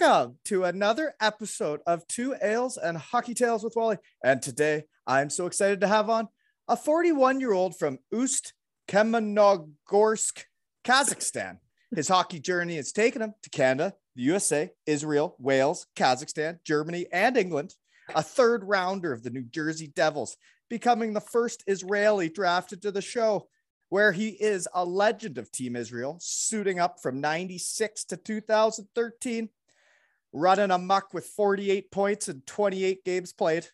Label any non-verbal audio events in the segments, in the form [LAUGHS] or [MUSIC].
Welcome to another episode of Two Ales and Hockey Tales with Wally. And today I'm so excited to have on a 41 year old from Ust Kamenogorsk, Kazakhstan. His hockey journey has taken him to Canada, the USA, Israel, Wales, Kazakhstan, Germany, and England. A third rounder of the New Jersey Devils, becoming the first Israeli drafted to the show, where he is a legend of Team Israel, suiting up from 96 to 2013, running amuck with 48 points and 28 games played,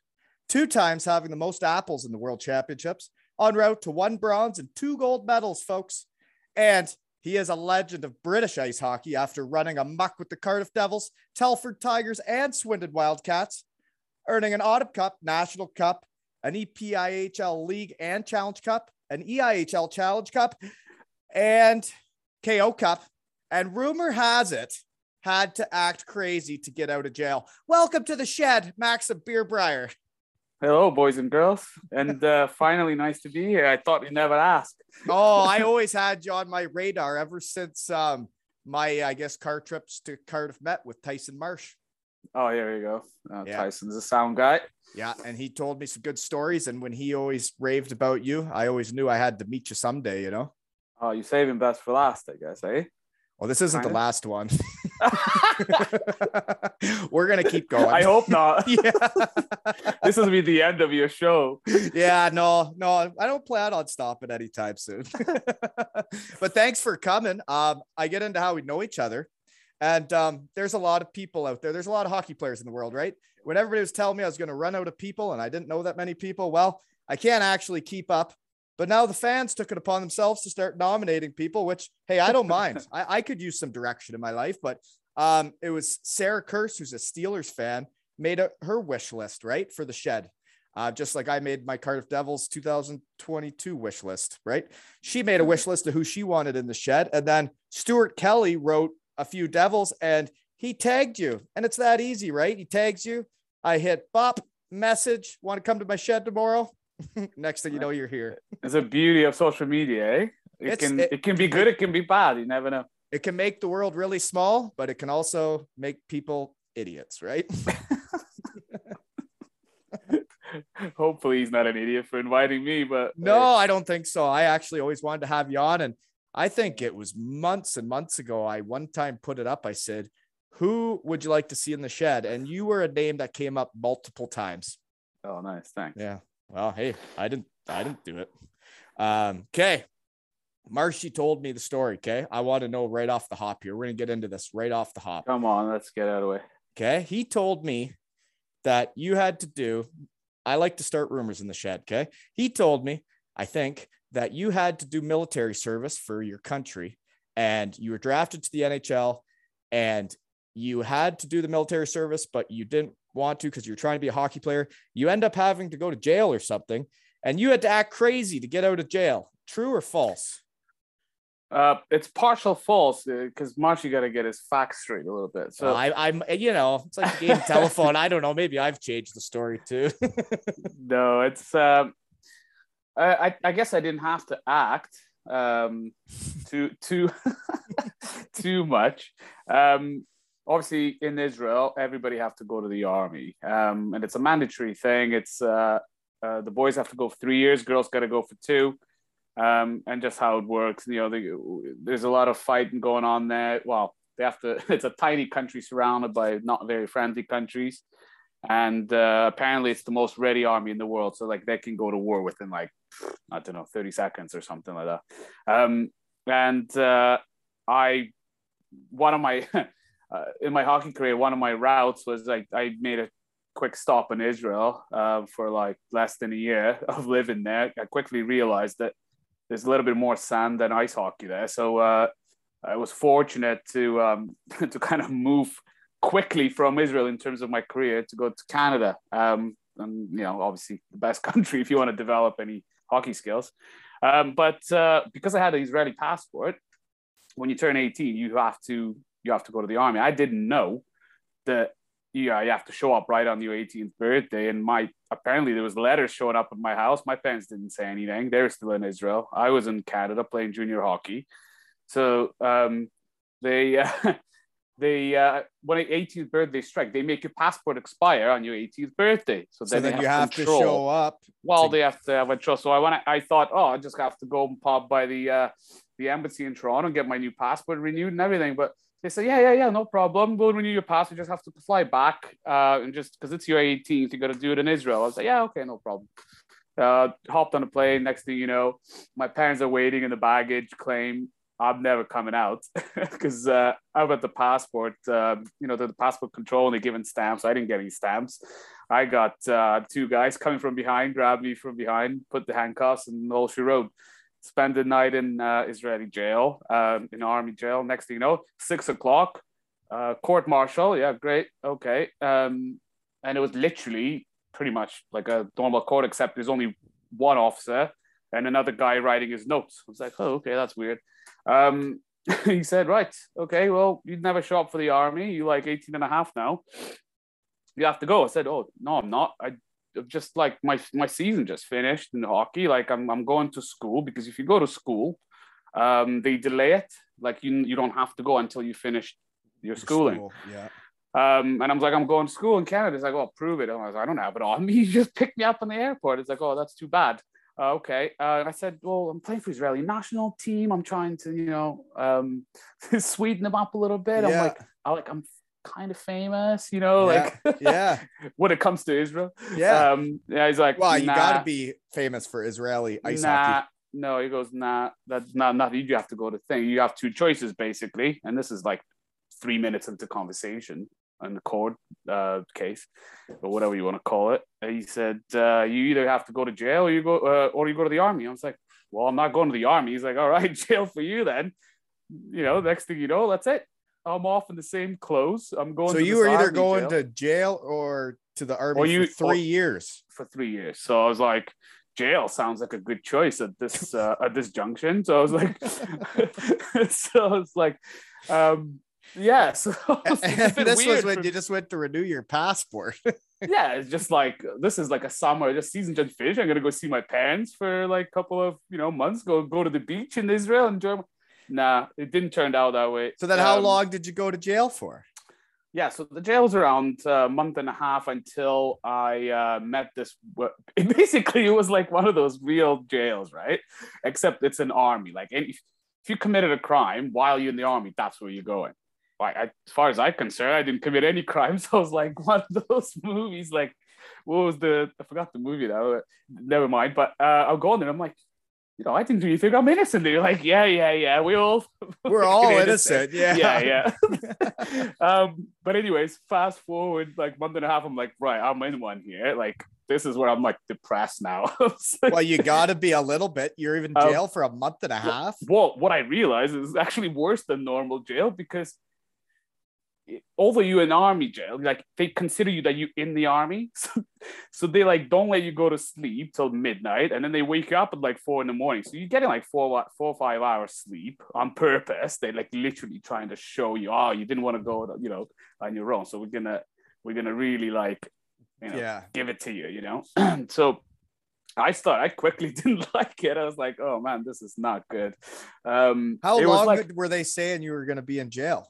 two times having the most apples in the World Championships, en route to one bronze and two gold medals, folks. And he is a legend of British ice hockey after running amuck with the Cardiff Devils, Telford Tigers, and Swindon Wildcats, earning an Autumn Cup, National Cup, an EPIHL League and Challenge Cup, an EIHL Challenge Cup, and KO Cup. And rumor has it, had to act crazy to get out of jail. Welcome to the shed, Max of Birbraer. Hello, boys and girls, and uh, [LAUGHS] finally, nice to be here. I thought you never asked. Oh, I [LAUGHS] always had you on my radar ever since um, my, I guess, car trips to Cardiff met with Tyson Marsh. Oh, here you go. Uh, Yeah. Tyson's a sound guy. Yeah, and he told me some good stories. And when he always raved about you, I always knew I had to meet you someday, you know? Oh, you're saving best for last, I guess, eh? Well, this isn't the last one. [LAUGHS] We're going to keep going. I hope not. [LAUGHS] yeah. [LAUGHS] this will be the end of your show. yeah, no, no, I don't plan on stopping anytime soon. but thanks for coming. Um, I get into how we know each other. And um, there's a lot of people out there. There's a lot of hockey players in the world, right? When everybody was telling me I was going to run out of people and I didn't know that many people, well, I can't actually keep up. But now the fans took it upon themselves to start nominating people, which, hey, I don't mind. [LAUGHS] I, I could use some direction in my life. But um, it was Sarah Kurse, who's a Steelers fan, made a, her wish list, right, for the shed uh, just like I made my Cardiff Devils 2022 wish list, right? She made a wish list of who she wanted in the shed. And then Stuart Kelly wrote a few Devils and he tagged you. And it's that easy, right? He tags you. I hit bop message, want to come to my shed tomorrow? Next thing you know, you're here. It's a beauty of social media, eh? It It's- can it- it, can be good, it can be bad. You never know. It can make the world really small, but it can also make people idiots, right? [LAUGHS] [LAUGHS] Hopefully, he's not an idiot for inviting me, but No, I don't think so. I actually always wanted to have you on. And I think it was months and months ago. I one time put it up. I said, Who would you like to see in the shed? And you were a name that came up multiple times. oh, nice, thanks. Yeah. Well, hey, I didn't I didn't do it. Um, okay. Marshy told me the story. Okay. I want to know right off the hop here. We're gonna get into this right off the hop. Come on, let's get out of the way. Okay. He told me that you had to do, I like to start rumors in the shed. Okay. He told me, I think, that you had to do military service for your country and you were drafted to the NHL and you had to do the military service, but you didn't want to because you're trying to be a hockey player. You end up having to go to jail or something and you had to act crazy to get out of jail. True or false? Uh, it's partial false because Marshy got to get his facts straight a little bit. So So I, I'm, you know, it's like game [LAUGHS] telephone. I don't know. Maybe I've changed the story too. [LAUGHS] no, it's um, I, I I guess I didn't have to act um too too [LAUGHS] too much. Um, obviously in Israel, everybody have to go to the army, um, and it's a mandatory thing. It's uh, uh the boys have to go for three years, girls got to go for two. Um, and just how it works, you know, the, there's a lot of fighting going on there. Well, they have to. [LAUGHS] It's a tiny country surrounded by not very friendly countries. and uh, apparently it's the most ready army in the world. So like they can go to war within like I don't know, thirty seconds or something like that. Um, and uh, I, one of my [LAUGHS] uh, in my hockey career, one of my routes was like I made a quick stop in Israel uh, for like less than a year [LAUGHS] of living there. I quickly realized that there's a little bit more sand than ice hockey there, so uh, I was fortunate to um, [LAUGHS] to kind of move quickly from Israel in terms of my career to go to Canada. Um, and you know, obviously the best [LAUGHS] country if you want to develop any hockey skills. Um, but uh, because I had an Israeli passport, when you turn 18, you have to you have to go to the army. I didn't know that yeah, you have to show up right on your 18th birthday. And my apparently there was letters showing up at my house. My parents didn't say anything. They were still in Israel. I was in Canada playing junior hockey. So um, they uh, [LAUGHS] they uh, when 18th birthday strike, they make your passport expire on your 18th birthday. So, So then, then they you have to show up. Well, to- they have to have a trust. So I went. I thought, oh, I just have to go and pop by the uh, the embassy in Toronto and get my new passport renewed and everything. But they said, yeah, yeah, yeah, no problem. We'll renew your pass. You just have to fly back uh, and just because it's your 18th, you got to do it in Israel. I was like, yeah, okay, no problem. Uh, hopped on a plane. Next thing you know, my parents are waiting in the baggage claim. I'm never coming out [LAUGHS] because uh, I got the passport, um, you know, the, the passport control and they're giving stamps. I didn't get any stamps. I got uh, two guys coming from behind, grabbed me from behind, put the handcuffs, and all she wrote. Spend the night in uh, Israeli jail, um, in army jail. Next thing you know, six o'clock, uh, court martial. Yeah, great. Okay. Um, and it was literally pretty much like a normal court, except there's only one officer and another guy writing his notes. I was like, oh, okay, that's weird. Um, [LAUGHS] he said, right, okay, well, you'd never show up for the army. You're like 18 and a half now. You have to go. I said, oh, no, I'm not. I just like my my season just finished in hockey. Like I'm I'm going to school because if you go to school, um, they delay it. Like you you don't have to go until you finish your schooling. School, Yeah. Um, and I'm like, I'm going to school in Canada. It's like, oh, prove it. I was like, I don't have it on me. [LAUGHS] You just picked me up in the airport. It's like, oh, that's too bad. Uh, okay. Uh, I said, well, I'm playing for Israeli national team. I'm trying to, you know, um, [LAUGHS] sweeten them up a little bit. Yeah. I'm like, I like, I'm kind of famous, you know, Yeah. like [LAUGHS] Yeah. when it comes to Israel. Yeah. Um, yeah. He's like, well, you nah, got to be famous for Israeli ice nah. hockey. No, he goes, nah, that's not nothing. You have to go to thing. You have two choices basically, and this is like three minutes into conversation in the court uh, case or whatever you want to call it. He said, uh, you either have to go to jail or you go uh, or you go to the army. I was like, well, I'm not going to the army. He's like, all right, [LAUGHS] jail for you then. You know, next thing you know, that's it. I'm off in the same clothes. I'm going. So to you were either going jail to jail or to the army Or you- for three or- years. for three years. So I was like, jail sounds like a good choice at this [LAUGHS] uh, at this junction. So I was like, [LAUGHS] so I was like, um, yeah. So [LAUGHS] it's a And bit this was when for- you just went to renew your passport. yeah, it's just like this is like a summer. Just season just finished. I'm gonna go see my parents for like a couple of you know months. Go go to the beach in Israel. Enjoy. my- Nah, it didn't turn out that way. So then, how Um, long did you go to jail for? Yeah, so the jail was around a month and a half until I uh, met this. [LAUGHS] Basically, it was like one of those real jails, right? Except it's an army. Like, any, if you committed a crime while you're in the army, that's where you're going. Like, I, as far as I'm concerned, I didn't commit any crimes. So [LAUGHS] I was like one of those [LAUGHS] movies. Like, what was the? I forgot the movie now. Never mind. But uh, I'll go on there. I'm like, you know, I didn't do anything. I'm innocent. They're like, yeah, yeah, yeah. We all [LAUGHS] We're all fucking innocent. Yeah. yeah, yeah. [LAUGHS] um, but anyways, fast forward like month and a half. I'm like, right, I'm in one here. Like, this is where I'm like depressed now. [LAUGHS] Well, you got to be a little bit. You're even Um, jail for a month and a half. well, what I realize is actually worse than normal jail because although you're in army jail, like they consider you that you're in the army. [LAUGHS] So, so they like don't let you go to sleep till midnight and then they wake you up at like four in the morning. So you're getting like four, four or five hours sleep on purpose. They like literally trying to show you, oh, you didn't want to go, you know, on your own. So we're gonna, we're gonna really like, you know, Yeah. give it to you, you know? [CLEARS THROAT] so I started, I quickly [LAUGHS] didn't like it. I was like, oh man, this is not good. Um, How long like were they saying you were going to be in jail?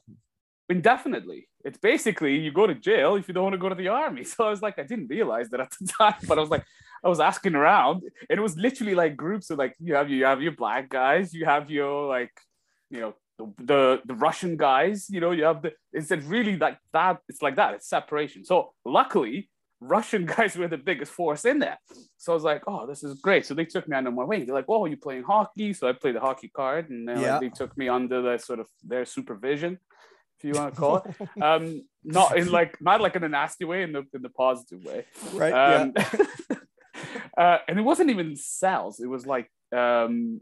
Indefinitely. It's basically you go to jail if you don't want to go to the army. [LAUGHS] So I was like, I didn't realize that at the time, but I was like, I was asking around, and it was literally like groups of like you have you have your black guys, you have your like, you know, the the, the Russian guys, you know, you have the it's really like that. It's like that. It's separation. So luckily, Russian [LAUGHS] guys were the biggest force in there. So I was like, oh, this is great. So they took me under my wing. They're like, oh, you playing hockey? So I played the hockey card, and then, like, they took me under the sort of their supervision, if you want to call it. [LAUGHS] um, not in like not like in a nasty way, in the in the positive way. right? Um, [LAUGHS] uh, and it wasn't even cells. It was like um,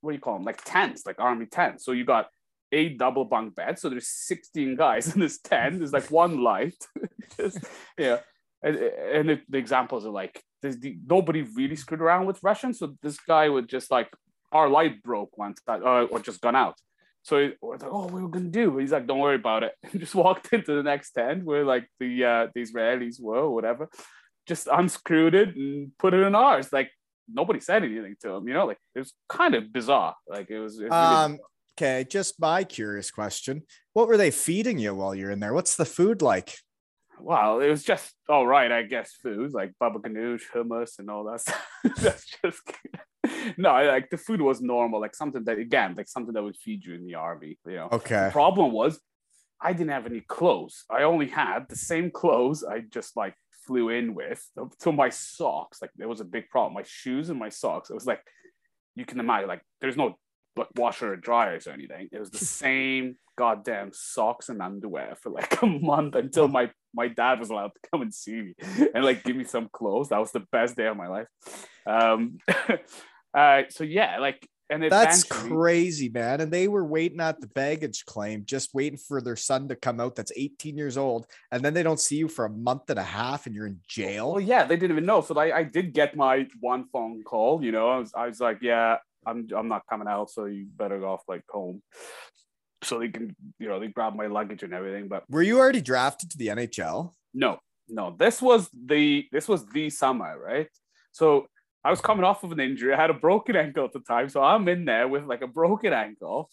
what do you call them? Like tents, like army tents. So you got eight double bunk beds. So there's 16 guys in this tent. There's like one light. [LAUGHS] Just, yeah. And, and it, the examples are like there's the, nobody really screwed around with Russians. So this guy would just like our light broke once that uh, or just gone out. So he- we're like, oh, what are we gonna do? But he's like, don't worry about it. [LAUGHS] And just walked [LAUGHS] into the next tent where like the uh, the Israelis were, or whatever. Just unscrewed it and put it in ours. Like nobody said anything to him. You know, like it was kind of bizarre. Like it was. It was Um, okay, just my curious question. What were they feeding you while you're in there? What's the food like? Well, it was just all right, I guess. Food like baba ganoush, hummus, and all that. [LAUGHS] Stuff. That's just [LAUGHS] no. Like the food was normal, like something that again, like something that would feed you in the army. You know. Okay. The problem was, I didn't have any clothes. I only had the same clothes I just like flew in with. So my socks, like there was a big problem. My shoes and my socks. It was like you can imagine, like there's no like washer or dryers or anything. It was the [LAUGHS] same goddamn socks and underwear for like a month until my my dad was allowed to come and see me and like give me some clothes. That was the best day of my life. Um, [LAUGHS] uh, so yeah, like and That's crazy, man. And they were waiting at the baggage claim, just waiting for their son to come out that's 18 years old. And then they don't see you for a month and a half and you're in jail. Well, yeah, they didn't even know. So I, I did get my one phone call. You know, I was, I was like, yeah, I'm, I'm not coming out, so you better go off like home. So they can, you know, they grab my luggage and everything. But Were you already drafted to the NHL? no, no, this was the, this was the summer, right? So I was coming off of an injury. I had a broken ankle at the time, so I'm in there with like a broken ankle,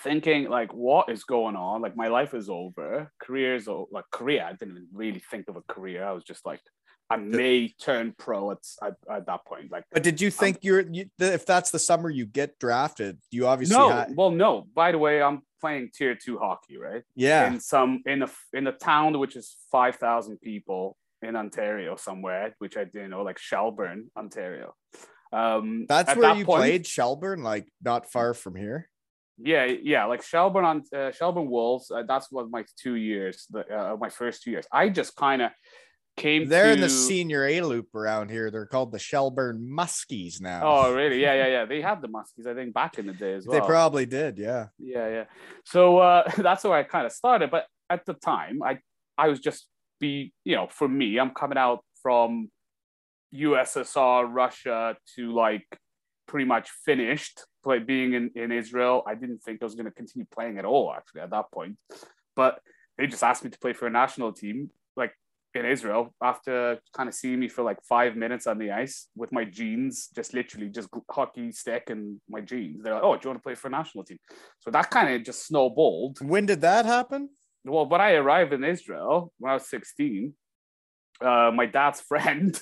thinking like, what is going on? Like my life is over. Career's over. Like career, I didn't even really think of a career. I was just like, I may turn pro at, at, at that point. Like But did you think you're, you, if that's the summer you get drafted, you obviously, no, had- well, no. By the way, I'm playing tier two hockey, right? yeah. In some in a in a town which is five thousand people in Ontario somewhere, which I didn't know, like Shelburne, Ontario. Um, That's where that you point- played Shelburne, like not far from here. Yeah, yeah, like Shelburne on uh, Shelburne Wolves. Uh, that's what my two years, the, uh, my first two years. I just kind of came. They're in the senior A loop around here. They're called the Shelburne Muskies now. Oh, really? Yeah, yeah, [LAUGHS] yeah. They had the Muskies, I think, back in the day as well. they probably did. Yeah. yeah yeah so uh [LAUGHS] that's where i kind of started but at the time i i was just be you know for me i'm coming out from ussr russia to like pretty much finished play being in, in israel i didn't think i was going to continue playing at all actually at that point but they just asked me to play for a national team like in israel after kind of seeing me for like five minutes on the ice with my jeans just literally just hockey stick and my jeans they're like oh do you want to play for a national team so that kind of just snowballed. When did that happen? Well, when I arrived in Israel when I was 16, uh, my dad's [LAUGHS] friend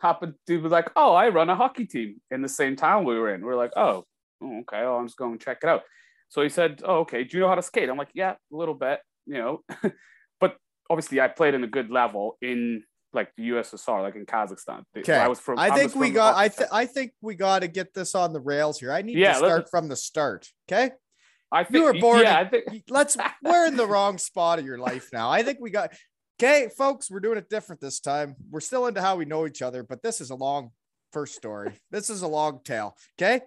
happened to be like, Oh, I run a hockey team in the same town we were in. We are like, Oh, oh, okay. Well, I'm just going to check it out. So he said, Oh, okay. Do you know how to skate? I'm like, Yeah, a little bit, you know. [LAUGHS] but obviously, I played in a good level in like the USSR, like in Kazakhstan. Okay. I was from. I think we from the got. I th- I think we got to get this on the rails here. I need Yeah, to start from the start. Okay. I think you were born Yeah, in- I think. Let's. We're in the [LAUGHS] wrong spot of your life now. I think we got. Okay, folks, we're doing it different this time. We're still into how we know each other, but this is a long first story. this is a long tale. Okay.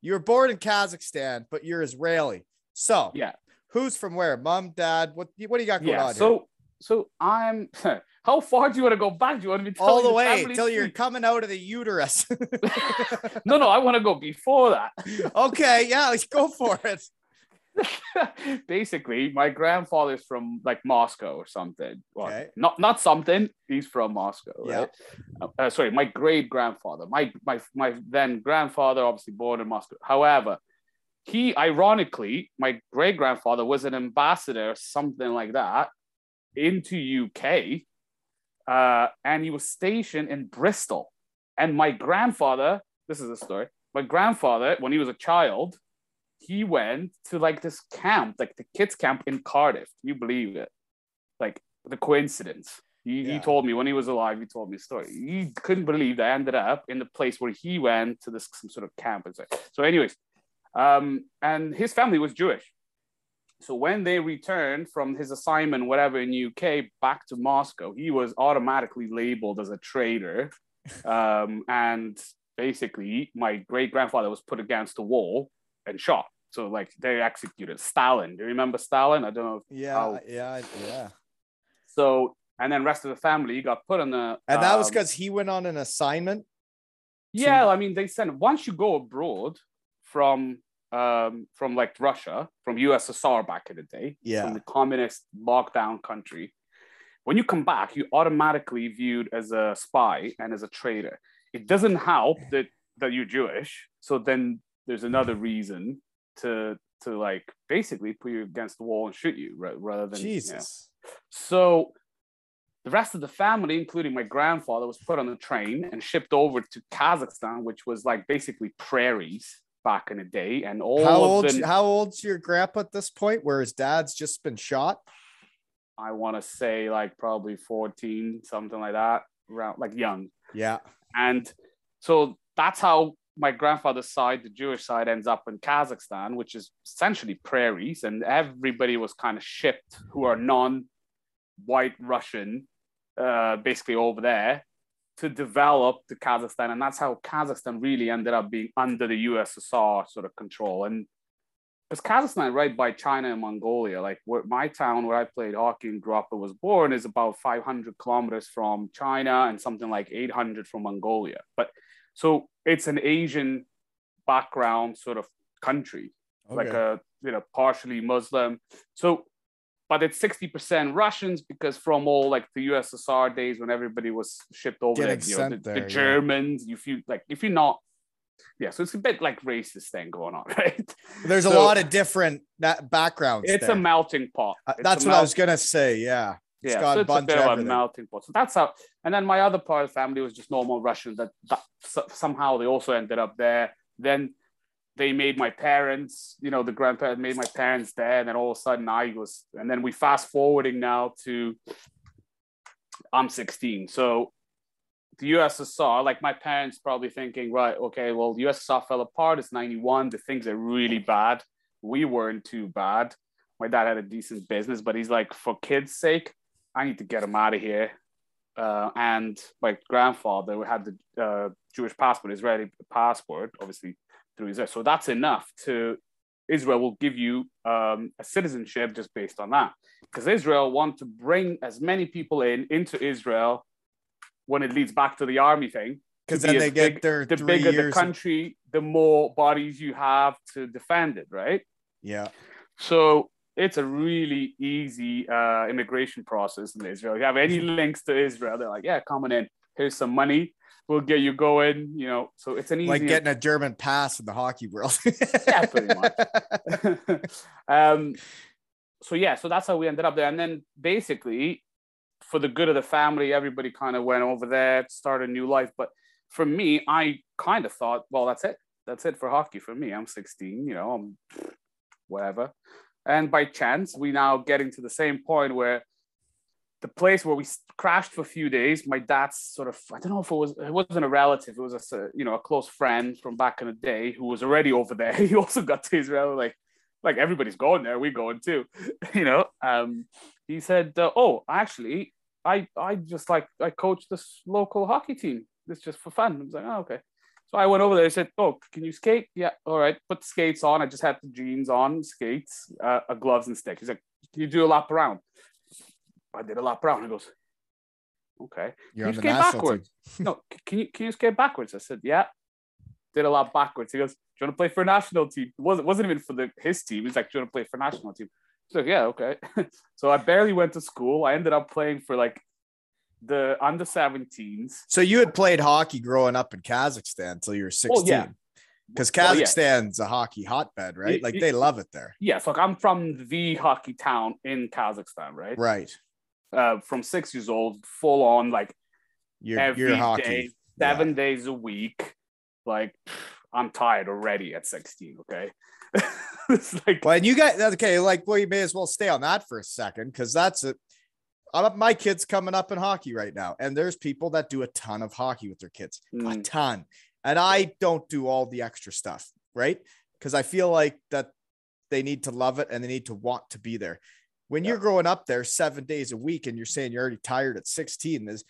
You were born in Kazakhstan, but you're Israeli. So Yeah. who's from where? Mom, dad. What? What do you got going Yeah. on? here? So, so I'm. [LAUGHS] How far do you want to go back? Do you want me to tell all the way till you're coming out of the uterus. [LAUGHS] no, no, I want to go before that. okay, yeah, let's go for it. [LAUGHS] Basically, my grandfather's from like Moscow or something. Well, Okay. not not something. He's from Moscow, Yeah. Uh, sorry, my great grandfather. My my my then grandfather, obviously born in Moscow. However, he ironically, my great grandfather was an ambassador, something like that, into UK, uh, and he was stationed in Bristol. And my grandfather, this is a story. My grandfather, when he was a child, he went to like this camp, like the kids' camp in Cardiff. Can you believe it? Like the coincidence. He, Yeah. he told me when he was alive, he told me a story. He couldn't believe that I ended up in the place where he went to this some sort of camp. and So, so anyways, um, and his family was Jewish. So when they returned from his assignment, whatever in UK, back to Moscow, he was automatically labeled as a traitor. [LAUGHS] Um, and basically, my great grandfather was put against the wall and shot. So like they executed Stalin. Do you remember Stalin? I don't know. If, Yeah, How- yeah, yeah. so and then rest of the family got put on the. And that was um, because he went on an assignment. Yeah, I mean, they send once you go abroad from um, from like Russia, from USSR back in the day, Yeah. from the communist lockdown country, when you come back, you automatically viewed as a spy and as a traitor. It doesn't help that that you're Jewish, so then there's another reason to to like basically put you against the wall and shoot you ra- rather than you know. Jesus. So the rest of the family, including my grandfather, was put on a train and shipped over to Kazakhstan, which was like basically prairies back in the day. And all How old? them, How old's your grandpa at this point? Where his dad's just been shot? I want to say like probably 14, something like that, around like young. Yeah. And so that's how my grandfather's side, the Jewish side, ends up in Kazakhstan, which is essentially prairies, and everybody was kind of shipped who are non-white Russian, uh, basically over there to develop the Kazakhstan, and that's how Kazakhstan really ended up being under the USSR sort of control. And because Kazakhstan, right by China and Mongolia, like where my town where I played hockey and grew up and was born, is about 500 kilometers from China and something like 800 from Mongolia. But so it's an Asian background sort of country, like a you know partially Muslim. So, but it's 60% Russians because from all like the USSR days when everybody was shipped over there, you know, the, sent the there, yeah. Germans. If you like, if you're not, yeah. So it's a bit like racist thing going on, [LAUGHS] right? There's a lot of different that backgrounds. It's there. a melting pot. Uh, That's what I was gonna say. Yeah. It's yeah, got so a it's a bit of of a melting pot. So that's how. And then my other part of the family was just normal Russians. That, that so- somehow they also ended up there. Then they made my parents, you know, the grandparents made my parents there, and then all of a sudden I was. And then we fast forwarding now to I'm 16, so the USSR, like my parents probably thinking, right, okay, well, the USSR fell apart. It's 91. The things are really bad. We weren't too bad. My dad had a decent business, but he's like, for kids' sake, I need to get him out of here. Uh, and my grandfather had the uh, Jewish passport, Israeli passport, obviously through Israel. So that's enough to Israel will give you um, a citizenship just based on that. Because Israel want to bring as many people in into Israel when it leads back to the army thing. Because then be they get big- their the bigger the country, the more bodies you have to defend it, right? yeah. So it's a really easy uh, immigration process in Israel. If you have any links to Israel, they're like, yeah, come on in. Here's some money. We'll get you going. You know, so it's an easy. Like getting a German pass in the hockey world. Yeah, pretty much. [LAUGHS] [LAUGHS] um, so yeah, so that's how we ended up there. And then basically, for the good of the family, everybody kind of went over there, started a new life. But for me, I kind of thought, well, that's it. That's it for hockey for me. I'm 16, you know, I'm whatever. And by chance, we now getting to the same point where the place where we crashed for a few days, my dad's sort of, I don't know if it was, it wasn't a relative, it was a, you know, a close friend from back in the day who was already over there. [LAUGHS] He also got to Israel, like, like everybody's going there, we're going too, [LAUGHS] you know. Um, he said, uh, "Oh, actually, I I just like I coach this local hockey team. It's just for fun." I was like, "Oh, okay." So I went over there. I said, "Oh, can you skate?" Yeah, all right. Put the skates on. I just had the jeans on, skates, uh, gloves and stick. He's like, "Can you do a lap around?" I did a lap around. He goes, "Okay." You're on you skate backwards. no, can you can you skate backwards? I said, yeah. Did a lap backwards. He goes, do you want to play for a national team? It wasn't, wasn't even for the his team. He's like, do you want to play for a national team? So yeah, okay. [LAUGHS] so I barely went to school. I ended up playing for like the under 17s. So you had played hockey growing up in Kazakhstan until you were 16. Oh, yeah. Because Well, yeah. Kazakhstan's a hockey hotbed, right? Y- Like y- they love it there. Yes, like I'm from the hockey town in Kazakhstan, right? Right. Uh, from six years old, full on, like You're, every hockey. day, seven days a week. Like I'm tired already at 16. Okay, [LAUGHS] it's like Well, and you got okay, like well, you may as well stay on that for a second because that's a I'm, my kid's coming up in hockey right now, and there's people that do a ton of hockey with their kids, a Mm. ton. And I don't do all the extra stuff, right? Because I feel like that they need to love it and they need to want to be there. When you're growing up there seven days a week and you're saying you're already tired at 16, is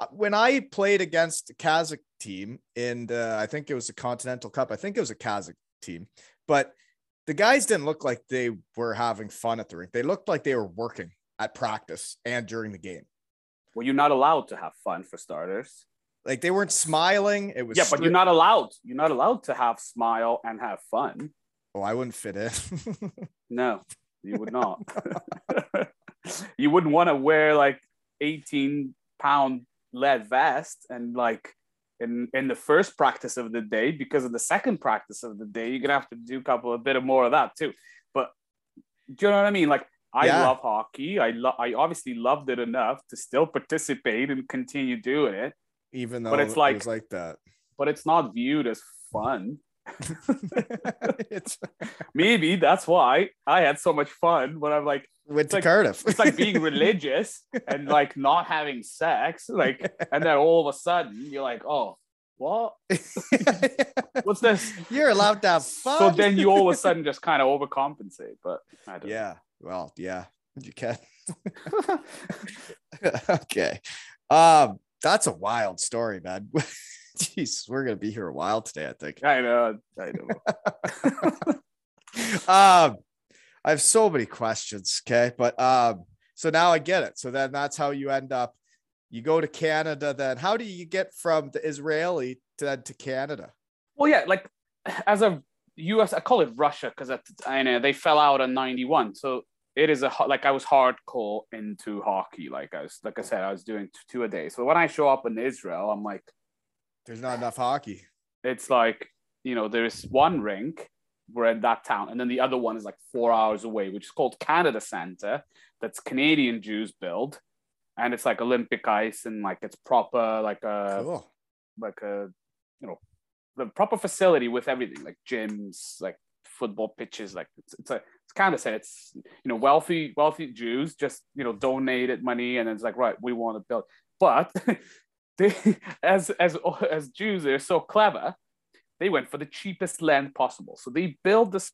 uh, when I played against the Kazakh team in the, I think it was the Continental Cup. I think it was a Kazakh team, but the guys didn't look like they were having fun at the rink. They looked like they were working at practice and during the game. Well, you're not allowed to have fun for starters. Like they weren't smiling. It was Yeah, but you're not allowed. You're not allowed to have smile and have fun. Oh, I wouldn't fit in. [LAUGHS] No, you would not. [LAUGHS] you wouldn't want to wear like 18 pound lead vest and like in in the first practice of the day because of the second practice of the day you're gonna have to do a couple a bit of more of that too. But do you know what I mean? Like I Yeah. love hockey. I love. I obviously loved it enough to still participate and continue doing it. Even though But it's it like- was like that. But it's not viewed as fun. [LAUGHS] [LAUGHS] it's Maybe that's why I had so much fun when I'm like went to like- Cardiff. it's like being [LAUGHS] religious and like not having sex like and then all of a sudden you're like oh what what's this You're allowed to have fun. so then you all of a sudden just kind of overcompensate but i don't yeah. Well, yeah, you can. [LAUGHS] [LAUGHS] okay. Um, that's a wild story, man. [LAUGHS] Jeez, we're gonna be here a while today, I think. i know i know um, I have so many questions. Okay, but um, so now I get it. So then that's how you end up. You go to Canada. Then how do you get from the Israeli to to Canada? well yeah like as a us i call it russia because i know they fell out in 91 so it is a like i was hardcore into hockey like i was like i said i was doing two a day so when i show up in israel i'm like There's not enough hockey. it's like you know there's one rink we're in that town and then the other one is like four hours away which is called canada center that's canadian jews build and it's like olympic ice and like it's proper like a Cool. like a you know the proper facility with everything like gyms like football pitches like it's, it's a kind of said it's you know wealthy wealthy jews just you know donated money and it's like right we want to build. But [LAUGHS] they as as as jews they're so clever they went for the cheapest land possible. So they built this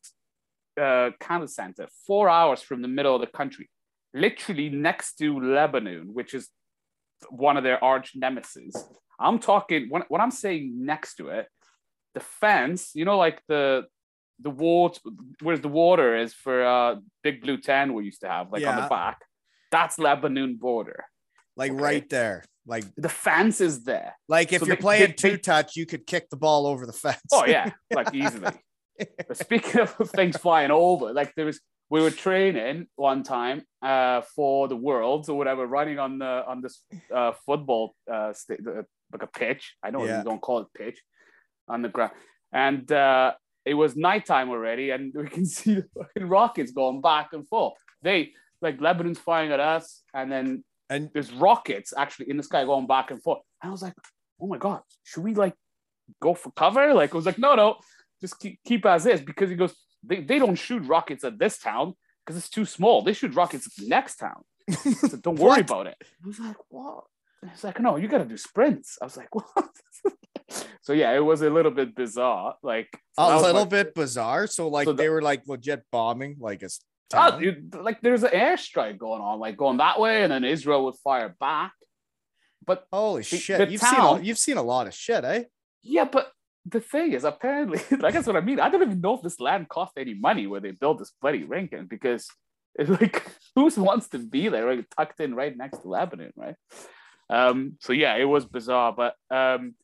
uh of center four hours from the middle of the country literally next to lebanon which is one of their arch nemesis. I'm talking when, when i'm saying next to it the fence you know like the the water where the water is for uh big blue ten we used to have like on the back that's lebanon border Like Okay. right there. Like the fence is there like if So you're they- playing two touch, you could kick the ball over the fence. oh yeah like [LAUGHS] easily [LAUGHS] But speaking of things flying over, like there was, we were training one time uh, for the Worlds or whatever, running on the on this uh, football uh, uh, like a pitch. I know Yeah. you don't call it pitch on the ground, and uh, it was nighttime already, and we can [LAUGHS] see the fucking rockets going back and forth. They like Lebanon's firing at us, and then and there's rockets actually in the sky going back and forth. And I was like, oh my god, should we like go for cover? Like I was like, no, no, just keep, keep as is because he goes, they, they don't shoot rockets at this town because it's too small. They shoot rockets at the next town. [LAUGHS] So don't worry about it. I was like, what? It's like, no, you gotta do sprints. I was like, [LAUGHS] what? [LAUGHS] so yeah, it was a little bit bizarre. Like a little my- bit bizarre. So like So the- they were like legit bombing like a s- Ah, town. dude, like there's an airstrike going on, like going that way, and then Israel would fire back. But Holy the- shit! the you've seen a, you've seen a lot of shit, eh? Yeah, but the thing is, apparently, [LAUGHS] like that's what I mean. I don't even know if this land cost any money where they built this bloody rink in because it's like [LAUGHS] who wants to be there, right? Tucked in right next to Lebanon, right? Um, so yeah, it was bizarre, but um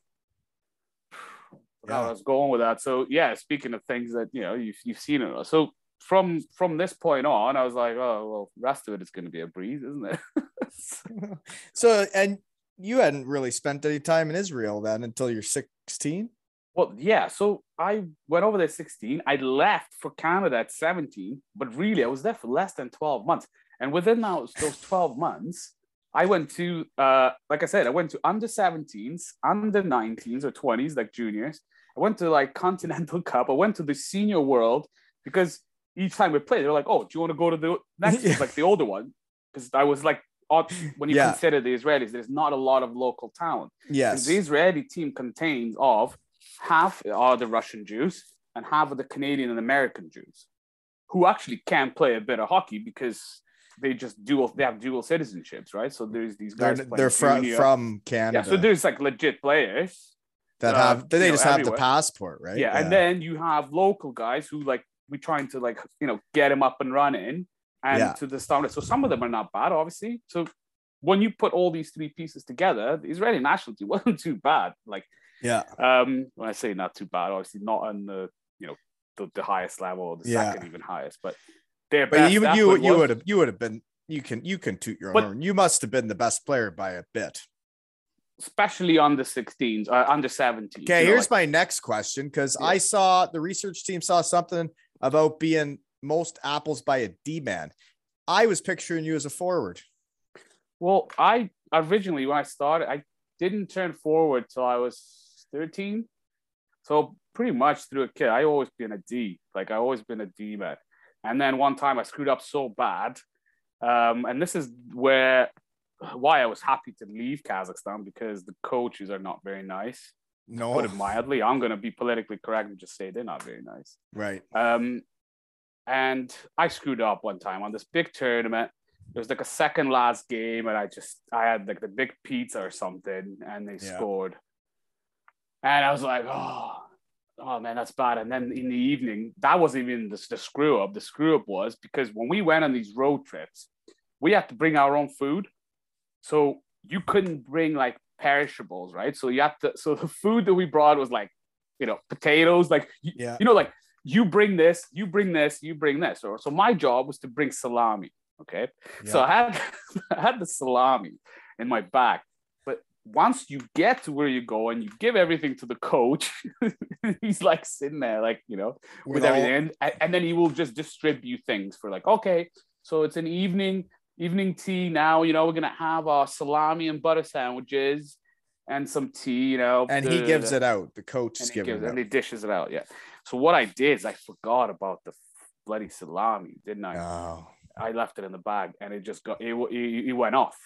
Yeah. I was going with that. So yeah, speaking of things that you know you've you've seen it. So from from this point on, I was like, oh well, rest of it is going to be a breeze, isn't it? [LAUGHS] [LAUGHS] So and you hadn't really spent any time in Israel then until you're 16. Well, yeah. So I went over there 16. I left for Canada at 17, but really I was there for less than 12 months. And within those, those 12 months, I went to, uh, like I said, I went to under 17s, under 19s or 20s, like juniors. I went to like Continental [LAUGHS] Cup. I went to the senior world because each time we played, they were like, oh, do you want to go to the [LAUGHS] next, Yeah. like the older one? Because I was like when you Yeah. consider the Israelis, there's not a lot of local talent. Yes. The Israeli team contains of half are the Russian Jews and half of the Canadian and American Jews, who actually can play a bit of hockey because they just dual they have dual citizenships, right? So there's these they're guys. they're from from Canada yeah. So there's like legit players. That uh, have they you know, just have the passport, right? Yeah, and then you have local guys who like we're trying to like you know get him up and running and Yeah. to the standard. So some of them are not bad, obviously. So when you put all these three pieces together, the Israeli national team [LAUGHS] wasn't too bad. Like yeah, um, when I say not too bad, obviously not on the you know the, the highest level or the Yeah. second even highest, but their but best you you you would have you would have been you can you can toot your own But- horn. You must have been the best player by a bit. Especially under 16s, uh, under 17. Okay, here's my next question because Yeah. I saw the research team saw something about being most apples by a D man. I was picturing you as a forward. Well, I originally when I started, I didn't turn forward till I was 13. So pretty much through a kid, I always been a D. Like I always been a D man. And then one time I screwed up so bad. Um, and this is where why I was happy to leave Kazakhstan because the coaches are not very nice. No, Put it mildly. I'm gonna be politically correct and just say they're not very nice. right. Um, and I screwed up one time on this big tournament. It was like a second last game, and I just I had like the big pizza or something, and they Yeah. scored. And I was like, oh, oh man, that's bad. And then in the evening, that wasn't even the, the screw up. The screw up was because when we went on these road trips, we had to bring our own food. So you couldn't bring like perishables, right? So you have to. So the food that we brought was like, you know, potatoes, like you, Yeah. you know, like you bring this, you bring this, you bring this. Or so my job was to bring salami. Okay. So I had [LAUGHS] I had the salami in my bag. But once you get to where you go and you give everything to the coach, [LAUGHS] he's like sitting there, like, you know, with, With all- everything. And, and then he will just distribute things for like, okay, so it's an evening, evening tea now, you know, we're gonna have our salami and butter sandwiches and some tea, you know. and he gives it out. The coach is and he, giving gives, it and he dishes it out. Yeah. So what I did is I forgot about the bloody salami, didn't I? Oh, I left it in the bag, and it just got it. It, it went off.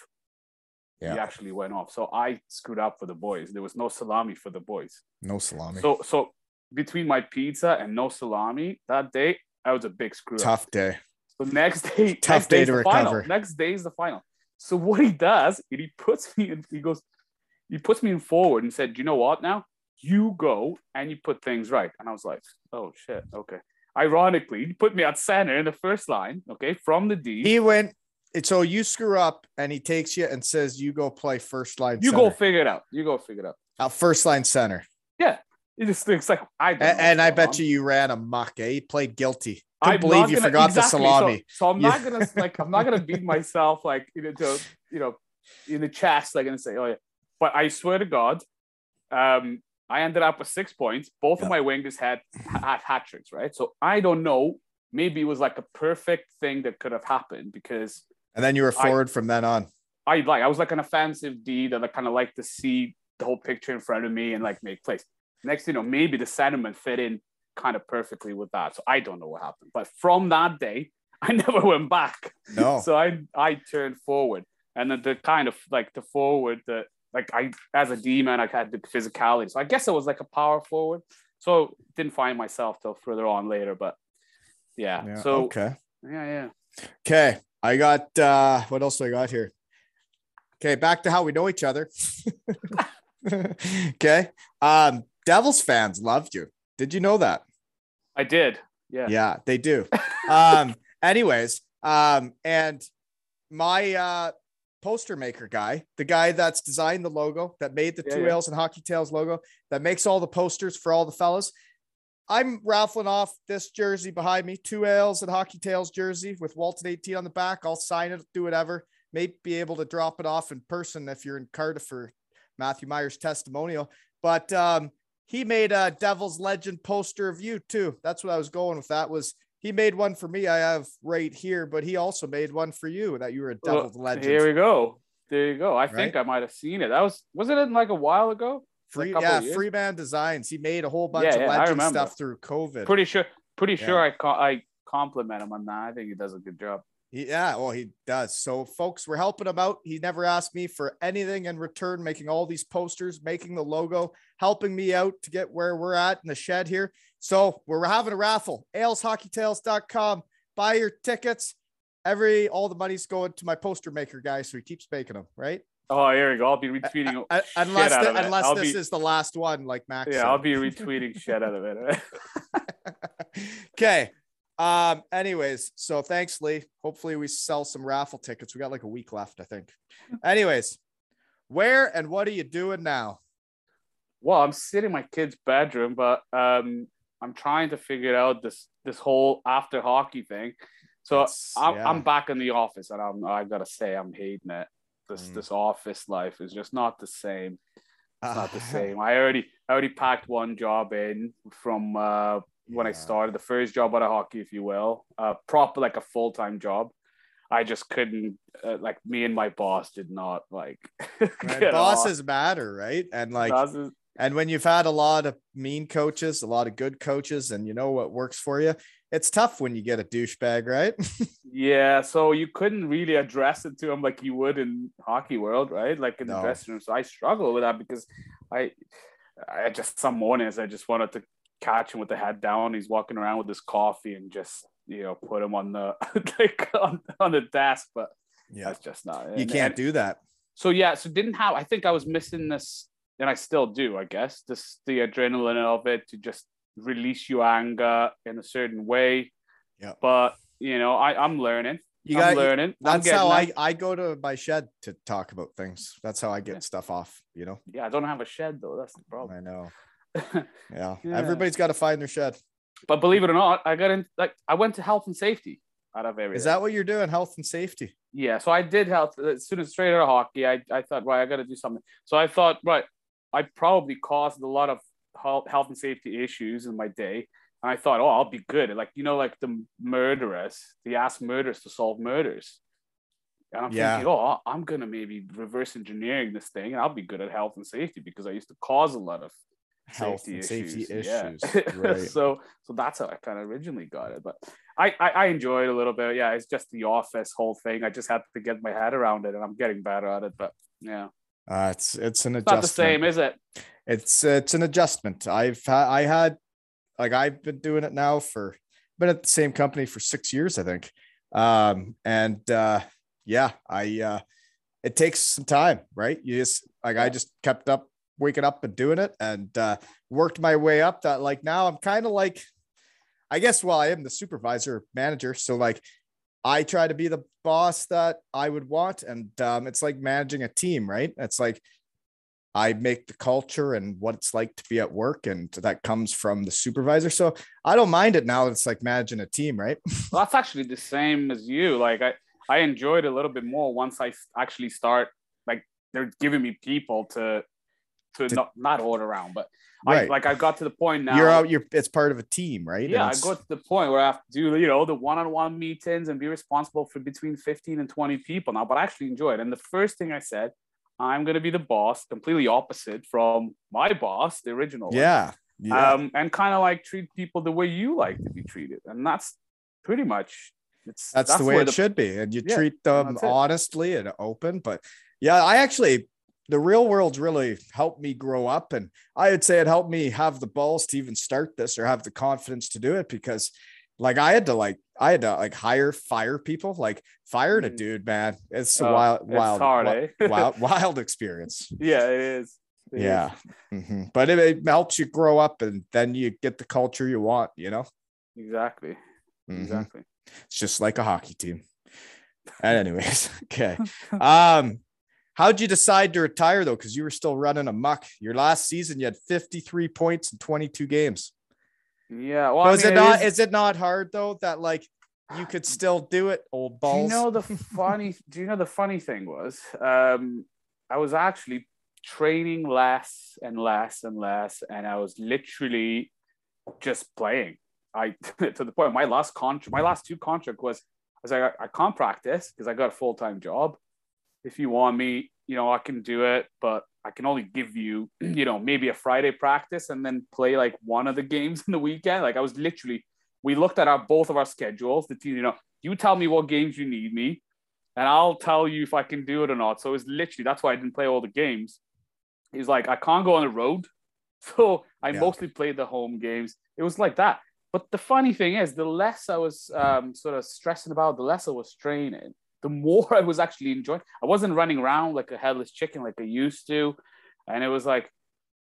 Yeah. It actually went off. So I screwed up for the boys. There was no salami for the boys. no salami. So so between my pizza and no salami that day, I was a big screw up. Tough day. So next [LAUGHS] day, Tough next day to the final. recover. Next day is the final. So what he does, is he puts me in. He goes, he puts me in forward and said, "You know what? Now you go and you put things right." And I was like, "Oh shit, okay." Ironically, he put me at center in the first line, okay, from the D. He went. So you screw up, and he takes you and says, "You go play first line. you center. go figure it out. You go figure it out. Uh, first line center." It just looks like I. And, and I bet on. you you ran amok. Eh? You played guilty. Couldn't believe you gonna- forgot exactly. the salami. So, I'm You- not gonna like I'm not gonna beat myself like you know to you know in the chest like and say oh yeah. But I swear to God, um, I ended up with six points. Both Yeah. of my wingers had had hat tricks, right? So I don't know. Maybe it was like a perfect thing that could have happened because and then you were I- forward from then on. I like I was like an offensive D that I kind of like to see the whole picture in front of me and like make plays. Next, you know, maybe the sentiment fit in kind of perfectly with that. So I don't know what happened. But from that day, [LAUGHS] I never went back. No. [LAUGHS] So I I turned forward. And then the kind of like the forward that like I as a D man, I had the physicality. So I guess it was like a power forward. So didn't find myself till further on later. But yeah. Yeah, So okay. yeah, yeah. Okay. I got uh what else do I got here? Okay, back to how we know each other. [LAUGHS] okay. Um Devils fans loved you. Did you know that? I did. Yeah. Yeah, they do. [LAUGHS] um anyways, um and my uh poster maker guy, the guy that's designed the logo, that made the Yeah, two yeah. Ales and Hockey Tales logo, that makes all the posters for all the fellas. I'm raffling off this jersey behind me, two Ales and Hockey Tales jersey with Walton 18 on the back. I'll sign it, do whatever. May be able to drop it off in person if you're in Cardiff for Matthew Myers testimonial. But um, he made a Devil's Legend poster of you too. That's what I was going with. That was he made one for me. I have right here, but he also made one for you that you were a Well, Devil's Legend. Here we go. There you go. I think I might have seen it. That was wasn't it like a while ago? Free, couple yeah, of years? Freeman Designs. He made a whole bunch Yeah, of yeah, legend stuff through COVID. Pretty sure. Pretty Yeah. sure I I compliment him on that. I think he does a good job. Yeah, well, he does. So, folks, we're helping him out. He never asked me for anything in return, making all these posters, making the logo, helping me out to get where we're at in the shed here. So, we're having a raffle. aleshockeytales.com. Buy your tickets. Every all the money's going to my poster maker guy, so he keeps making them, right? Oh, here we go. I'll be retweeting. Uh, uh, unless out the- of it. unless I'll this be- is the last one, like Max. yeah, said. I'll be retweeting shit out of it. [LAUGHS] okay. Um, anyways, so thanks, Lee. Hopefully we sell some raffle tickets. We got like a week left, I think. Anyways, where and what are you doing now? well, I'm sitting in my kid's bedroom, but um, I'm trying to figure out this this whole after hockey thing. So I'm, yeah. I'm back in the office, and I'm I gotta say I'm hating it. This Mm. this office life is just not the same. It's not the Uh, [LAUGHS] same. I already I already packed one job in from uh, when I started the first job out of hockey, if you will, uh, proper like a full time job. I just couldn't uh, like me and my boss did not like. [LAUGHS] Right, get Bosses matter, right? And like, Bosses- and when you've had a lot of mean coaches, a lot of good coaches, and you know what works for you, it's tough when you get a douchebag, right? [LAUGHS] Yeah, so you couldn't really address it to him like you would in hockey world, right? Like in the dressing room. So I struggle with that because I, I just some mornings I just wanted to catch him with the head down. He's walking around with his coffee and just you know put him on the [LAUGHS] like on, on the desk, but yeah, that's just not. you and- can't and- do that. So yeah, so didn't have. I think I was missing this, and I still do. I guess this the adrenaline of it to just release your anger in a certain way. Yeah. But you know, I I'm learning. You I'm got learning. I'm That's how there. I, I go to my shed to talk about things. That's how I get Yeah. stuff off, you know? Yeah, I don't have a shed though. That's the problem. I know. Yeah. [LAUGHS] Yeah. Everybody's got to find their shed. but believe it or not, I got in like I went to health and safety out of everything. Is that what you're doing? Health and safety. Yeah, so I did health uh, as soon as straight out of hockey. I, I thought, right, I got to do something. So I thought, right, I probably caused a lot of health health and safety issues in my day. And I thought, oh, I'll be good. Like, you know, like the murderers, they ask murderers to solve murders. And I'm Yeah. thinking, oh, I'm going to maybe reverse engineering this thing and I'll be good at health and safety because I used to cause a lot of Health safety and safety issues. Yeah. [LAUGHS] Right. so so that's how I kind of originally got it. But I, I I enjoyed it a little bit. Yeah, it's just the office whole thing. I just had to get my head around it, and I'm getting better at it. But yeah, Uh, it's it's an it's not adjustment. the same, is it? It's it's an adjustment. I've ha- I had like I've been doing it now for been at the same company for six years, I think. Um, and uh, yeah, I uh, it takes some time, right? You just like I just kept up waking up and doing it and uh, worked my way up. That like now I'm kind of like, I guess. Well, I am the supervisor manager, so like I try to be the boss that I would want, and um, it's like managing a team, right? It's like I make the culture and what it's like to be at work, and that comes from the supervisor. So I don't mind it now. that It's like managing a team, right? [LAUGHS] Well, that's actually the same as you. Like I I enjoyed it a little bit more once I actually start. Like they're giving me people to to To- not not order around, but Right. I like I got to the point now. You're out. You're. It's part of a team, right? Yeah, I got to the point where I have to do, you know, the one-on-one meetings and be responsible for between 15 and 20 people now, but I actually enjoy it. And the first thing I said, I'm going to be the boss, completely opposite from my boss, the original one. Yeah. Yeah. Um, and kind of like treat people the way you like to be treated. And that's pretty much, it's, that's, the way it should be and you Yeah, treat them honestly and open but yeah i actually the real world's really helped me grow up and i would say it helped me have the balls to even start this or have the confidence to do it because like i had to like i had to like hire fire people like fired a Mm. dude man it's a Oh, wild wild hard, wi- eh? [LAUGHS] wild wild experience Yeah, it is. It is. yeah Mhm. but it, it helps you grow up and then you get the culture you want you know Exactly. Mhm. Exactly. It's just like a hockey team. And anyways, [LAUGHS] okay. [LAUGHS] Um, how'd you decide to retire though? Because you were still running amok. Your last season, you had 53 points in 22 games. Yeah. Well, So is mean, it not? is- Is it not hard though that like you could still do it, old balls? Do you know the [LAUGHS] funny? do you know the funny thing was? Um, I was actually training less and less and less, and I was literally just playing. I [LAUGHS] to the point my last contract, my last two contract was I was like I, I can't practice because I got a full time job. If you want me, you know I can do it, but I can only give you, [CLEARS THROAT] you know, maybe a Friday practice and then play like one of the games [LAUGHS] in the weekend. Like I was literally we looked at our both of our schedules. The team, you know, You tell me what games you need me, and I'll tell you if I can do it or not. So it's literally that's why I didn't play all the games. He's like, I can't go on the road, [LAUGHS] so I Yeah. mostly played the home games. It was like that. But the funny thing is, the less I was um, sort of stressing about, the less I was training, the more [LAUGHS] I was actually enjoying. I wasn't running around like a headless chicken like I used to, and it was like,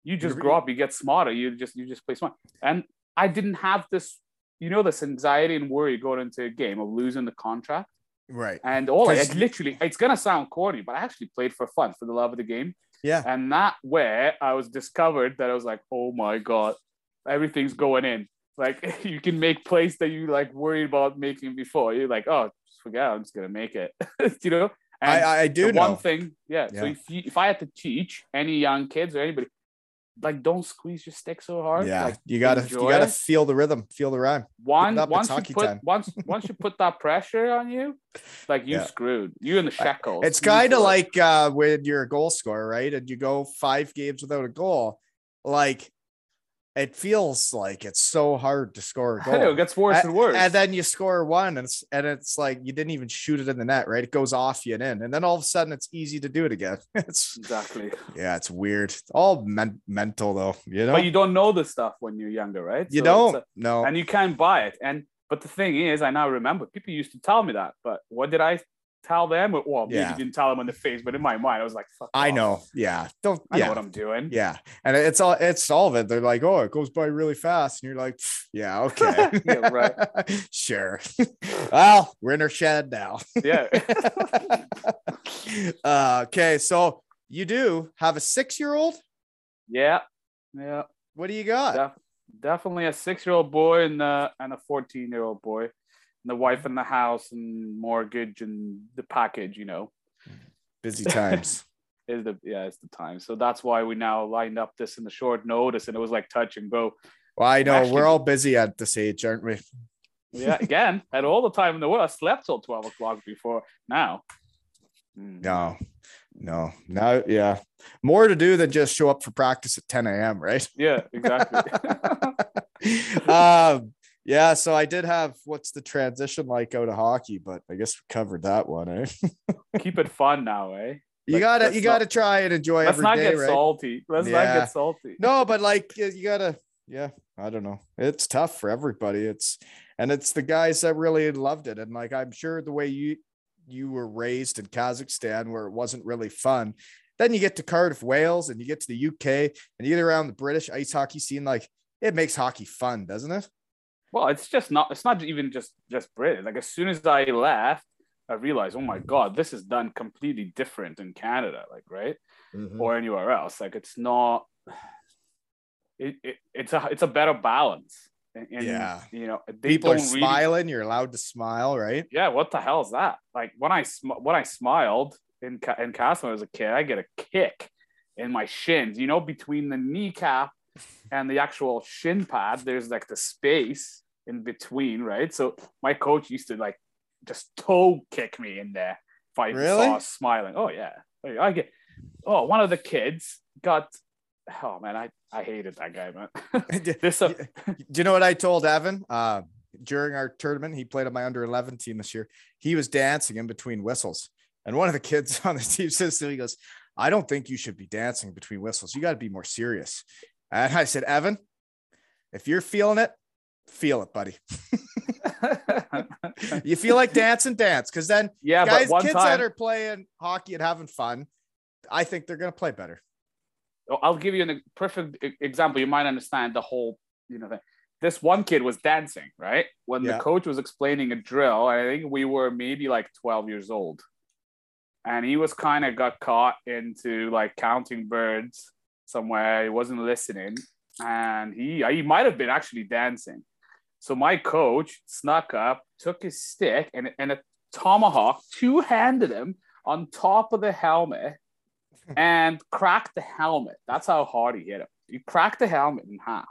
you just grow up, you get smarter, you just you just play smart. And I didn't have this, you know, this anxiety and worry going into a game of losing the contract. Right. And all I 'Cause it you- literally, it's gonna sound corny, but I actually played for fun, for the love of the game. Yeah. And that way I was discovered that I was like, oh my God, everything's going in. Like [LAUGHS] you can make plays that you like worried about making before. You're like, oh, forget, I'm just gonna make it. [LAUGHS] you know? I, And I I do know. one thing, yeah. So if you, if I had to teach any young kids or anybody, like don't squeeze your stick so hard. yeah, Like you gotta you gotta it. feel the rhythm, feel the rhyme. one up, once you put time. once [LAUGHS] once you put that pressure on you, like you Yeah. screwed. You in the shackles. It's kind of like uh, when you're a goal scorer, right? And you go five games without a goal. Like it feels like it's so hard to score a I know, it gets worse and worse. And then you score one, and it's and it's like you didn't even shoot it in the net, right? It goes off you and in, and then all of a sudden it's easy to do it again. [LAUGHS] It's exactly. yeah, it's weird. All men- mental though, you know. But you don't know the stuff when you're younger, right? You So don't it's no. and you can't buy it. And but the thing is, I now remember people used to tell me that. But what did I tell them? Well, maybe Yeah. didn't tell them in the face, but in my mind, I was like, Fuck I off. know. Yeah, don't. I yeah, know what I'm doing. Yeah. And it's all it's all of it. They're like, oh, it goes by really fast. And you're like, yeah, okay. [LAUGHS] Yeah, right. [LAUGHS] sure. [LAUGHS] well, we're in our shed now. Yeah. uh, okay, so you do have a six-year-old. yeah. Yeah. What do you got? Def- definitely a six-year-old boy and uh, and a fourteen-year-old boy, and the wife in the house and mortgage and the package. You know, Busy times. [LAUGHS] is the yeah, it's the time. So that's why we now lined up this in the short notice, and it was like touch and go. well, I know Actually- we're all busy at this age, aren't we? Yeah, [LAUGHS] again, had all the time in the world. I slept till twelve o'clock before now. Mm. No, no, no, yeah. More to do than just show up for practice at 10 a.m., right? Yeah, exactly. [LAUGHS] um, yeah, so I did have what's the transition like out of hockey, but I guess we covered that one, eh? [LAUGHS] Keep it fun now, eh? You Like, gotta you not- gotta try and enjoy it. Let's not day, get right? salty. Let's not get salty. No, but like you you gotta, yeah, I don't know. It's tough for everybody. It's and it's the guys that really loved it. And like I'm sure the way you you were raised in Kazakhstan where it wasn't really fun. Then you get to Cardiff, Wales, and you get to the UK and you get around the British ice hockey scene, like it makes hockey fun, doesn't it? Well, it's just not. It's not even just just British. Like as soon as I left, I realized, oh my god, this is done completely different in Canada. Like right Mm-hmm. or anywhere else. Like it's not. It, it it's a it's a better balance. And, Yeah. you know People are don't really- smiling, you're allowed to smile, right? yeah, what the hell is that? Like when I sm- when I smiled in in Castle as a kid, I get a kick in my shins. You know, between the kneecap and the actual shin pad, there's like the space in between, right? So my coach used to like just toe kick me in there if I Really? saw smiling. Oh yeah, I get. Oh, one of the kids got. Oh man, I I hated that guy, man. [LAUGHS] [LAUGHS] this uh, Do you know what I told Evan? Uh, during our tournament, he played on my under 11 team this year. He was dancing in between whistles. And one of the kids [LAUGHS] on the team says to him, he goes, I don't think you should be dancing between whistles. You got to be more serious. And I said, Evan, if you're feeling it, feel it, buddy. [LAUGHS] You feel like dancing, dance. Because then yeah, guys, kids time that are playing hockey and having fun, I think they're going to play better. Oh, I'll give you a perfect example. You might understand the whole, you know, thing. This one kid was dancing, right? When Yeah. the coach was explaining a drill, I think we were maybe like 12 years old. And he was kind of got caught into like counting birds somewhere. He wasn't listening. And he uh, he might have been actually dancing. So my coach snuck up, took his stick and, and a tomahawk, two-handed him on top of the helmet [LAUGHS] and cracked the helmet. That's how hard he hit him. He cracked the helmet in half.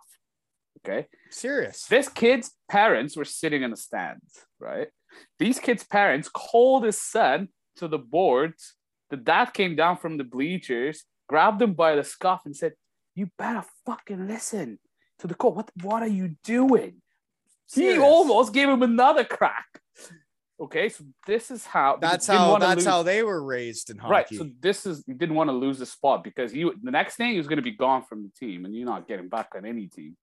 Okay. Serious. This kid's parents were sitting in the stands, right? These kids' parents called his son to the boards. The dad came down from the bleachers, grabbed him by the scuff, and said, You better fucking listen to the call. What, what are you doing? Serious. He almost gave him another crack. okay, so this is how That's how that's lose- how they were raised in hockey. Right. So this is he didn't want to lose the spot because he the next thing he was going to be gone from the team, and you're not getting back on any team.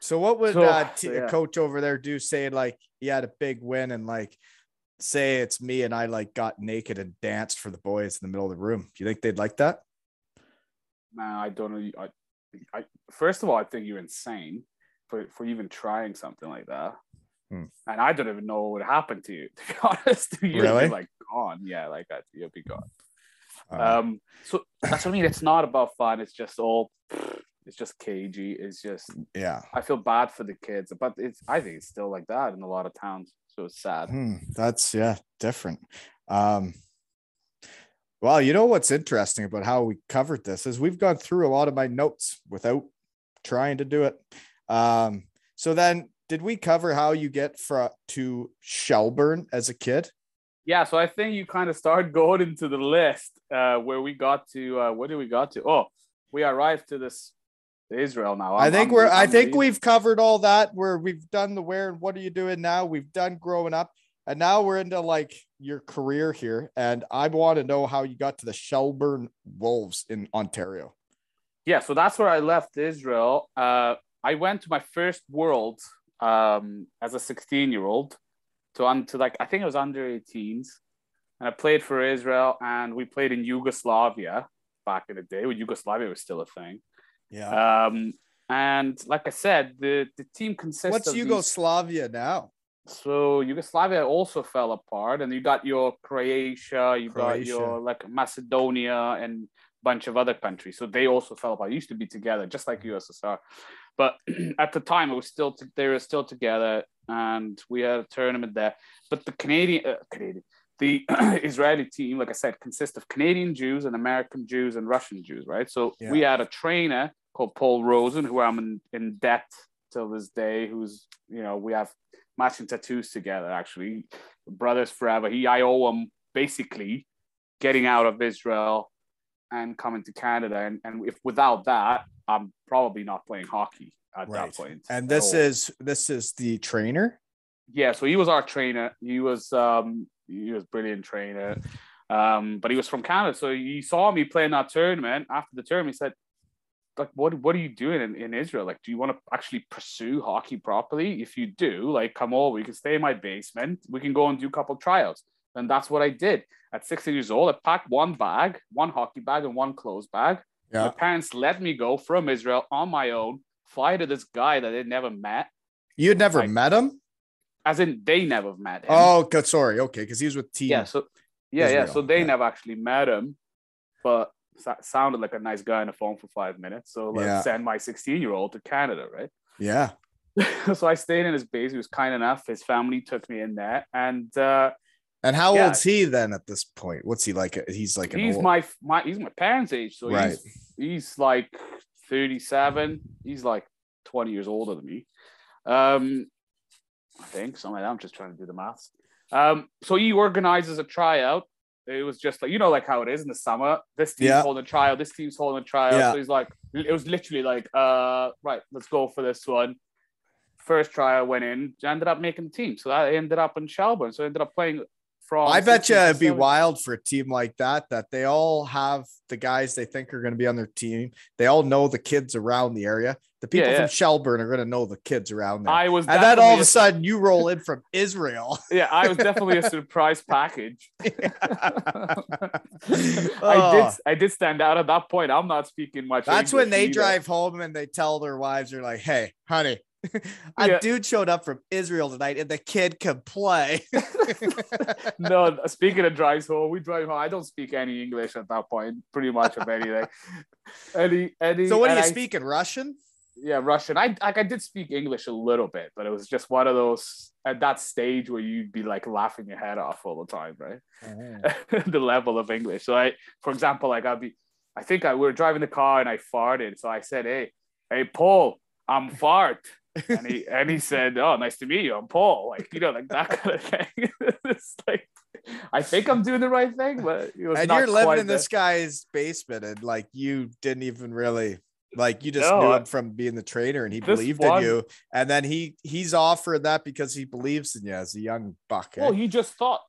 So what would So- uh, t- so, yeah. coach over there do? Say like he had a big win and like say it's me and I like got naked and danced for the boys in the middle of the room. Do you think they'd like that? Man, I don't know. I, I first of all, I think you're insane for for even trying something like that. Hmm. And I don't even know what would happen to you. [LAUGHS] To be honest, you'd Really? like gone. Yeah, like that. You'll be gone. Uh, Um, so that's what I mean. It's not about fun. It's just all. [SNIFFS] It's just cagey. It's just. yeah. I feel bad for the kids, but it's. I think it's still like that in a lot of towns. So it's sad. Hmm, that's yeah, different. Um, well, you know what's interesting about how we covered this is we've gone through a lot of my notes without trying to do it. Um, so then did we cover how you get from to Shelburne as a kid? Yeah, so I think you kind of start [LAUGHS] going into the list uh, where we got to. Uh, what did we got to? Oh, we arrived to this Israel now. i I'm- think I'm- we're I I'm think leaving. we've covered all that where we've done the where and what are you doing now? We've done growing up and now we're into like your career here and I want to know how you got to the Shelburne Wolves in Ontario. Yeah, so that's where I left Israel. Uh, I went to my first World um, as a 16 year old to on to like I think it was under 18s, and I played for Israel, and we played in Yugoslavia back in the day when Yugoslavia was still a thing. Yeah. Um, and like I said, the the team consists What's of these- Yugoslavia now? So Yugoslavia also fell apart, and you got your Croatia, you got your like Macedonia and a bunch of other countries. So they also fell apart. It used to be together, just like USSR. But [CLEARS THROAT] at the time, it was still they were still together, and we had a tournament there. But the Canadian, uh, Canadian, the [CLEARS THROAT] Israeli team, like I said, consists of Canadian Jews and American Jews and Russian Jews, right? So we had a trainer called Paul Rosen, who I'm in, in debt till this day. Who's you know we have matching tattoos together. Actually, brothers forever. He, I owe him basically getting out of Israel and coming to Canada. And, and if without that, I'm probably not playing hockey at Right. that point. And this is this is the trainer. yeah. So he was our trainer. He was um he was brilliant trainer. Um, but he was from Canada, so he saw me playing that tournament. After the tournament, he said, "Like, what what are you doing in, in Israel? Like, do you want to actually pursue hockey properly? If you do, like, come over. You can stay in my basement. We can go and do a couple tryouts." And that's what I did. At 16 years old, I packed one bag, one hockey bag, and one clothes bag. My parents let me go from Israel on my own, fly to this guy that they never met, You'd never Like- met him? as in they never met him. Oh, good. Sorry. Okay, because he was with team. yeah. So yeah, yeah. So they yeah. never actually met him, but sa- sounded like a nice guy on the phone for five minutes. So let's Yeah. send my 16 year old to Canada, right? Yeah. [LAUGHS] so I stayed in his base. He was kind enough. His family took me in there, and uh, And how Yeah. old's he then at this point? What's he like? He's like he's old- my my he's my parents' age. So Right. he's he's like 37. He's like 20 years older than me. Um, I think something like that. I'm just trying to do the maths. Um, so he organizes a tryout. It was just like you know, like how it is in the summer. This team's Yeah. holding a tryout. This team's holding a tryout. Yeah. So he's like, it was literally like, uh, right, let's go for this one. First tryout went in, ended up making the team. So I ended up in Shelburne. So I ended up playing from. I bet you it'd be wild for a team like that, that they all have the guys they think are going to be on their team. They all know the kids around the area. The people Yeah, from. Shelburne are going to know the kids around there. I was and then all of a sudden you roll in from Israel. [LAUGHS] Yeah, I was definitely a surprise package. [LAUGHS] [LAUGHS] I Oh. did I did stand out at that point. I'm not speaking much. That's when they either. drive home and they tell their wives, they're like, hey, honey, [LAUGHS] a Yeah. dude showed up from Israel tonight and the kid can play. [LAUGHS] No, speaking of drives home, we drive home. I don't speak any English at that point, pretty much of anything. [LAUGHS] Any, any. so what do you I- speak in Russian? Yeah, Russian. I like I did speak English a little bit, but it was just one of those at that stage where you'd be like laughing your head off all the time, right? Mm-hmm. the level of English. So I, for example, like I'd be, I think I we were driving the car and I farted. So I said, "Hey, hey, Paul, I'm fart," and he and he said, "Oh, nice to meet you. I'm Paul." Like you know, like that [LAUGHS] kind of thing. [LAUGHS] it's like I think I'm doing the right thing, but it was and you're living in this guy's basement and like you didn't even really Like you just No, knew him from being the trainer and he believed one- in you. And then he he's offering that because he believes in you as a young buck. eh? Well, he just thought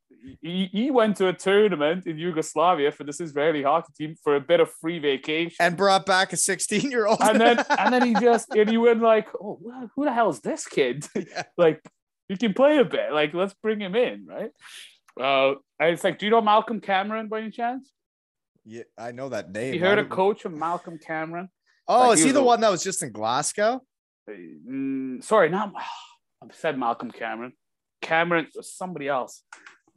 he, he went to a tournament in Yugoslavia for this Israeli hockey team for a bit of free vacation. and brought back a 16 year old. and then [LAUGHS] and then he just and he went like, oh, who the hell is this kid? [LAUGHS] Yeah. like, he can play a bit. Like, let's bring him in, right? Uh, and it's like, do you know Malcolm Cameron by any chance? yeah, I know that name. You heard a coach of Malcolm Cameron? Oh, like is he he the one that was just in Glasgow? Mm, sorry, not [SIGHS] I said Malcolm Cameron. Cameron, somebody else.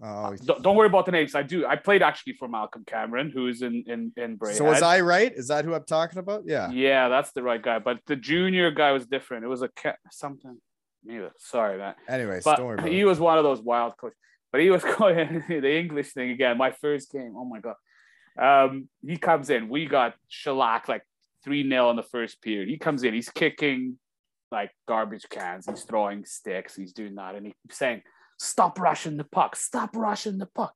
Oh, Don't, don't worry about the names. I do. I played actually for Malcolm Cameron, who is in in in Braehead. so was I right? Is that who I'm talking about? Yeah. Yeah, that's the right guy. But the junior guy was different. It was a ca- something. Maybe sorry, man. Anyways, But don't worry he was one of those wild coaches. But he was [LAUGHS] going the English thing again. My first game. Oh my god. Um, he comes in. We got shellacked like three 0 in the first period. He comes in. He's kicking like garbage cans. He's throwing sticks. He's doing that, and he keeps saying, "Stop rushing the puck. Stop rushing the puck."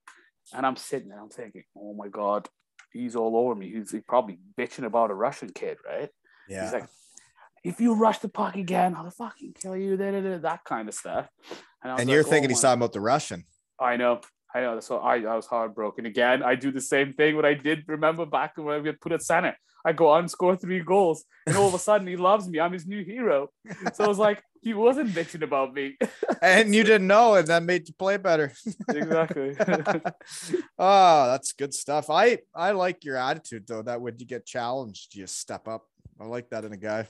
And I'm sitting there. I'm thinking, "Oh my god." He's all over me. He's he's probably bitching about a Russian kid, right? Yeah. He's like, if you rush the puck again, I'll fucking kill you. Da, da, da, that kind of stuff. I was and you're like, oh thinking oh he's talking about the Russian. I know, I know. So I, I was heartbroken again. I do the same thing. What I did remember back when I get put at center, I go on score three goals, and all of a sudden he loves me. I'm his new hero. So I [LAUGHS] was like, he wasn't bitching about me. and you didn't know, and that made you play better. [LAUGHS] exactly. [LAUGHS] oh, that's good stuff. I I like your attitude though. That when you get challenged, you step up. I like that in a guy.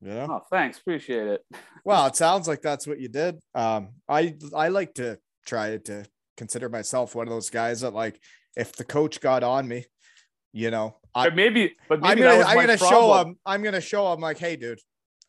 Yeah. oh, thanks. Appreciate it. Well, it sounds like that's what you did. Um, I I like to try to consider myself one of those guys that like if the coach got on me, you know, I, But maybe, but maybe I'm gonna I'm gonna show him. I'm gonna show him like, hey, dude,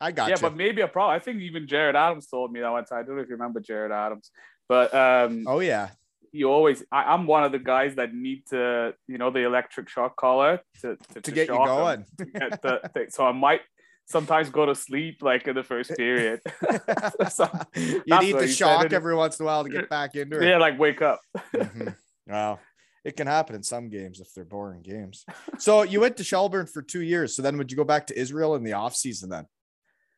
I got yeah, you. but maybe a problem. I think even Jared Adams told me that one time. I don't know if you remember Jared Adams, but um, oh yeah, you always I, I'm one of the guys that need to, you know, the electric shock collar to to, to get you going. Get the [LAUGHS] so I might sometimes go to sleep like in the first period. [LAUGHS] [LAUGHS] So, you need the shock every once in a while to get back into it. yeah, like wake up. Mhm. Wow. It can happen in some games if they're boring games. So you went to Shelburne for two years. So then would you go back to Israel in the off season then?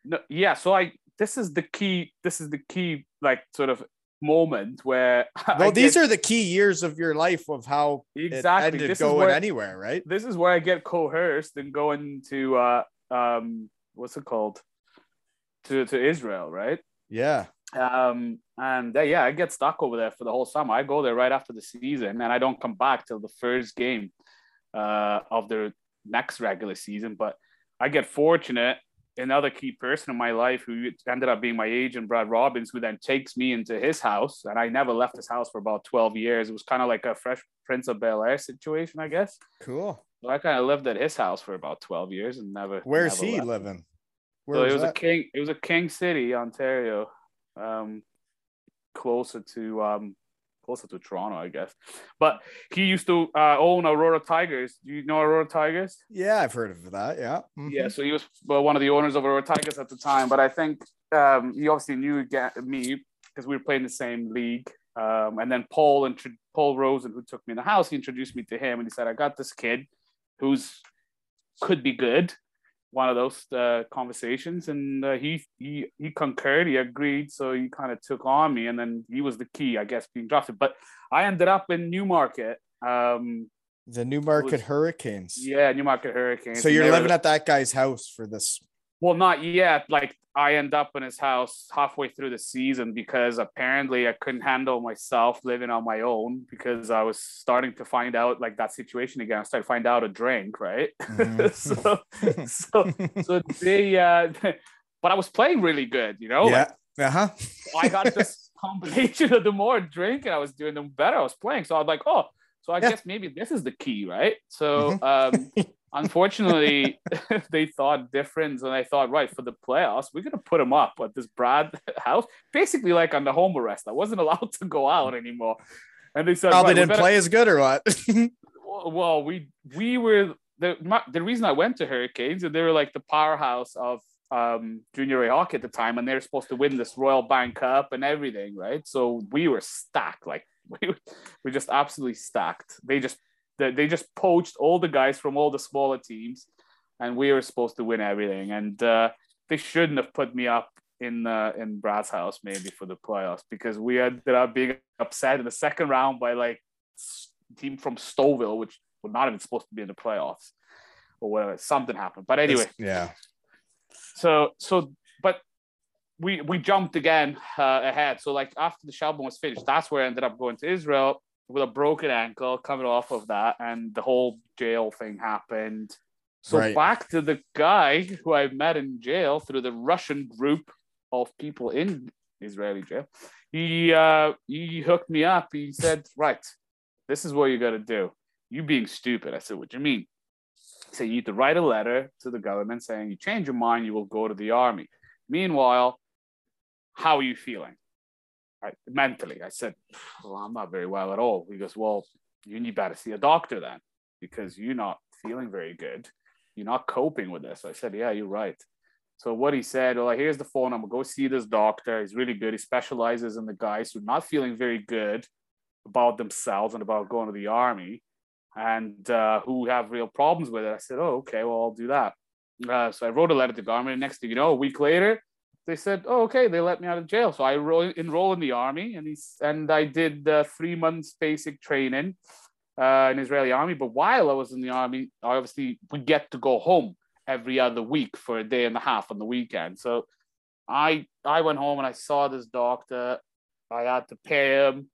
No, yeah, so I this is the key. This is the key, like sort of moment where. [LAUGHS] Well, these are the key years of your life of how exactly it ended this is going where anywhere, right? this is where I get coerced and going to uh um what's it called to to Israel, right? Yeah. Um, and uh, yeah, I get stuck over there for the whole summer. I go there right after the season, and I don't come back till the first game uh, of the next regular season. But I get fortunate. Another key person in my life who ended up being my agent, Brad Robbins, who then takes me into his house, and I never left his house for about twelve years. It was kind of like a Fresh Prince of Bel Air situation, I guess. Cool. So I kind of lived at his house for about twelve years and never. Where's never he left. living? So Where it was a king. It was a King City, Ontario, um, closer to um, closer to Toronto, I guess. But he used to uh, own Aurora Tigers. Do you know Aurora Tigers? yeah, I've heard of that. Yeah. Mhm. Yeah. So he was well, one of the owners of Aurora Tigers at the time. But I think um, he obviously knew me because we were playing the same league. Um, and then Paul and Paul Rosen, who took me in the house, he introduced me to him, and he said, "I got this kid, who's could be good." One of those uh, conversations, and uh, he he he concurred, he agreed, so he kind of took on me, and then he was the key, I guess, being drafted. But I ended up in Newmarket, um, The Newmarket was- Hurricanes. yeah, Newmarket Hurricanes. So you're were living at that guy's house for this. Well, not yet. Like I end up in his house halfway through the season because apparently I couldn't handle myself living on my own because I was starting to find out like that situation again. I started to find out a drink, right? [LAUGHS] Mhm. so, so, so they, uh, [LAUGHS] but I was playing really good, you know. Like, yeah. Uh huh. I got this [LAUGHS] combination of the more drink and I was doing them better. I was playing. So I was like, oh, so I Yeah. guess maybe this is the key, right? So um unfortunately [LAUGHS] they thought different and I thought, right, for the playoffs, we're gonna put him up at this Brad [LAUGHS] house, basically like on the home arrest. I wasn't [LAUGHS] allowed to go out anymore. And they said, Probably right, we didn't better- play as good or what? well, we we were the my, the reason I went to Hurricanes, and they were like the powerhouse of um, junior A hockey at the time, and they're supposed to win this Royal Bank Cup and everything, right? So we were stacked, like we were, we just absolutely stacked. They just they, they just poached all the guys from all the smaller teams, and we were supposed to win everything. And uh, they shouldn't have put me up in uh, in Brad's house maybe for the playoffs because we ended up being upset in the second round by like team from Stouffville, which were not even supposed to be in the playoffs or whatever. Something happened, but anyway, It's- yeah. so so but we we jumped again uh, ahead. So like after the Shelburne was finished, that's where I ended up going to Israel with a broken ankle coming off of that, and the whole jail thing happened. So Right. back to the guy who I met in jail through the Russian group of people in Israeli jail. He uh, he hooked me up. He said, "Right, this is what you got to do." You being stupid. I said, "What do you mean?" He said, "You need to write a letter to the government saying you change your mind, you will go to the army." Meanwhile, how are you feeling? Right, mentally, I said, "Well, I'm not very well at all." He goes, "Well, you need better see a doctor then, because you're not feeling very good. You're not coping with this." I said, "Yeah, you're right." So what he said, well, here's the phone number. Go see this doctor. He's really good. He specializes in the guys who are not feeling very good about themselves and about going to the army, and uh, who have real problems with it. I said, oh, okay, well, I'll do that. Uh, so I wrote a letter to government. Next thing you know, a week later, they said, "Oh, okay." They let me out of jail, so I ro- enrolled in the army, and he's, and I did uh, three months basic training uh, in Israeli army. But while I was in the army, obviously we get to go home every other week for a day and a half on the weekend. So I I went home and I saw this doctor. I had to pay him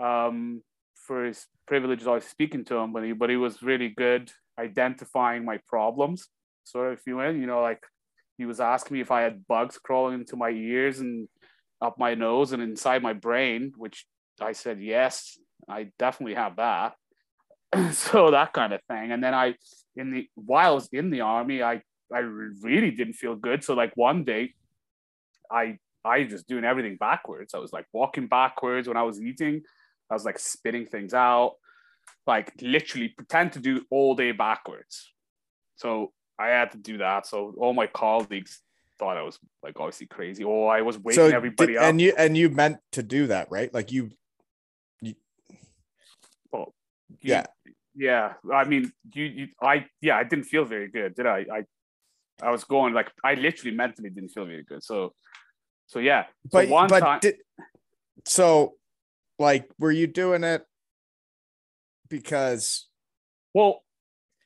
um, for his privileges. I was speaking to him, but he but he was really good identifying my problems. So if you win, you know, like he was asking me if I had bugs crawling into my ears and up my nose and inside my brain, which I said yes, I definitely have that. [CLEARS THROAT] so that kind of thing. And then I, in the while I was in the army, I I really didn't feel good. So like one day, I I was just doing everything backwards. I was like walking backwards when I was eating. I was like spitting things out, like literally pretend to do all day backwards. So I had to do that. So all my colleagues thought I was like obviously crazy. Or I was waking So everybody did- up. and you and you meant to do that, right? Like you You- yeah. yeah i mean you, you i yeah i didn't feel very good did i i i was going like i literally mentally didn't feel very good so so yeah so but one but time did, so like were you doing it because well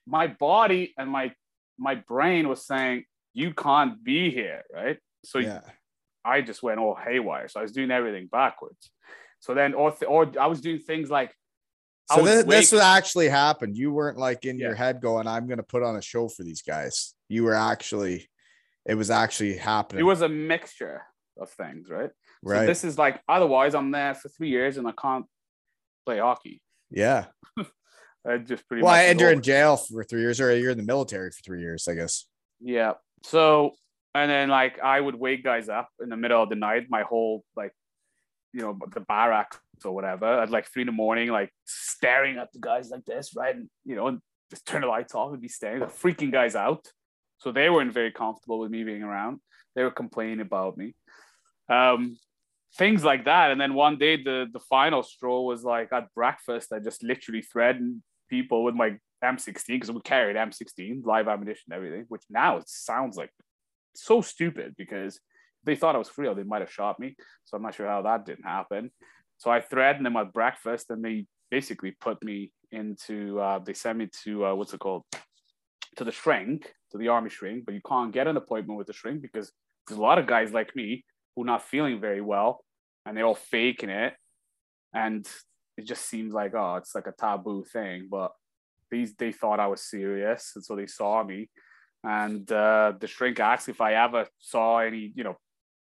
my body and my my brain was saying you can't be here right? So yeah. I just went all haywire. So i was doing everything backwards. So then or, th- or i was doing things like so this, this actually happened. You weren't like in your head going i'm gonna put on a show for these guys. You were actually it was actually happening. It was a mixture of things right? So right. this is like otherwise i'm there for three years and i can't play hockey. Yeah [LAUGHS] I just pretty well much and you're in jail for three years or you're in the military for three years i guess Yeah. So and then like I would wake guys up in the middle of the night, my whole like you know the barracks or whatever at like three in the morning, like staring at the guys like this, right? And you know, and just turn the lights off and be staring, like, freaking guys out. So they weren't very comfortable with me being around. They were complaining about me. Um, things like that. And then one day the the final straw was like at breakfast, I just literally threatened people with my M16 because we carried M16, live ammunition, everything, which now it sounds like so stupid because they thought I was for real, they might have shot me. So I'm not sure how that didn't happen. So I threatened them at breakfast and they basically put me into, uh, they sent me to, uh, what's it called? To the shrink, to the army shrink, but you can't get an appointment with the shrink because there's a lot of guys like me who are not feeling very well and they're all faking it. And it just seems like, oh, it's like a taboo thing. But these they thought I was serious, and so they saw me. And uh, the shrink asked if I ever saw any, you know,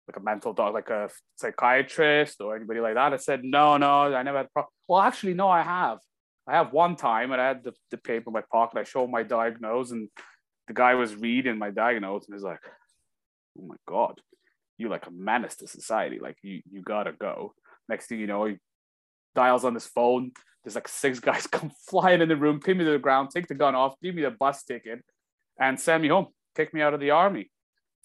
like a mental doc, like a psychiatrist or anybody like that. I said no, no, I never had. Pro-. Well, actually, no, I have. I have one time, and I had the, the paper in my pocket. I showed my diagnose, and the guy was reading my diagnose, and he's like, "Oh my god, you're like a menace to society. Like you, you gotta go." Next thing you know, dials on his phone. There's like six [LAUGHS] guys come flying in the room, pin me to the ground, take the gun off, give me the bus ticket, and send me home, kick me out of the army.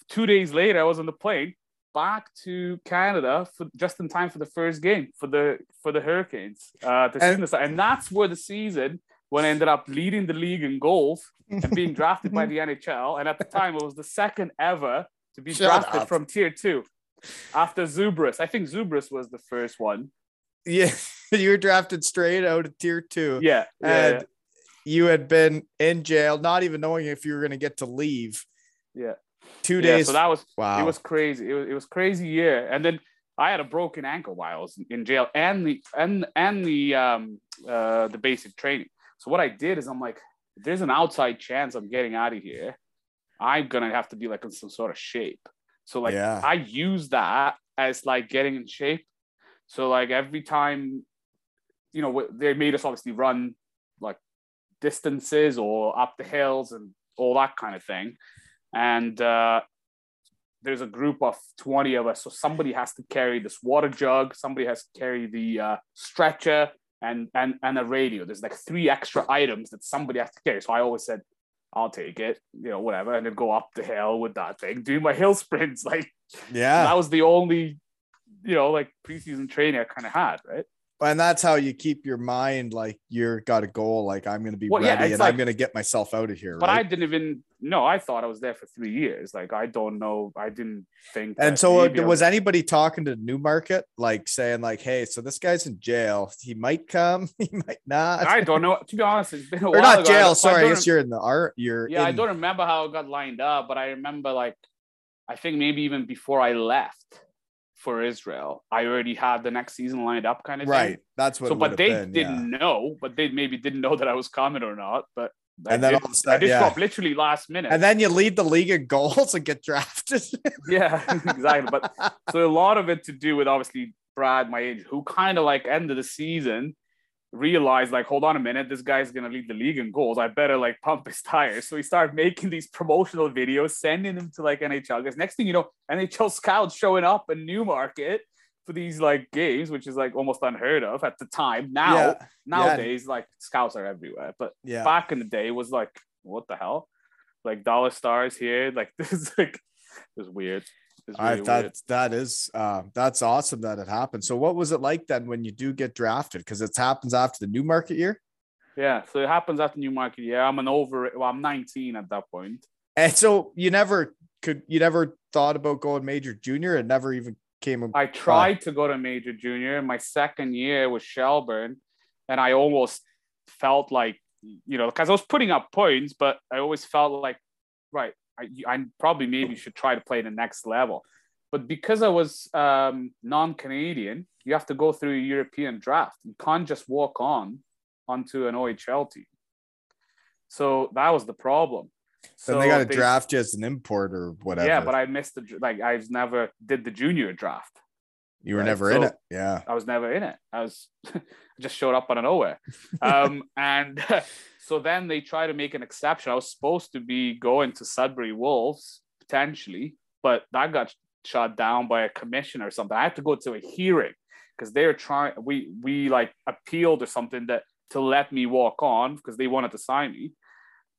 Two days later, I was on the plane back to Canada for just in time for the first game for the for the Hurricanes. Uh, to And- and, that's where the season when I ended up leading the league in goals and being drafted by the [LAUGHS] NHL. And at the time, it was the second ever to be Shut drafted up. from tier two after Zubris. I think Zubris was the first one. Yeah, [LAUGHS] you were drafted straight out of tier two, Yeah. and yeah, you had been in jail, not even knowing if you were going to get to leave. yeah. Two Yeah, days. so that was wow. it was crazy. It was, it was crazy year. And then I had a broken ankle while I was in jail and the and and the um uh the basic training. So what I did is I'm like, there's an outside chance I'm getting out of here. I'm gonna have to be like in some sort of shape. So like Yeah. I use that as like getting in shape. So like every time, you know, they made us obviously run like distances or up the hills and all that kind of thing. And uh, there's a group of 20 of us. So somebody has to carry this water jug, somebody has to carry the uh, stretcher and, and, and a radio. There's like three extra items that somebody has to carry. So I always said, I'll take it, you know, whatever, and then go up the hill with that thing, do my [LAUGHS] hill sprints. Like yeah. that was the only, you know, like preseason training I kind of had, right? And that's how you keep your mind like you're got a goal like i'm going to be Well, ready it's and i'm going to get myself out of here But I didn't even know. I thought I was there for three years. Like I don't know. I didn't think. and so uh, was anybody talking to newmarket like saying like hey so this guy's in jail he might come [LAUGHS] he might not I don't know. To be honest, it's been a [LAUGHS] or while not ago. Jail I sorry i guess you're in the art you're yeah, I don't remember how it got lined up, but I remember like I think maybe even before I left for Israel, I already had the next season lined up, kind of thing. right that's what So, but they been, didn't yeah. know, but they maybe didn't know that I was coming or not. But I And then did, all of a I sudden- did yeah. literally last minute. and then you lead the league in goals [LAUGHS] and get drafted yeah, [LAUGHS] exactly. But [LAUGHS] so a lot of it to do with obviously Brad, my age, who kind of like end of the season realized like, hold on a minute, this guy's gonna lead the league in goals. I better like pump his [LAUGHS] tires. So he started making these promotional videos, sending them to like NHL guys. Next thing you know, NHL scouts showing up in Newmarket for these like games, which is like almost unheard of at the time. Now yeah nowadays, like scouts are everywhere, but yeah back in the day it was like, what the hell? Like dollar stars here, like [LAUGHS] this is like it was weird. It's I that weird. that is uh, that's awesome that it happened. So what was it like then when you do get drafted? Because it happens after the Newmarket year. Yeah, so it happens after Newmarket year. I'm an over. Well, I'm 19 at that point. And so you never could you never thought about going major junior? It never even came I tried to go to major junior. My second year was Shelburne, and I almost felt like you know because I was putting up points, but I always felt like right. I, I probably maybe should try to play the next level, but because I was um, non-Canadian, you have to go through a European draft. You can't just walk on onto an OHL team. So that was the problem. then So they got to draft you as an import or whatever. Yeah, but I missed the like I've never did the junior draft. you were right, never in it. Yeah. I was never in it. I was [LAUGHS] just showed up out of nowhere. [LAUGHS] Um, and [LAUGHS] so then they try to make an exception. I was supposed to be going to Sudbury Wolves potentially, but that got shot down by a commission or something. I had to go to a hearing because they're trying. We we like appealed or something that to let me walk on because they wanted to sign me,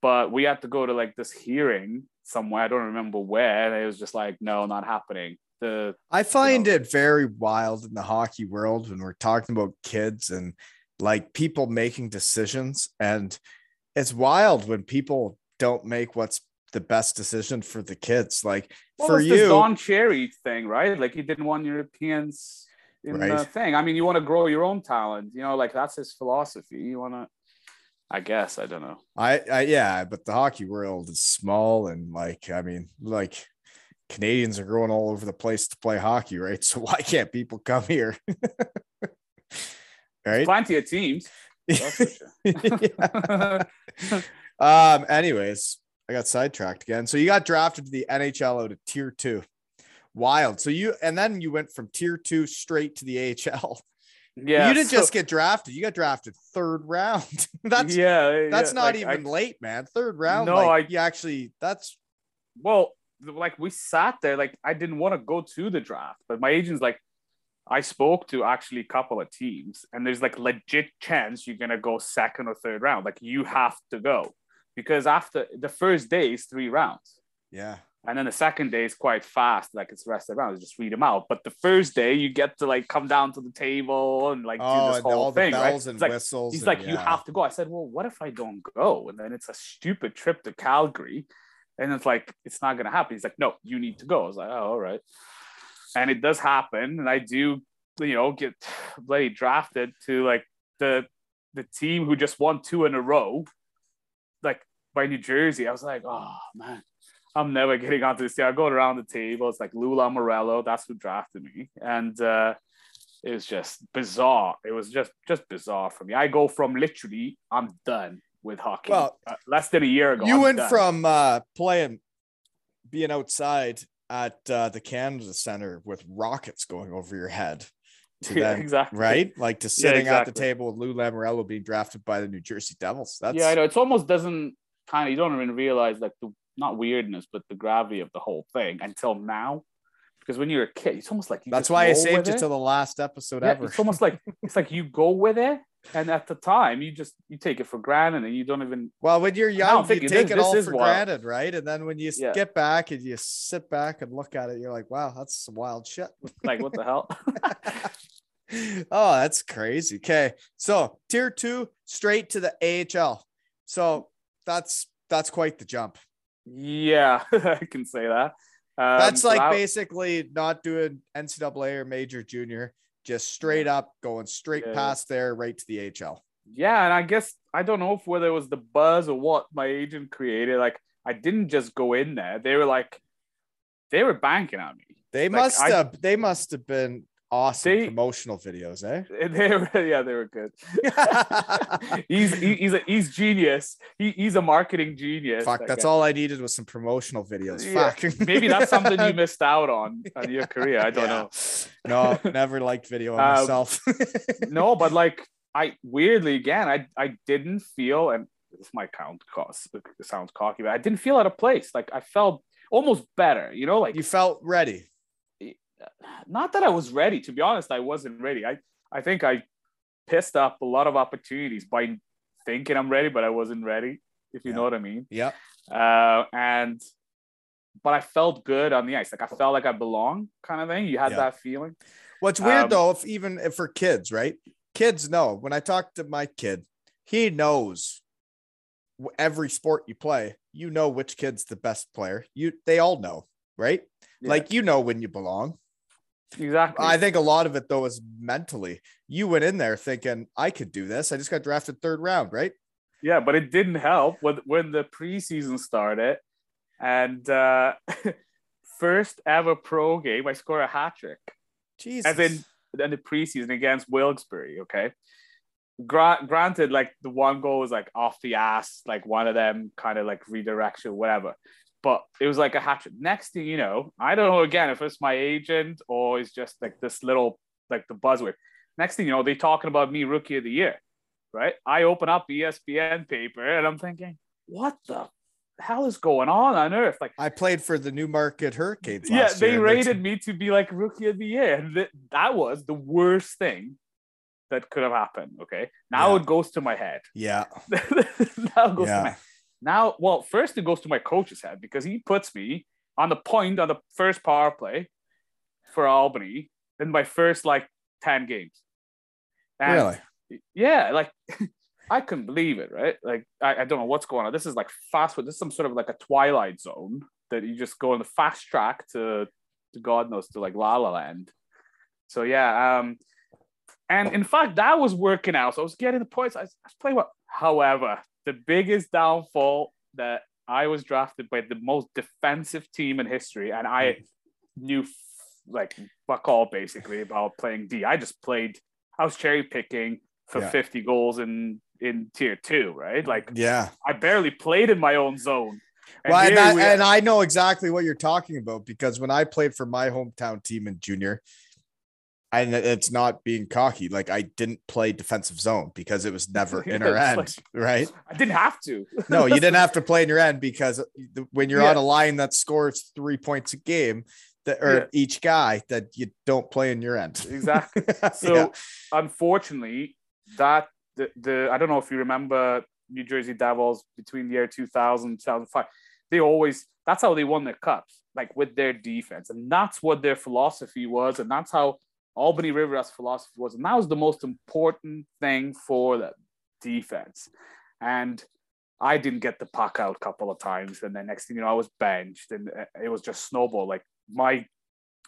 but we had to go to like this hearing somewhere. I don't remember where. And it was just like, no, not happening. The I find it very wild in the hockey world when we're talking about kids and like people making decisions. And it's wild when people don't make what's the best decision for the kids. Like Well, for you, Don Cherry thing, right? Like he didn't want Europeans in the thing. I mean, you want to grow your own talent, you know, like that's his philosophy. You want to, I guess, I don't know. I, I yeah, but the hockey world is small and like I mean, like Canadians are growing all over the place to play hockey, right? [LAUGHS] So why can't people come here? [LAUGHS] right? Plenty of teams. [LAUGHS] Sure. Um, anyways, I got sidetracked again. So you got drafted to the NHL out of tier two. Wild. So you and then you went from tier two straight to the AHL. yeah, you didn't so- just get drafted, you got drafted third round. that's yeah, that's yeah, not like, even I- late, man. Third round. No, like, I- you actually that's well, like we sat there, like I didn't want to go to the draft, but my agent's like, I spoke to actually a couple of teams, and there's like legit chance you're gonna go second or third round. Like you have to go because after the first day is three rounds. yeah. And then the second day is quite fast, like it's the rest of the round. You just read them out. But the first day, you get to like come down to the table and like Oh, do this oh, and whole thing, right? and It's like, whistles. He's and- like, you have to go. I said, well, what if I don't go? And then it's a stupid trip to Calgary. And it's like, it's not going to happen. He's like, no, you need to go. I was like, oh, all right. And it does happen. And I do, you know, get bloody drafted to like the the team who just won two in a row, like by New Jersey. I was like, oh, man. I'm never getting onto this team. I go around the table. It's like Lou Lamoriello. That's who drafted me. And uh, it was just bizarre. It was just just bizarre for me. I go from literally, I'm done with hockey. Well, Uh, less than a year ago. you I'm went done. from uh, playing, being outside at uh, the Canada Center with rockets going over your head to [LAUGHS] yeah, then, exactly right? Like to sitting at the table with Lou Lamoriello being drafted by the New Jersey Devils. That's yeah, I know. It's almost doesn't kind of you don't even realize like the not weirdness, but the gravity of the whole thing until now. Because when you're a kid, it's almost like you That's why I saved it it. to the last episode Yeah, ever. It's almost like it's like you go with it, and at the time you just you take it for granted, and you don't even Well, when you're young, you take this- it all for wild. granted, right? And then when you Yeah. get back and you sit back and look at it, you're like, wow, that's some wild shit. [LAUGHS] like what the hell. [LAUGHS] oh, that's crazy. Okay. So tier two, straight to the AHL. So that's that's quite the jump. yeah, [LAUGHS] I can say that. Um, That's so like that- basically not doing NCAA or major junior, just straight up going straight Yeah, past there, right to the HL. yeah, and I guess I don't know if whether it was the buzz or what my agent created. Like I didn't just go in there; they were like, they were banking on me. They Like, must I- have they must have been awesome They- promotional videos, eh? [LAUGHS] They were, yeah, they were good. [LAUGHS] he's he, he's a he's genius. He, he's a marketing genius. Fuck, that that's guy. all I needed was some promotional videos. Yeah, Fuck. [LAUGHS] Maybe that's something you missed out on on your career. I don't Yeah. know. No, never liked video on Um, myself. No, but like I weirdly again, I I didn't feel, and this might count sounds cocky, but I didn't feel out of place. Like I felt almost better, you know, like you felt ready. Not that I was ready. To be honest, I wasn't ready. I I think I pissed up a lot of opportunities by thinking I'm ready, but I wasn't ready. If you Yeah. know what I mean. Yeah. Uh, and but I felt good on the ice. Like I felt like I belong, kind of thing. You had Yeah. that feeling. What's weird Um, though, if even if for kids, right? Kids know when I talk to my kid, he knows every sport you play, you know which kid's the best player. You they all know, right? Yeah. Like you know when you belong. Exactly. I think a lot of it though is mentally. You went in there thinking I could do this. I just got drafted third round, right? Yeah, but it didn't help when when the preseason started, and uh, [LAUGHS] first ever pro game, I scored a hat trick. Jesus. As in, in the preseason against Wilkes-Barre. Okay, Gra- granted, like the one goal was like off the ass, like one of them kind of like redirection, whatever. But it was like a hat trick. Next thing you know, I don't know again if it's my agent or it's just like this little like the buzzword. Next thing you know, they're talking about me rookie of the year, right? I open up ESPN paper and I'm thinking, what the hell is going on on earth? Like I played for the Newmarket Hurricanes. yeah, they year, rated me to be like rookie of the year. And th- that was the worst thing that could have happened. Okay. Now Yeah. it goes to my head. Yeah. [LAUGHS] now it goes Yeah. to my now, well, first it goes to my coach's head because he puts me on the point on the first power play for Albany in my first like 10 games. And Really? yeah, like [LAUGHS] I couldn't believe it, right? Like I, I don't know what's going on. This is like fast. This is some sort of like a twilight zone that you just go on the fast track to, to God knows to like La La Land. So yeah, um, and in fact that was working out. So I was getting the points. I was, I was playing well. However, the biggest downfall that I was drafted by the most defensive team in history, and I mm. knew f- like fuck all basically about playing D. I just played. I was cherry picking for Yeah. 50 goals in in tier two, right? Like Yeah. I barely played in my own zone. And well, and, we- and I know exactly what you're talking about because when I played for my hometown team in junior, and it's not being cocky, like I didn't play defensive zone because it was [LAUGHS] never in our end, like- right? I didn't have to. No, you didn't [LAUGHS] have to play in your end because uh, when you're Yeah. on a line that scores three points a game, that or Yeah. each guy, that you don't play in your end. Exactly. [LAUGHS] So Yeah. unfortunately, that the, the I don't know if you remember New Jersey Devils between the year 2000 2005. they always that's how they won their cups, like with their defense, and that's what their philosophy was, and that's how Albany River's philosophy was, and that was the most important thing for the defense. And I didn't get the puck out a couple of times, and then next thing you know, I was benched, and it was just snowball. Like my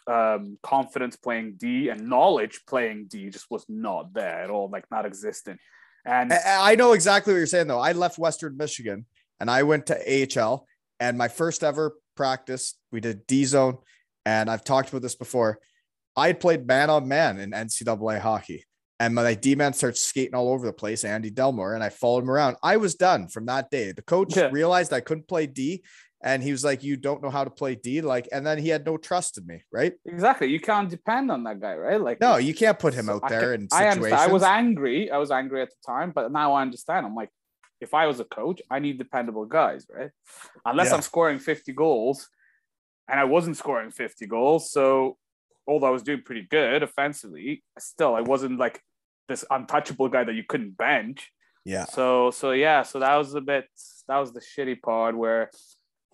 um, confidence playing D and knowledge playing D just was not there at all, like not existent. And I know exactly what you're saying, though. I left Western Michigan and I went to AHL, and my first ever practice, we did D zone, and I've talked about this before. I had played man on man in NCAA hockey and my D man starts skating all over the place, Andy Delmore, and I followed him around. I was done from that day. The coach yeah. realized I couldn't play D, and he was like, "You don't know how to play D," like, and then he had no trust in me, right? Exactly. You can't depend on that guy, right? Like, no, you can't put him out there in situations. I, I was angry. I was angry at the time, but now I understand. I'm like, if I was a coach, I need dependable guys, right? Unless yeah. I'm scoring 50 goals, and I wasn't scoring 50 goals, so although I was doing pretty good offensively, still I wasn't like this untouchable guy that you couldn't bench. Yeah. So so yeah, so that was a bit that was the shitty part where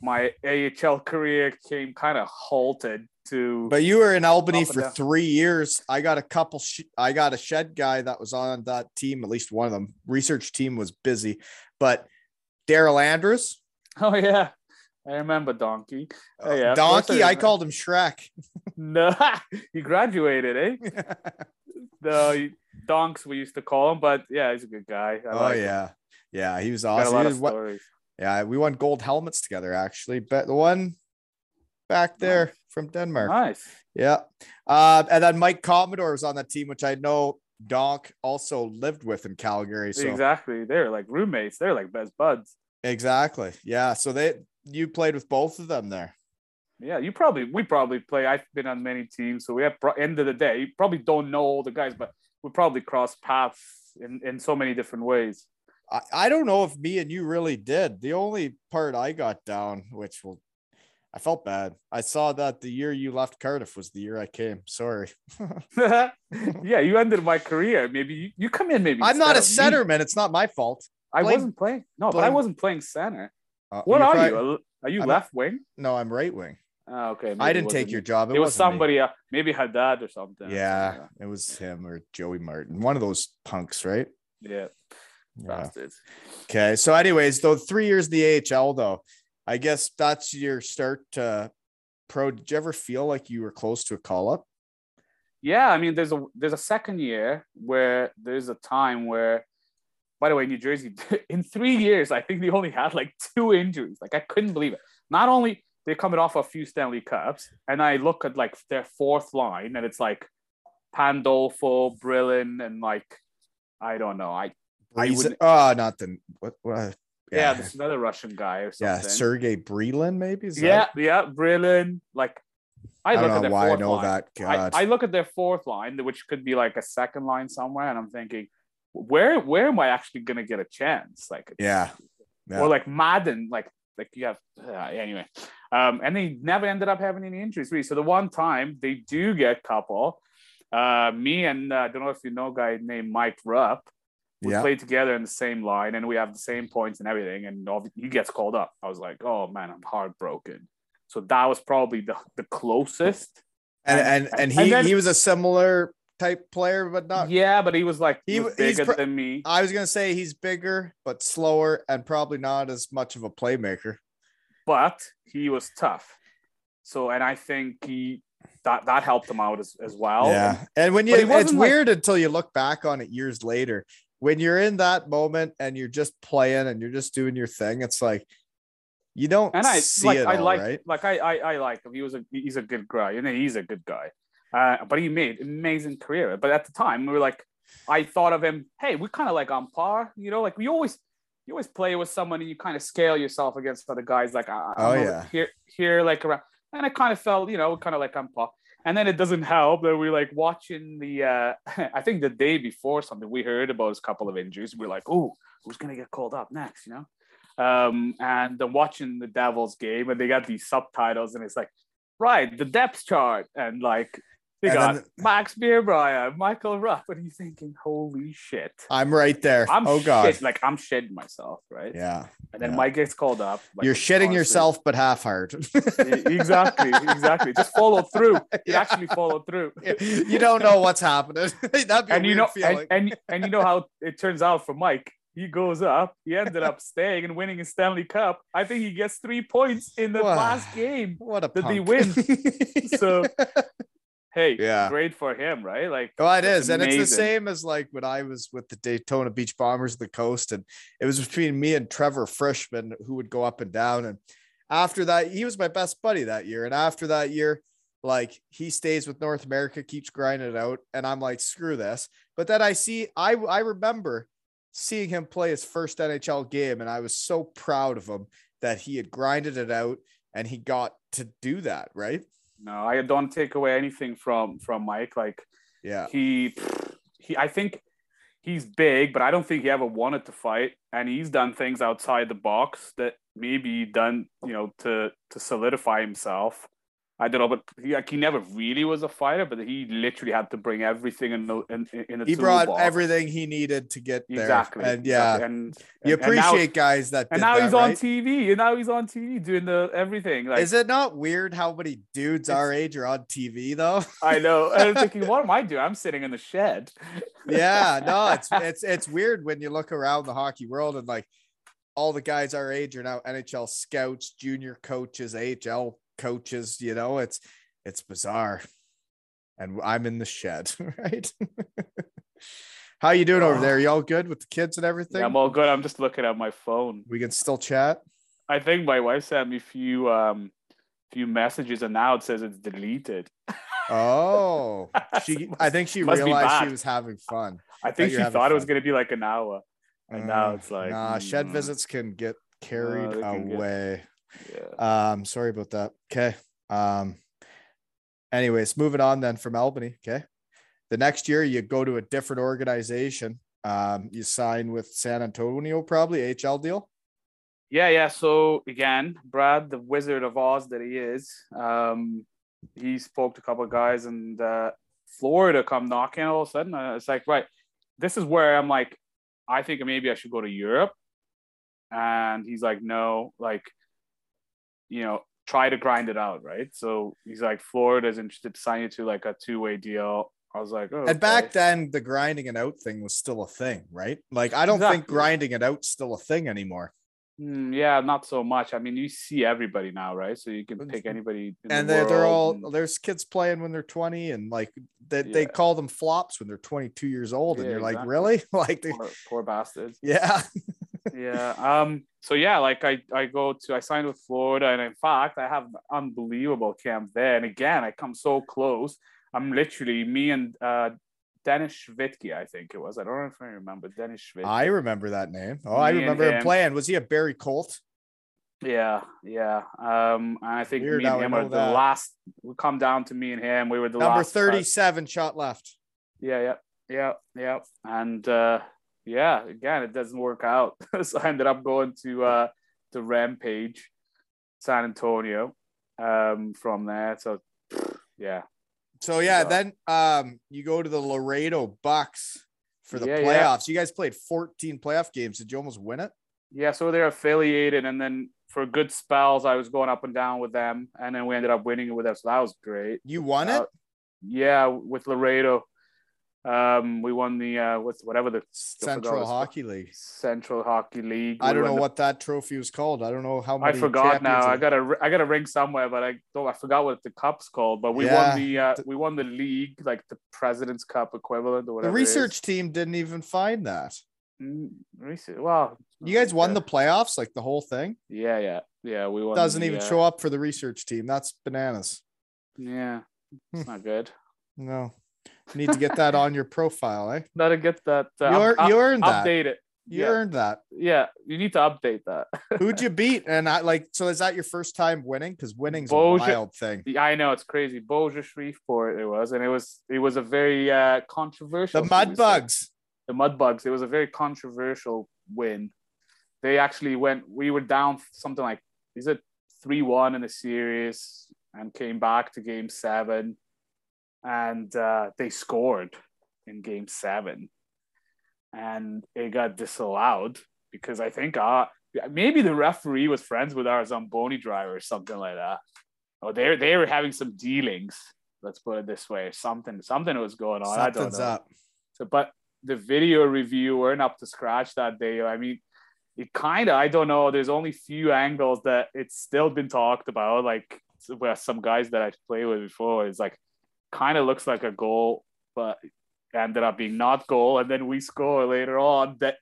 my AHL career came kind of halted to. But you were in Albany for down. three years. I got a couple. Sh- I got a shed guy that was on that team. At least one of them. Research team was busy, but Daryl Andrews. Oh yeah, I remember Donkey. Oh yeah, Donkey. I, I called him Shrek. [LAUGHS] no, [LAUGHS] he graduated, eh? [LAUGHS] no, Donks we used to call him, but yeah, he's a good guy. I oh like yeah, him. yeah, he was awesome. Got a lot of stories. Yeah, we won gold helmets together actually. But the one back there nice. from Denmark. Nice. Yeah. Uh, and then Mike Commodore was on that team, which I know Donk also lived with in Calgary. So exactly, they're like roommates. They're like best buds. Exactly. Yeah. So they you played with both of them there. Yeah, you probably we probably play. I've been on many teams, so we have end of the day. You probably don't know all the guys, but we probably cross paths in in so many different ways. I, I don't know if me and you really did. The only part I got down, which will I felt bad. I saw that the year you left Cardiff was the year I came. Sorry. [LAUGHS] [LAUGHS] yeah, you ended my career. Maybe you, you come in. Maybe I'm not a centerman. It's not my fault. I blame, wasn't playing. No, blame. but I wasn't playing center. Uh, what are probably, you? Are you I'm left wing? No, I'm right wing. Oh, okay. I didn't take your job. It, it was somebody, uh, maybe Haddad or something. Yeah, it was him or Joey Martin, one of those punks, right? Yeah. yeah. Okay. So, anyways, though three years the AHL, though, I guess that's your start to pro. Did you ever feel like you were close to a call up? Yeah, I mean, there's a there's a second year where there's a time where, by the way, New Jersey [LAUGHS] in three years, I think they only had like two injuries. Like I couldn't believe it. Not only they're coming off a few Stanley Cups, and I look at like their fourth line, and it's like Pandolfo, Brylin, and like I don't know. I, would oh, uh, not the what, what uh, yeah, yeah there's another Russian guy or something. Yeah, Sergey Brylin, maybe. Is yeah, that... yeah, Brylin. Like I, I look at their why fourth I know line. that. God. I, I look at their fourth line, which could be like a second line somewhere, and I'm thinking, where where am I actually gonna get a chance? Like yeah. yeah. Or like Madden, like like you have uh, anyway. Um, and they never ended up having any injuries, really. So the one time they do get couple, uh, me and uh, I don't know if you know a guy named Mike Rupp. We yeah. played together in the same line and we have the same points and everything. And he gets called up. I was like, oh man, I'm heartbroken. So that was probably the, the closest. And and, and, and he, then, he was a similar type player, but not. Yeah, but he was like he, was bigger pr- than me. I was gonna say he's bigger, but slower, and probably not as much of a playmaker but he was tough. So, and I think he that that helped him out as, as well. Yeah, and when you, it's like, weird until you look back on it years later. When you're in that moment and you're just playing and you're just doing your thing, it's like you don't and I see like it I all, like right? like I, I I like him. He was a he's a good guy, and he's a good guy. Uh, but he made amazing career. But at the time, we were like, I thought of him. Hey, we're kind of like on par, you know. Like we always you always play with someone and you kind of scale yourself against other guys. Like, I, oh yeah, here, here, like around, and I kind of felt, you know, kind of like I'm pop. And then it doesn't help that we're like watching the. uh [LAUGHS] I think the day before something we heard about a couple of injuries. We're like, oh, who's gonna get called up next? You know, um, and then watching the Devils game, and they got these subtitles, and it's like, right, the depth chart, and like And got then- Max Birbraer, Michael Rupp, and you're thinking, holy shit. I'm right there. I'm oh god. shit, like I'm shitting myself, right? Yeah. And then yeah. Mike gets called up. like, You're shitting honestly. yourself, but half hard. exactly, exactly. Just follow through. [LAUGHS] You Yeah. actually follow through. [LAUGHS] you don't know what's happening. [LAUGHS] That'd be a and you know, feeling. and, and and you know how it turns out for Mike. He goes up. He ended up staying and winning his Stanley Cup. I think he gets three points in the Wow. last game. what a Did they win? So- Hey, Yeah. great for him, right? Like, oh, it is, is, and it's the same as like when I was with the Daytona Beach Bombers of the Coast, and it was between me and Trevor Frischmon who would go up and down. And after that, he was my best buddy that year. And after that year, like he stays with North America, keeps grinding it out, and I'm like, screw this. But then I see, I I remember seeing him play his first NHL game, and I was so proud of him that he had grinded it out and he got to do that, right? No, I don't take away anything from from Mike. Like, Yeah. he he I think he's big, but I don't think he ever wanted to fight. And he's done things outside the box that maybe done, you know, to to solidify himself. I don't know, but he, like, he never really was a fighter, but he literally had to bring everything in the in, in the He brought toolbox. everything he needed to get there. exactly, And yeah, exactly. and you and- and now- appreciate guys that And now that, he's on? TV, and now he's on TV doing the everything. Like Is it not weird how many dudes our age are on TV though? I know, and I'm thinking, [LAUGHS] what am I doing? I'm sitting in the shed. yeah, no, [LAUGHS] it's it's it's weird when you look around the hockey world and like all the guys our age are now NHL scouts, junior coaches, AHL coaches, you know, it's it's bizarre. And I'm in the shed, [LAUGHS] right? [LAUGHS] How you doing over there? [SIGHS] You all good with the kids and everything? Yeah, I'm all good. I'm just looking at my phone. we can still chat. I think my wife sent me a few um few messages and now it says it's deleted. [LAUGHS] Oh, she. I think she realized she was having fun. I think she thought it was gonna be like an hour. And now Uh, it's like, nah. Shed mm. visits can get carried they can get- away. Yeah. Um, sorry about that. Okay. Um, anyways, moving on then from Albany. Okay. The next year you go to a different organization. Um, you sign with San Antonio, probably HL deal. Yeah, yeah. So again, Brad, the Wizard of Oz that he is, um, he spoke to a couple of guys, and uh, Florida come knocking all of a sudden. Uh, it's like, right, this is where I'm like, I think maybe I should go to Europe. And he's like, no, like, you know, try to grind it out, right? So he's like, Florida's interested to sign you to like a two way deal. I was like, oh, And back okay. then, the grinding it out thing was still a thing, right? Like, I don't think grinding it out's still a thing anymore. Hmm, yeah, not so much. I mean, you see everybody now, right? So you can pick anybody. in the and they're, they're all and- there's kids playing when they're 20 and like they, they call them flops when they're 22 years old and Yeah, you're like really [LAUGHS] like they, poor, poor bastards. yeah yeah. Um. So yeah, like I I go to I signed with Florida, and in fact I have unbelievable camp there. And again, I come so close. I'm literally me and uh Denis Shvidki, I think it was. I don't know if I remember Denis Shvidki. i remember that name oh i Me and remember him him. playing was he a Barrie colt Yeah, yeah. Um, and I think Weird me and him are the that. last. We come down to me and him. We were the number. 37 shot left Yeah, yeah, yeah, yeah. And uh yeah, again, it doesn't work out. [LAUGHS] so I ended up going to uh to Rampage, San Antonio, um, from there. So [SNIFFS] yeah. so yeah Yeah. then um you go to the laredo bucks for the Yeah, yeah. playoffs you guys played 14 playoff games did you almost win it Yeah, so they're affiliated and then for good spells I was going up and down with them and then we ended up winning it with them. So that was great. you won it Uh, Yeah, with Laredo. Um we won the uh what's whatever the central hockey league Central Hockey League. i We don't know the- what that trophy was called i don't know how many. I forgot now. champions I got a I got a ring somewhere, but I don't. I forgot what the cup's called. But we Yeah. won the uh, we won the league, like the President's Cup equivalent or the whatever. is. research team didn't even find that Mm, research. Well, you guys won the playoffs like the whole thing Yeah, yeah, yeah. We won. doesn't the, even uh, show up for the research team. That's bananas. Yeah, it's Hmm. not good. No, need to get that on your profile, eh? [LAUGHS] Gotta get that. Uh, You, ear- up- you earned that. update it. You yeah. earned that. Yeah, you need to update that. [LAUGHS] Who'd you beat? And I like. So is that your first time winning? Because winning's Bossier- a wild thing. Yeah, I know it's crazy. Bossier Shreveport it was, and it was it was a very uh, controversial. The Mud. Bugs. the Mudbugs. It was a very controversial win. They actually went. We were down something like is it three one in the series and came back to game seven, and uh, they scored in game seven, and it got disallowed because I think uh, maybe the referee was friends with our Zamboni driver or something like that. Oh, they they were having some dealings. Let's put it this way. Something something was going on. I don't Something's know. up. So, but the video review weren't up to scratch that day. I mean, it kind of I don't know. There's only few angles that it's still been talked about. Like where some guys that I played with before, is like kind of looks like a goal, but ended up being not goal, and then we score later on that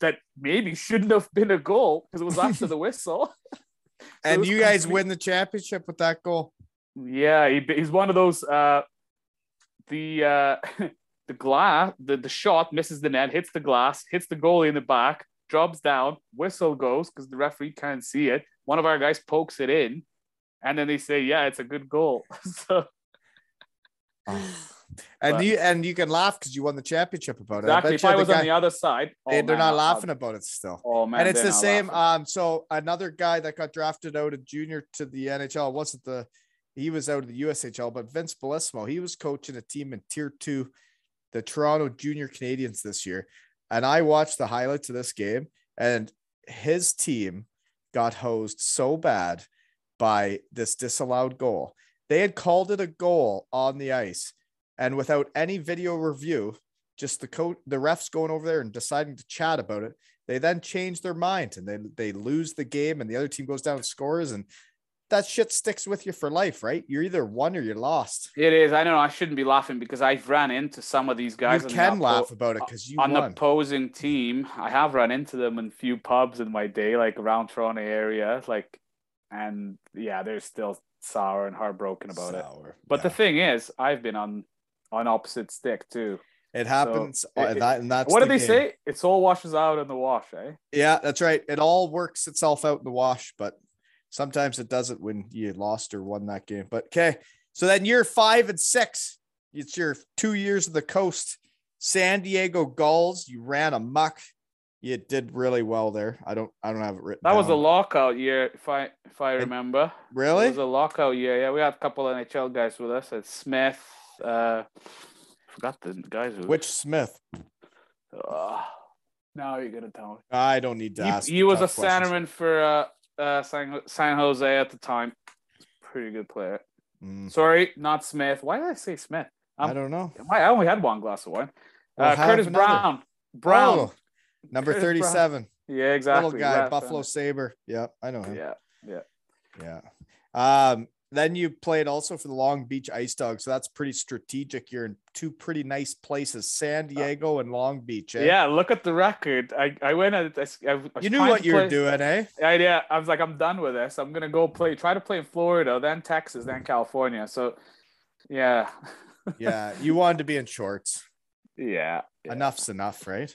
that maybe shouldn't have been a goal because it was after the [LAUGHS] whistle. [LAUGHS] So And you guys complete- win the championship with that goal. Yeah, he, he's one of those. Uh, the uh, [LAUGHS] the glass, the, the shot misses the net, hits the glass, hits the goalie in the back, drops down, whistle goes because the referee can't see it. One of our guys pokes it in, and then they say, "Yeah, it's a good goal." so And But- you and you can laugh because you won the championship about it. Exactly, if I was guy- on the other side, oh, they, they're man, not laughing about it still. Oh man, and it's the same. laughing. Um, so another guy that got drafted out of junior to the NHL wasn't the he was out of the USHL, but Vince Bellissimo, he was coaching a team in tier two, the Toronto Junior Canadians this year. And I watched the highlights of this game, and his team got hosed so bad by this disallowed goal. They had called it a goal on the ice, and without any video review, just the coach, the refs going over there and deciding to chat about it. They then change their mind and they they lose the game, and the other team goes down and scores, and that shit sticks with you for life, right? You're either won or you're lost. It is. I know. I shouldn't be laughing because I've ran into some of these guys. you can laugh about it because you on the opposing team. I have run into them in a few pubs in my day, like around Toronto area, like, and yeah, they're still sour and heartbroken about it. Sour. But the thing is, I've been on on opposite stick too. it happens, it- uh, it- that, and that's what the do they game. say? It's all washes out in the wash, eh? Yeah, that's right. It all works itself out in the wash, but sometimes it doesn't when you lost or won that game. But okay, so then you're five and six. It's your two years of the coast. San Diego Gulls. You ran amok. You did really well there. I don't. I don't have it written. That was a lockout year, if I if I remember. Really? It was a lockout year. Yeah, we had a couple NHL guys with us. It's Smith. Uh, forgot the guys who. Which Smith? Now you're gonna tell me. I don't need to He, ask. he was a questions. centerman for uh, uh, San, San Jose at the time. Pretty good player. Mm, Sorry, not Smith. Why did I say Smith? I Um, don't know. I I only had one glass of wine. Well, uh, Curtis another. Brown. Brown. Oh, number [LAUGHS] thirty-seven. Yeah, exactly. Little guy, Buffalo. Saber. Yeah, I know him. Yeah, yeah. Yeah. Um, then you played also for the Long Beach Ice Dogs. So that's pretty strategic. You're in two pretty nice places, San Diego and Long Beach. eh? Yeah, look at the record. I, I went at I, I You knew what to you were doing, eh? I, yeah, I was like, I'm done with this. I'm gonna go play, try to play in Florida, then Texas, then California. So, yeah, [LAUGHS] Yeah. You wanted to be in shorts. yeah. yeah. Enough's enough, right?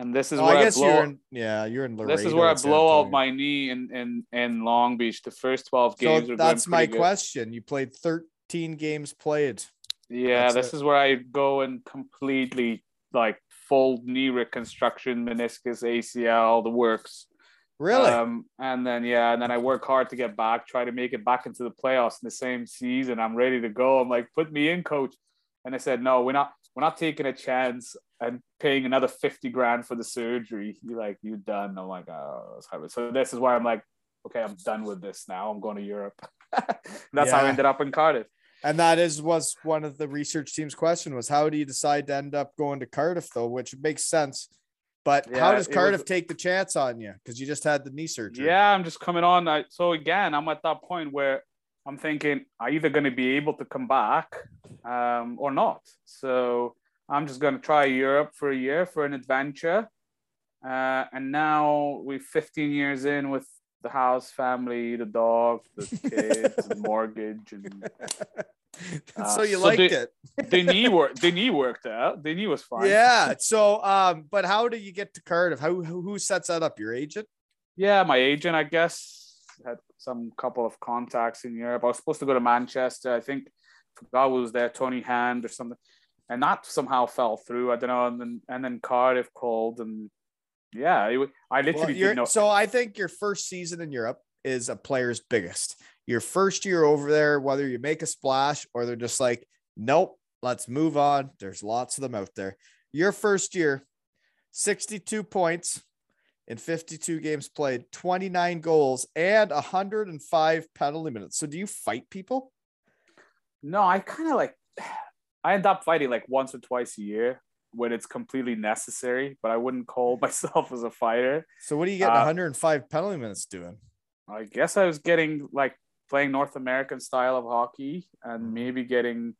And this is Oh, where I I, guess blow. you're in, yeah, you're in Laredo. this is where I blow out my knee in in in Long Beach. The first twelve games. So that's my good. question. You played 13 games played. Yeah, That's this it. is where I go and completely like full knee reconstruction, meniscus, ACL, all the works. Really? Um, and then yeah, and then I work hard to get back, try to make it back into the playoffs in the same season. I'm ready to go. I'm like, put me in, coach. And I said, no, we're not. We're not taking a chance and paying another fifty grand for the surgery. You're like, you're done? I'm like, oh, so this is why I'm like, okay, I'm done with this now. I'm going to Europe. [LAUGHS] That's how I ended up in Cardiff. And that is was one of the research team's question was how do you decide to end up going to Cardiff though, which makes sense. But how does it was- Cardiff take the chance on you? Because you just had the knee surgery. Yeah, I'm just coming on. I, so again, I'm at that point where I'm thinking I either going to be able to come back um, or not. So I'm just going to try Europe for a year for an adventure. Uh, and now we're 15 years in with the house, family, the dog, the [LAUGHS] kids, the mortgage, and [LAUGHS] so Uh, you so liked the- it. the knee work. The knee worked out. The knee was fine. Yeah. So um, but how do you get to Cardiff? How who who sets that up? Your agent? Yeah, my agent, I guess, had some couple of contacts in Europe. I was supposed to go to Manchester. I think forgot who was there, Tony Hand or something, and that somehow fell through. I don't know. And then and then Cardiff called, and yeah, it, I literally you're- didn't know. so I think your first season in Europe is a player's biggest. Your first year over there, whether you make a splash or they're just like, Nope. Let's move on. There's lots of them out there. Your first year, 62 points in 52 games played, 29 goals, and 105 penalty minutes. So do you fight people? No, I kind of like [SIGHS] I end up fighting like once or twice a year when it's completely necessary, but I wouldn't call [LAUGHS] myself as a fighter. So what are you getting Uh, 105 penalty minutes doing? I guess I was getting like playing North American style of hockey Mm-hmm. and maybe getting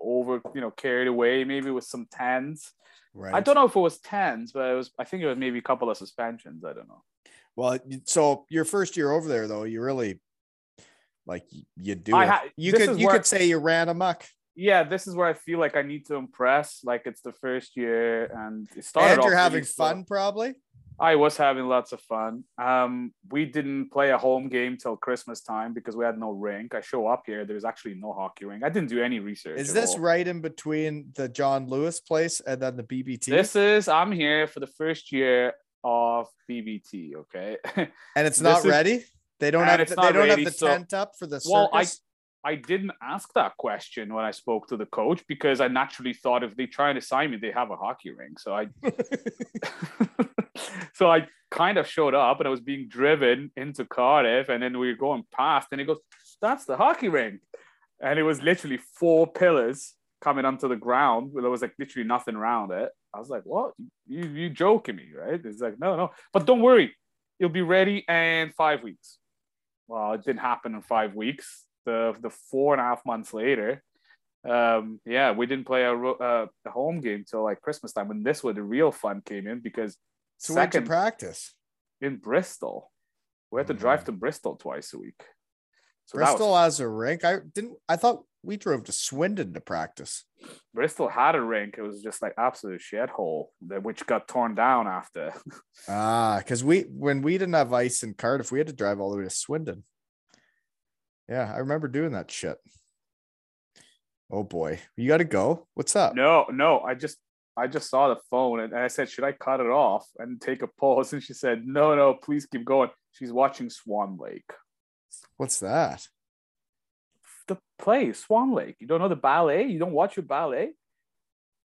over, you know, carried away, maybe with some tens. Right. I don't know if it was tens, but it was. I think it was maybe a couple of suspensions. I don't know. Well, so your first year over there, though, you really like you do. Ha- you could you where- could say you ran amok. Yeah, this is where I feel like I need to impress. Like it's the first year, and it started. And off you're having fun, probably. I was having lots of fun. Um, we didn't play a home game till Christmas time because we had no rink. I show up here, there's actually no hockey rink. I didn't do any research. Is this all. right in between the John Lewis place and then the BBT? This is I'm here for the first year of BBT. Okay. [LAUGHS] and it's this not is- ready. They don't and have the, they don't ready, have the so- tent up for the well, I. I didn't ask that question when I spoke to the coach because I naturally thought if they try to sign me, they have a hockey rink. So I [LAUGHS] [LAUGHS] so I kind of showed up and I was being driven into Cardiff, and then we were going past, and he goes, "That's the hockey rink," and it was literally four pillars coming onto the ground. There was like literally nothing around it. I was like, "What? You you joking me, right?" It's like, "No, no, but don't worry, you'll be ready in five weeks." Well, it didn't happen in five weeks. The the four and a half months later, um, yeah, we didn't play a, uh, a home game till like Christmas time. When this where the real fun came in because so second practice? in Bristol, we had to Mhm. drive to Bristol twice a week. So that was- Bristol has a rink. I didn't. I thought we drove to Swindon to practice. Bristol had a rink. It was just like absolute shithole, that which got torn down after. [LAUGHS] Ah, because we when we didn't have ice in Cardiff, we had to drive all the way to Swindon. Yeah, I remember doing that shit. Oh boy, you got to go. What's up? no, no, I just I just saw the phone and I said, should I cut it off and take a pause? And she said, no, no, please keep going. She's watching Swan Lake. What's that? The play Swan Lake. You don't know the ballet? You don't watch your ballet?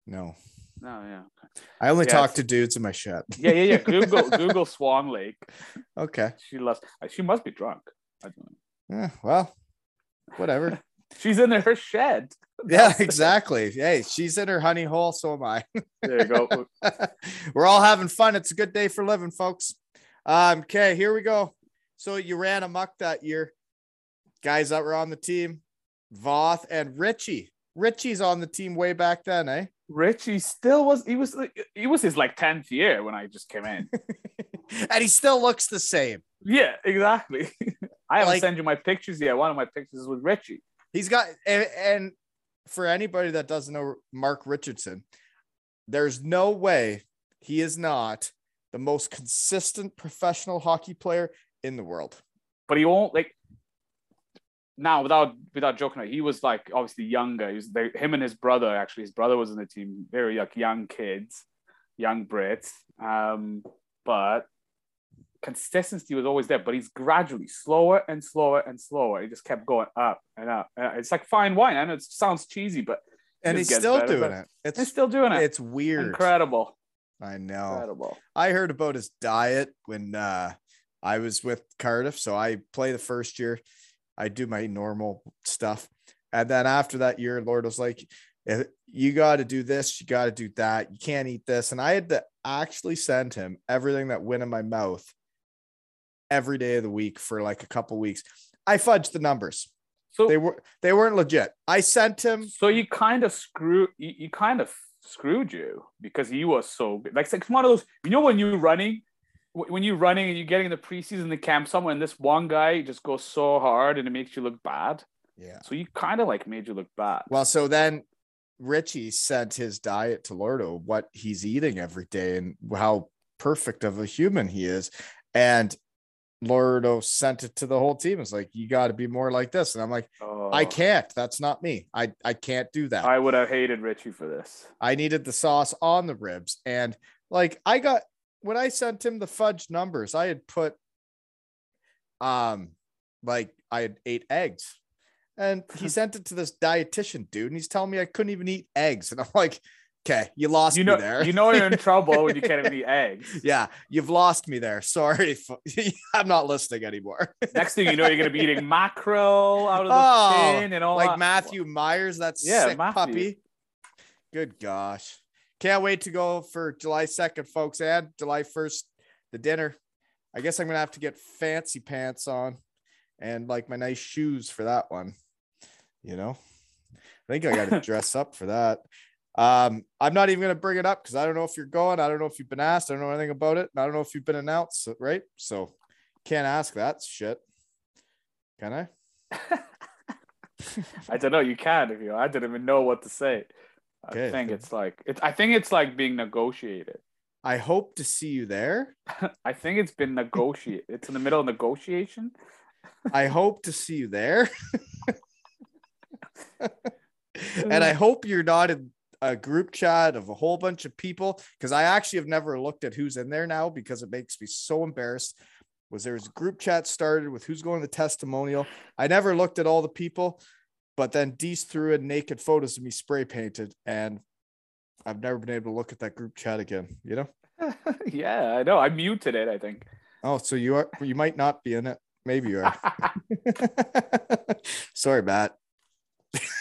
No, No, yeah, I only Yes. talk to dudes in my shed. yeah, yeah, yeah. [LAUGHS] Google Google Swan Lake. Okay. She loves. She must be drunk. I don't know. Yeah, well, whatever. [LAUGHS] She's in her shed. [LAUGHS] yeah, exactly. Hey, she's in her honey hole, so am I. There you go. We're all having fun. It's a good day for living, folks. Um, okay, here we go. So you ran amok that year. Guys that were on the team, Voth and Richie. Richie's on the team way back then, eh? Richie still was. He was. He was his like tenth year when I just came in. [LAUGHS] and he still looks the same. yeah, exactly. [LAUGHS] I haven't Like- sent you my pictures yet. One of my pictures is with Richie. He's got and, and for anybody that doesn't know Mark Richardson, there's no way he is not the most consistent professional hockey player in the world. but he won't like now without without joking he was like obviously younger he was they, him and his brother actually his brother was in the team very like young kids young brits um but consistency was always there but he's gradually slower and slower and slower he just kept going up and up it's like fine wine i know it sounds cheesy but And he's still better, doing it. It's he's still doing it it's weird. incredible I know. incredible I heard about his diet when uh, I was with Cardiff. So I play the first year. I do my normal stuff. And then after that year, Lord was like, "Eh, you got to do this, you got to do that. You can't eat this. And I had to actually send him everything that went in my mouth every day of the week for like a couple weeks. I fudged the numbers. so They were they weren't legit. I sent him So you kind of screw you, you kind of screwed you because he was so good. Like it's one of those you know when you're running when you're running and you're getting in the preseason the camp somewhere and this one guy just goes so hard and it makes you look bad. yeah. So you kind of like made you look bad. Well, so then Richie sent his diet to Lordo, what he's eating every day and how perfect of a human he is. And Lordo sent it to the whole team. It's like, you got to be more like this. And I'm like, Oh, I can't. That's not me. I, I can't do that. I would have hated Richie for this. I needed the sauce on the ribs. And like, I got, when I sent him the fudge numbers, I had put, um, like, I had eight eggs. and he sent it to this dietitian dude, and he's telling me I couldn't even eat eggs, and I'm like, okay, you lost You know, me there. you know you're in trouble when you can't even eat [LAUGHS] eggs. yeah, you've lost me there. Sorry, [LAUGHS] I'm not listening anymore. [LAUGHS] Next thing you know, you're gonna be eating mackerel out of the Oh, tin and all like that. Matthew Myers, that's Yeah, sick Matthew. puppy. Good gosh. Can't wait to go for July 2nd, folks, and July 1st, the dinner. I guess I'm gonna have to get fancy pants on and like my nice shoes for that one. You know, I think I gotta [LAUGHS] dress up for that. Um, I'm not even gonna bring it up because I don't know if you're going, I don't know if you've been asked, I don't know anything about it, and I don't know if you've been announced, right? So can't ask that shit. Can I? [LAUGHS] I don't know. You can if you. I didn't even know what to say. I think it's like it. I think it's like being negotiated. I hope to see you there. [LAUGHS] I think it's been negotiated. It's in the middle of negotiation. I hope to see you there. [LAUGHS] and I hope you're not in a group chat of a whole bunch of people because I actually have never looked at who's in there now because it makes me so embarrassed. Was there was a group chat started with who's going to the testimonial? I never looked at all the people, but then Dees threw in naked photos of me spray painted, and I've never been able to look at that group chat again. You know? [LAUGHS] yeah, I know. I muted it. I think. Oh, so you are you might not be in it. Maybe you are. [LAUGHS] Sorry, Matt.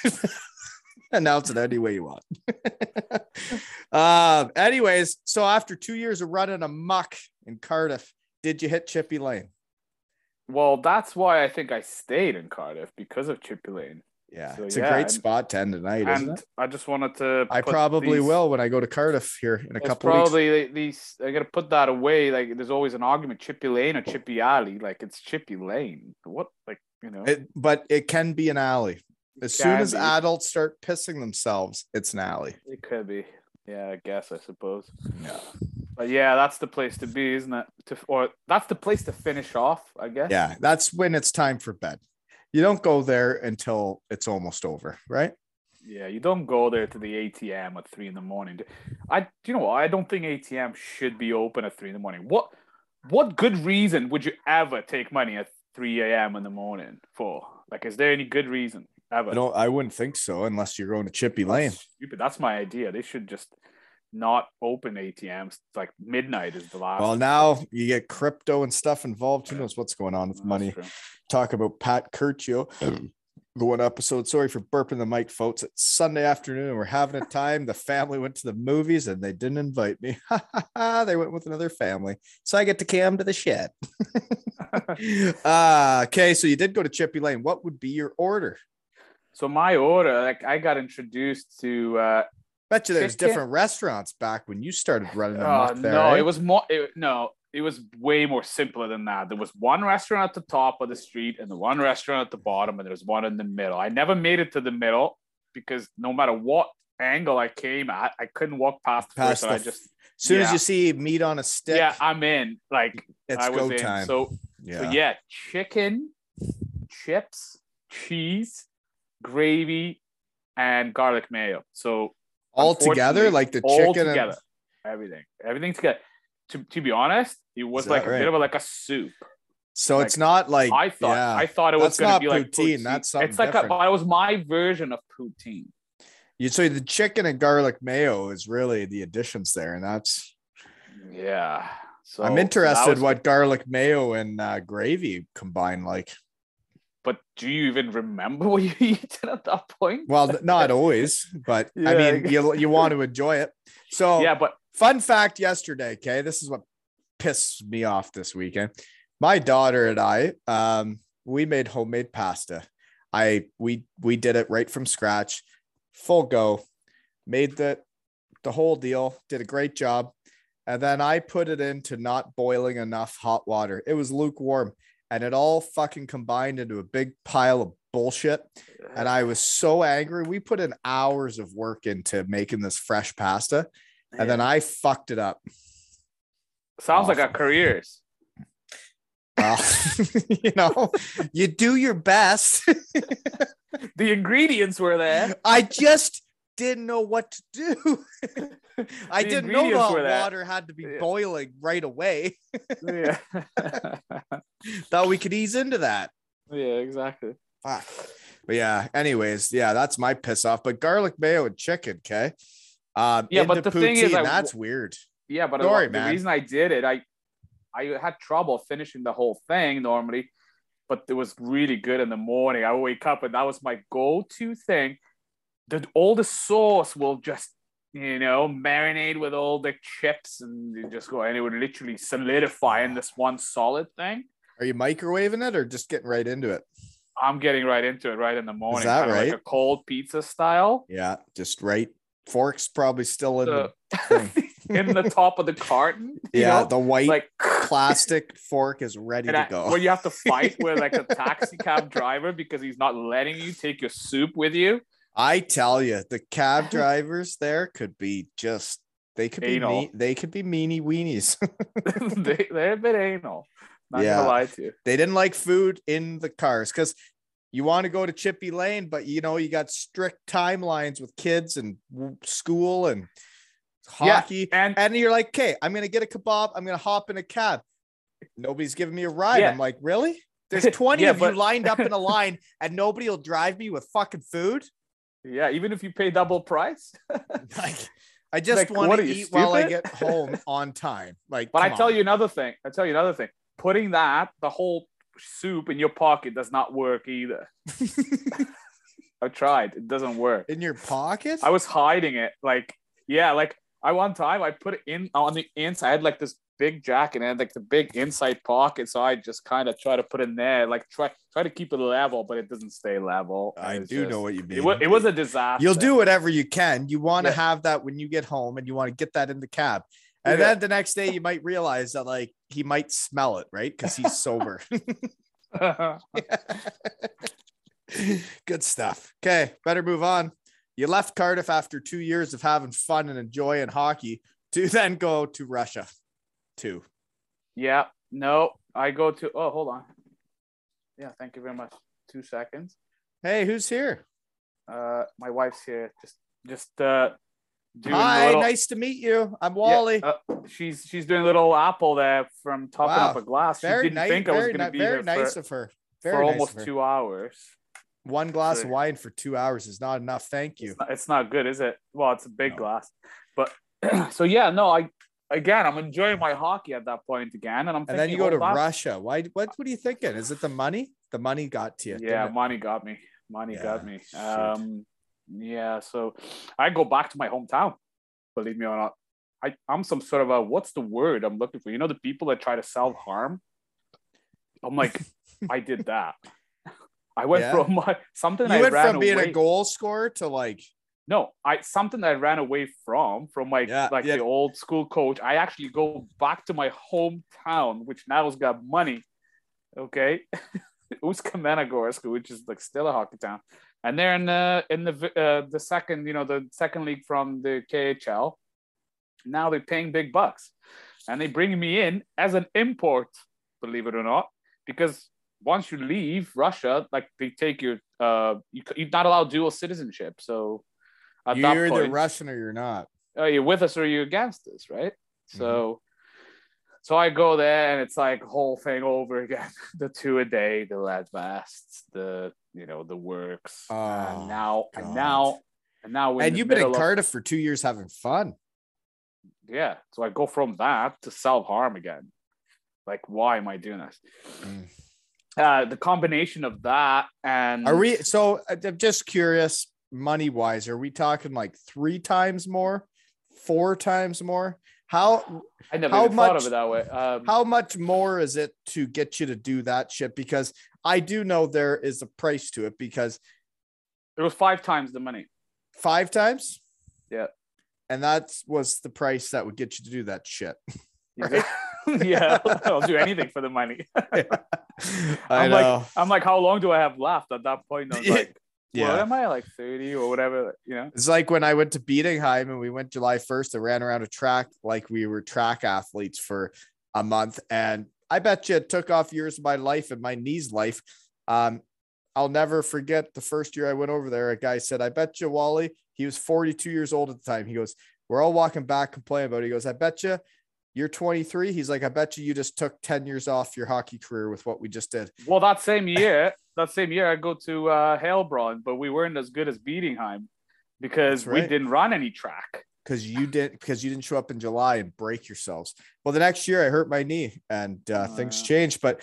[LAUGHS] Announce it any way you want. um, anyways, so after two years of running amok in Cardiff, did you hit Chippy Lane? well, that's why I think I stayed in Cardiff because of Chippy Lane. Yeah, So, it's yeah, a great and- spot to end tonight, night, isn't and it? I just wanted to. I probably these- will when I go to Cardiff here in a couple weeks. probably these. I gotta put that away. Like, there's always an argument: Chippy Lane or Chippy Alley. Like, it's Chippy Lane. What? Like, you know. It, but it can be an alley. As soon as be. adults start pissing themselves, it's an alley. It could be. Yeah, I guess I suppose. Yeah. But yeah, that's the place to be, isn't it? To or that's the place to finish off, I guess. Yeah, that's when it's time for bed. You don't go there until it's almost over, right? Yeah, you don't go there to the ATM at three in the morning. I, do you know what? I don't think ATM should be open at three in the morning. What, what good reason would you ever take money at three a.m. in the morning for? Like, is there any good reason ever? I don't. I wouldn't think so unless you're going to Chippy Lane. That's stupid. That's my idea. They should just not open ATMs. It's like midnight is the last. Well, now you get crypto and stuff involved. Who knows what's going on with That's money? true. Talk about Pat Curcio. The one episode. Sorry for burping the mic, folks. It's Sunday afternoon. We're having a time. The family went to the movies and they didn't invite me. [LAUGHS] they went with another family, so I get to cam to the shed. uh, [LAUGHS] okay, so you did go to Chippy Lane. What would be your order? So my order, like I got introduced to uh Bet you there's Chicken- different restaurants back when you started running them up there. no, eh? it was more. It, no, it was way more simpler than that. There was one restaurant at the top of the street and the one restaurant at the bottom, and there was one in the middle. I never made it to the middle because no matter what angle I came at, I couldn't walk past the Past first. the I f- just As soon as you see meat on a stick, yeah, I'm in. Like it's I was go in. time. So yeah. so yeah, chicken, chips, cheese, gravy, and garlic mayo. So all together, like the chicken together, and everything, everything together. To, to be honest, it was like that a bit of a, like a soup. so like, it's not like I thought yeah. I thought it was going to be like poutine, that's something it's like a, different. but it was my version of poutine. you so the chicken and garlic mayo is really the additions there, and that's Yeah. So I'm interested was- what garlic mayo and uh, gravy combine like. But do you even remember [LAUGHS] what you eaten at that point? Well, not [LAUGHS] always, but I Yeah, I mean, you you want to enjoy it. So yeah, but fun fact yesterday okay this is what pissed me off this weekend. My daughter and i um we made homemade pasta. I we we did it right from scratch full go made the the whole deal did a great job and then i put it into not boiling enough hot water. It was lukewarm and it all fucking combined into a big pile of bullshit and I was so angry. We put in hours of work into making this fresh pasta, and then I fucked it up. sounds like our careers. [LAUGHS] Well, [LAUGHS] you know, you do your best. [LAUGHS] The ingredients were there. I just didn't know what to do. [LAUGHS] I The didn't know ingredients the water had to be Yeah. boiling right away. yeah. [LAUGHS] Thought we could ease into that. yeah, exactly. Fuck. But yeah, anyways, yeah, that's my piss off. But garlic mayo and chicken, okay. Um, Yeah, but the thing is, poutine, I- that's weird. Yeah, but Sorry, the man. reason I did it, I I had trouble finishing the whole thing normally, but it was really good in the morning. I wake up and that was my go-to thing. The all the sauce will just you know marinate with all the chips and you just go and it would literally solidify in this one solid thing. Are you microwaving it or just getting right into it? I'm getting right into it right in the morning. Is that right? Like a cold pizza style. Yeah, just right. Fork's probably still in The- the [LAUGHS] in the top of the carton. you Yeah, know? the white like plastic [LAUGHS] fork is ready to I, go. when you have to fight with like a [LAUGHS] taxi cab driver because he's not letting you take your soup with you. I tell you, the cab [LAUGHS] drivers there could be just they could be Anal. mean, they could be meanie weenies. [LAUGHS] they, they're a bit anal. Not Yeah. gonna lie to you. they didn't like food in the cars because you want to go to Chippy Lane, but you know you got strict timelines with kids and school and Yeah, hockey, And and you're like, okay, I'm gonna get a kebab, I'm gonna hop in a cab. Nobody's giving me a ride. Yeah. I'm like, really? There's [LAUGHS] 20 Yeah, of but- you lined up in a line, and nobody will drive me with fucking food. Yeah, even if you pay double price. [LAUGHS] Like, I just Like, want to eat while I get home [LAUGHS] on time. Like, But I tell on. you another thing. I tell you another thing. Putting that the whole soup in your pocket does not work either. [LAUGHS] I tried. It doesn't work. in your pocket. I was hiding it. Like, yeah, like I one time I put it in on the inside, I had like this big jacket and like the big inside pocket. So I just kind of try to put in there, like try try to keep it level, but it doesn't stay level. I do just- know what you mean. It was, it was a disaster. You'll do whatever you can. You want to Yeah. have that when you get home and you want to get that in the cab. And Yeah. then the next day you might realize that like he might smell it, right? Because he's sober. [LAUGHS] [LAUGHS] Good stuff. Okay, better move on. You left Cardiff after two years of having fun and enjoying hockey to then go to Russia. Two. yeah. No, I go to. Oh, hold on. Yeah, thank you very much. Two seconds. Hey, who's here? Uh, my wife's here. Just, just uh, doing Hi, little- nice to meet you. I'm Yeah, Wally. uh, she's she's doing a little apple there from topping Wow. up a glass. She very didn't nice. think I was going to be very nice for, of her. Very for nice almost of her. two hours. One glass of wine for two hours is not enough. Thank you. It's not, it's not good, is it? Well, it's a big No. glass, but [CLEARS THROAT] so yeah, no, I again, I'm enjoying my hockey at that point again, and I'm And then you go to oh, Russia. Why? What? What are you thinking? Is it the money? The money got to you. Yeah, money got me. Money Yeah, got me. shoot. Um, yeah, so I go back to my hometown. Believe me or not, I I'm some sort of a what's the word I'm looking for? You know, the people that try to self harm. I'm like, [LAUGHS] I did that. I went Yeah. from my [LAUGHS] something You I went ran from being away. a goal scorer to like, No, I something that I ran away from from my Yeah, like yeah. the old school coach. I actually go back to my hometown, which now's got money. Okay, [LAUGHS] Ust-Kamenogorsk, which is like still a hockey town, and they're in the in the uh, the second you know the second league from the KHL. Now they're paying big bucks, and they bring me in as an import. Believe it or not, because once you leave Russia, like they take your uh, you, you're not allowed dual citizenship. So at you're either point, Russian or you're not. oh, you're with us or are you're against us, right? Mm-hmm. So, so I go there and it's like whole thing over again. [LAUGHS] the two a day, the lead vests, the you know the works, Oh, and now God. and now and now And you've been in middle of- Cardiff for two years having fun. yeah. So I go from that to self harm again. Like, why am I doing this? Mm. Uh, the combination of that and Are we? So uh, I'm just curious, money wise, are we talking like three times more, four times more? How I never how even thought much- of it that way. Um, how much more is it to get you to do that shit? Because I do know there is a price to it. Because it was five times the money. five times, Yeah. and that was the price that would get you to do that shit. Go- [LAUGHS] yeah, I'll do anything for the money. [LAUGHS] [LAUGHS] I I'm know. like, I'm like, how long do I have left at that point? I was Yeah. like, yeah. what am I like 30 or whatever? You know? It's like when I went to Bietigheim and we went July 1st, I ran around a track like we were track athletes for a month. And I bet you it took off years of my life and my knees life. Um, I'll never forget the first year I went over there. A guy said, I bet you, Wally, he was 42 years old at the time. He goes, We're all walking back complaining about it. He goes, I bet you you're 23. He's like, I bet you you just took 10 years off your hockey career with what we just did. Well, that same year, that same year I go to uh, Heilbronn, but we weren't as good as Bietigheim because That's we didn't run any track. because you didn't because you didn't show up in July and break yourselves. Well, the next year I hurt my knee and uh, Oh, things changed. But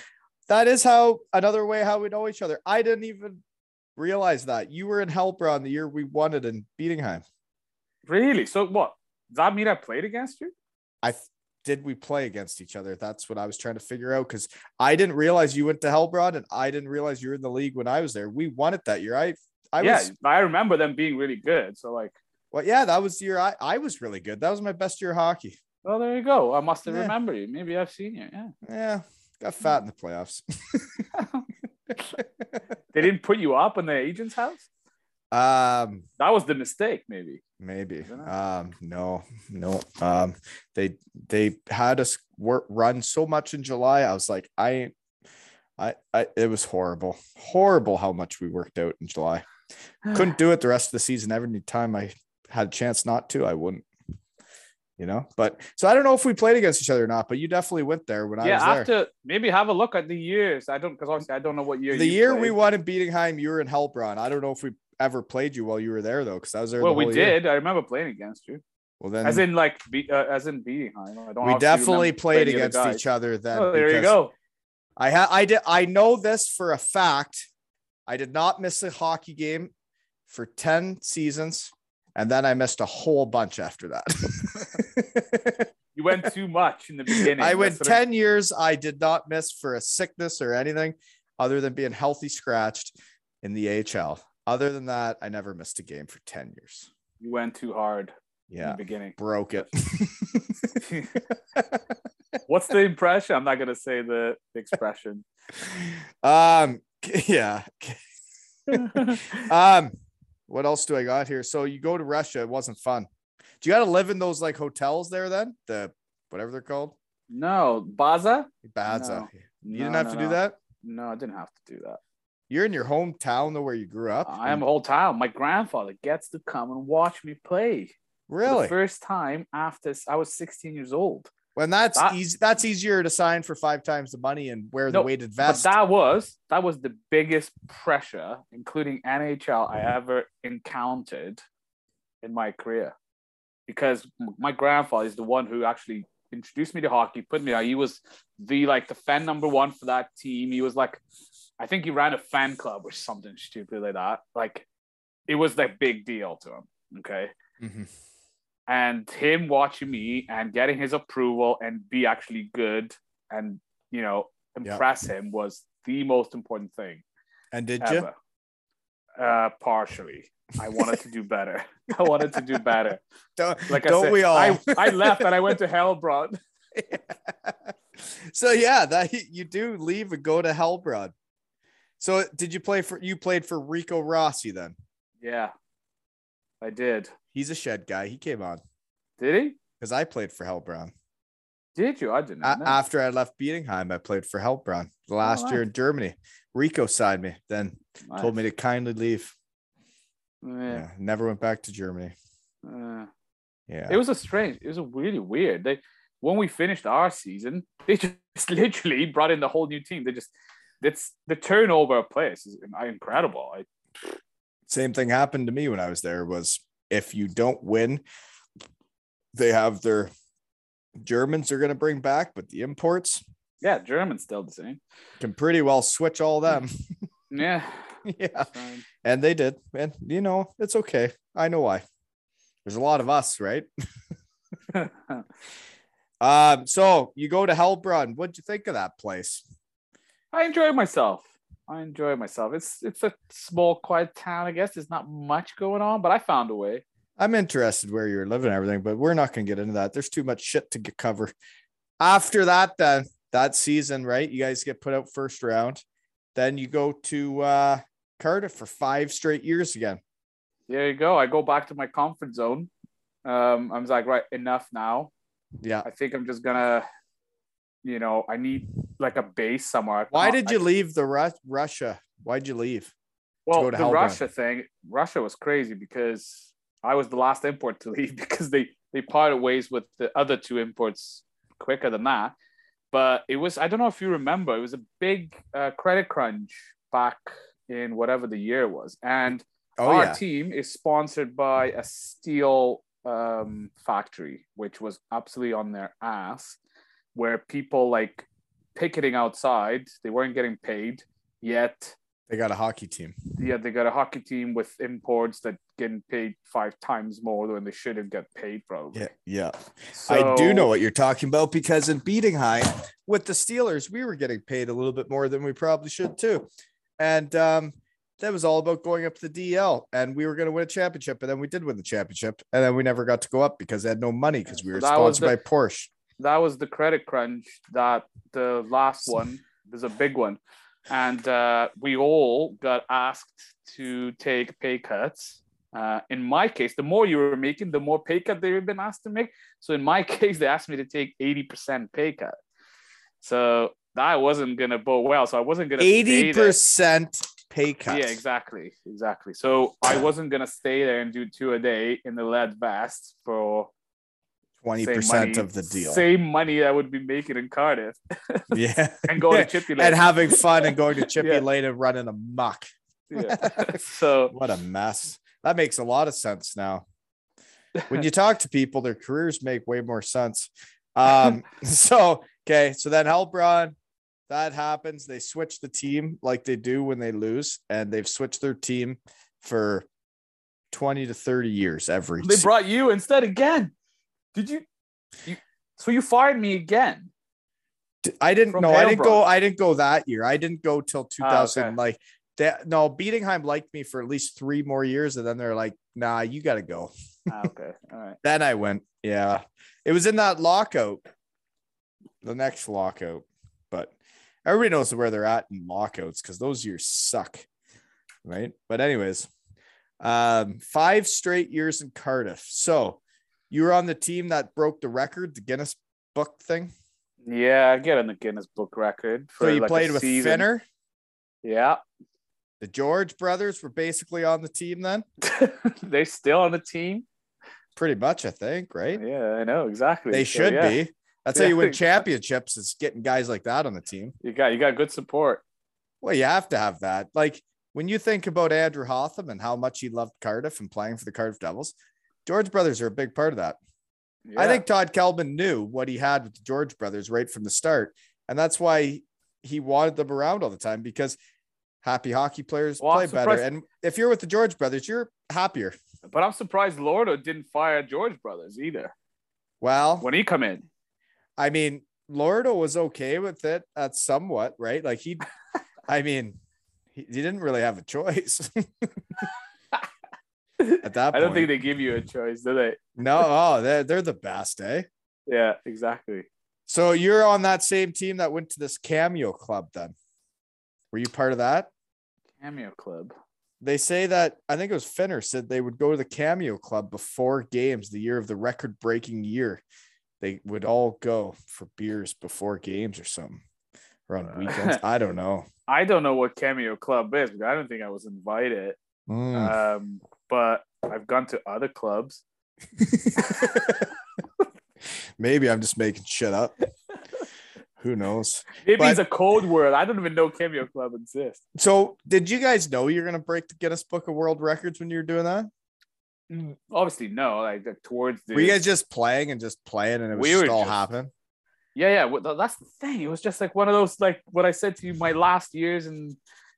that is how another way how we know each other. I didn't even realize that you were in Heilbronn the year we won it in Bietigheim. Really? So what? Does that mean I played against you? I did we play against each other? That's what I was trying to figure out because I didn't realize you went to Heilbronn and I didn't realize you were in the league when I was there. We won it that year. I I yeah, was I remember them being really good. So like, well, yeah, that was the year I, I was really good. That was my best year of hockey. well, there you go. I must have Yeah. remembered you. Maybe I've seen you. Yeah. Yeah, got fat in the playoffs. [LAUGHS] They didn't put you up in the agent's house. [LAUGHS] um, That was the mistake, maybe. Maybe. Um, no, no. Um, they they had us work run so much in July. I was like, I, I, I. It was horrible, horrible how much we worked out in July. Couldn't [SIGHS] do it the rest of the season. Every time I had a chance not to, I wouldn't. You know, but so I don't know if we played against each other or not. But you definitely went there when I yeah, was there. after maybe have a look at the years. I don't because obviously I don't know what year. the year we won in Bietigheim, you were in Heilbronn. I don't know if we ever played you while you were there though, because I was there. Well, the we whole year. did. I remember playing against you, Well, then as in like be, uh, as in beating. I don't. I don't we definitely played the against each other then. Oh, there you go. I had I did I know this for a fact. I did not miss a hockey game for 10 seasons, and then I missed a whole bunch after that. [LAUGHS] You went too much in the beginning. I went That's what 10 years. I did not miss for a sickness or anything other than being healthy scratched in the AHL. Other than that, I never missed a game for 10 years. You went too hard in Yeah, the beginning. broke it. [LAUGHS] [LAUGHS] What's the impression? I'm not gonna say the, the expression. [LAUGHS] um, yeah. Um, what else do I got here? So you go to Russia, it wasn't fun. Do you got to live in those like hotels there then? The whatever they're called, no, Baza. Baza. No. You didn't have to do that. No, I didn't have to do that. You're in your hometown though, where you grew up. I am a whole town. My grandfather gets to come and watch me play. For really. The first time after I was 16 years old. when that's that- easy, that's easier to sign for five times the money and wear the No, weighted But that was that was the biggest pressure, including NHL, I ever encountered in my career, because my grandfather is the one who actually introduced me to hockey, put me out. He was the like the fan number one for that team. He was like, I think he ran a fan club or something stupid like that. Like, it was that big deal to him. Okay. Mhm. and him watching me and getting his approval and be actually good and you know Yeah. impress him was the most important thing And did you? Uh, partially, I wanted to do better. [LAUGHS] I wanted to do better. [LAUGHS] Don't, Like I don't said, we all? I, I left and I went to [LAUGHS] Heilbronn. so yeah, that you do leave and go to Heilbronn. So did you play for you played for Rico Rossi then? Yeah, I did. He's a shed guy. He came on Did he? because I played for Heilbronn. Did you? I didn't. Know. after I left Bietigheim, I played for Heilbronn the last year nice. in Germany. Rico signed me, then told me to kindly leave. Yeah. Yeah. never went back to Germany. Uh, Yeah. It was a strange. It was a really weird. They when we finished our season, they [LAUGHS] just literally brought in the whole new team. They just that's the turnover of players is incredible. I, Same thing happened to me when I was there was if you don't win, they have their Germans are going to bring back, but the imports yeah, German's still the same. can pretty well switch all them. [LAUGHS] [LAUGHS] Yeah. yeah. And they did. And you know, it's okay. I know why. There's a lot of us, right? [LAUGHS] Um, so you go to Heilbronn. What'd you think of that place? I enjoy myself. I enjoy myself. It's it's a small, quiet town. I guess there's not much going on, but I found a way. I'm interested where you're living and everything, but we're not gonna get into that. There's too much shit to get cover. After that, then that season, right? You guys get put out first round. Then you go to uh Cardiff for five straight years again. There you go. I go back to my comfort zone. Um, I'm like, right, enough now. Yeah. I think I'm just gonna, you know, I need like a base somewhere. Why did you leave the Ru- Russia? Why'd you leave? well, go to the? Russia thing, Russia was crazy because I was the last import to [LAUGHS] leave because they they parted ways with the other two imports quicker than that. But it was I don't know if you remember, it was a big uh, credit crunch back in whatever the year was, and Oh our yeah. team is sponsored by a steel um, factory, which was absolutely on their ass, where people like picketing outside, they weren't getting paid yet. They got a hockey team. Yeah, they got a hockey team with imports that getting paid five times more than they should have got paid probably. Yeah, yeah. I do know what you're talking about because in Bietigheim with the Steelers, we were getting paid a little bit more than we probably should too. And um, that was all about going up to the DL and we were going to win a championship. And then we did win the championship. And then we never got to go up because they had no money because we were sponsored by Porsche. That was the credit crunch that the last one was a big one. And uh, we all got asked to take pay cuts. Uh, in my case the more you were making the more pay cut they were been asked to make. So in my [LAUGHS] case they asked me to take 80% pay cut. So that wasn't gonna bode well. So i wasn't gonna 80% pay cut. yeah exactly exactly. So i wasn't gonna stay there and do two a day in the lead vest for Twenty percent of the deal. same money i would be making in cardiff [LAUGHS] Yeah, [LAUGHS] and go to [LAUGHS] Chippy Lane. and having fun and going to Chippy Yeah. Lane and running amok. yeah. so What a mess. That makes a lot of sense now. When you talk to people, their careers make way more sense. Um, so okay, so then Heilbronn, that happens. They switch the team like they do when they lose, and they've switched their team for 20 to 30 years every they se- brought you instead again. Did you? you so you fired me again? I didn't know. I didn't go. I didn't go that year. I didn't go till 2000. Ah, okay. Like that. No, Bietigheim liked me for at least three more years, and then they're like, "Nah, you got to go." Ah, okay, [LAUGHS] all right. Then I went. Yeah, it was in that lockout, the next lockout. But everybody knows where they're at in lockouts because those years suck, right? But anyways, um, five straight years in Cardiff. So you were on the team that broke the record, the Guinness Book thing. Yeah, I get in the Guinness Book record. So you like played with season. Finner. Yeah, The George brothers were basically on the team then, [LAUGHS] they still on the team. pretty much, I think, right? Yeah, I know exactly. They So, should yeah, be. That's how you win [LAUGHS] championships is getting guys like that on the team. You got you got good support. Well, you have to have that. Like when you think about Andrew Hotham and how much he loved Cardiff and playing for the Cardiff Devils, George brothers are a big part of that. I think Todd Kelman knew what he had with the George brothers right from the start. And that's why he wanted them around all the time because happy hockey players Well, play better. And if you're with the George brothers, you're happier. But I'm surprised Lordo didn't fire George Brothers either Well, when he come in. I mean, Lordo was okay with it at somewhat, right? Like he, I mean, he, he didn't really have a choice [LAUGHS] at that point. I don't think they give you a choice, do they? no, oh, they're, they're the best, eh? Yeah, exactly. So you're on that same team that went to this cameo club then. Were you part of that? Cameo Club. They say that I think it was Finner said they would go to the cameo club before games, the year of the record breaking year. They would all go for beers before games or something. Or on Uh, weekends. I don't know. [LAUGHS] I don't know what Cameo Club is, but I don't think I was invited. Mm. Um, but I've gone to other clubs. [LAUGHS] Maybe I'm just making shit up. Who knows? Maybe But- it's a code word. I don't even know Cameo Club exists. So, did you guys know you're gonna break the Guinness Book of World Records when you were doing that? Mm, obviously, no. Like towards the Were you guys just playing and just playing, and it was We just all just- happening? yeah, yeah. well, That's the thing. It was just like one of those, like what I said to you, my last years in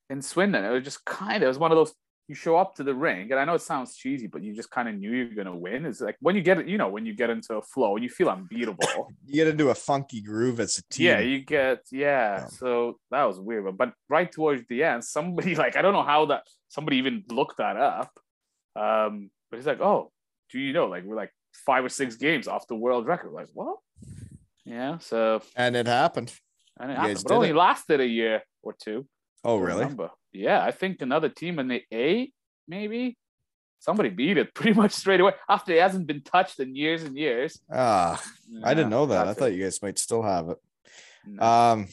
in Swindon. It was just kind of. It was one of those. You show up to the ring, and I know it sounds cheesy, but you just kind of knew you're gonna win. It's like when you get, it, you know, when you get into a flow and you feel unbeatable. [LAUGHS] You get into a funky groove as a team. Yeah, you get yeah. Yeah. So that was weird, but, but right towards the end, somebody [LAUGHS] like I don't know how that somebody even looked that up. Um, but he's like, oh, do you know? Like we're like five or six games off the world record. Like what? Yeah. So and it happened. and it You happened, but only it. lasted a year or two. Oh, really? remember. Yeah, I think another team in the A maybe. Somebody beat it [LAUGHS] pretty much straight away after it hasn't been touched in years and years. Ah, I didn't know that. I thought it. you guys might still have it. No. Um,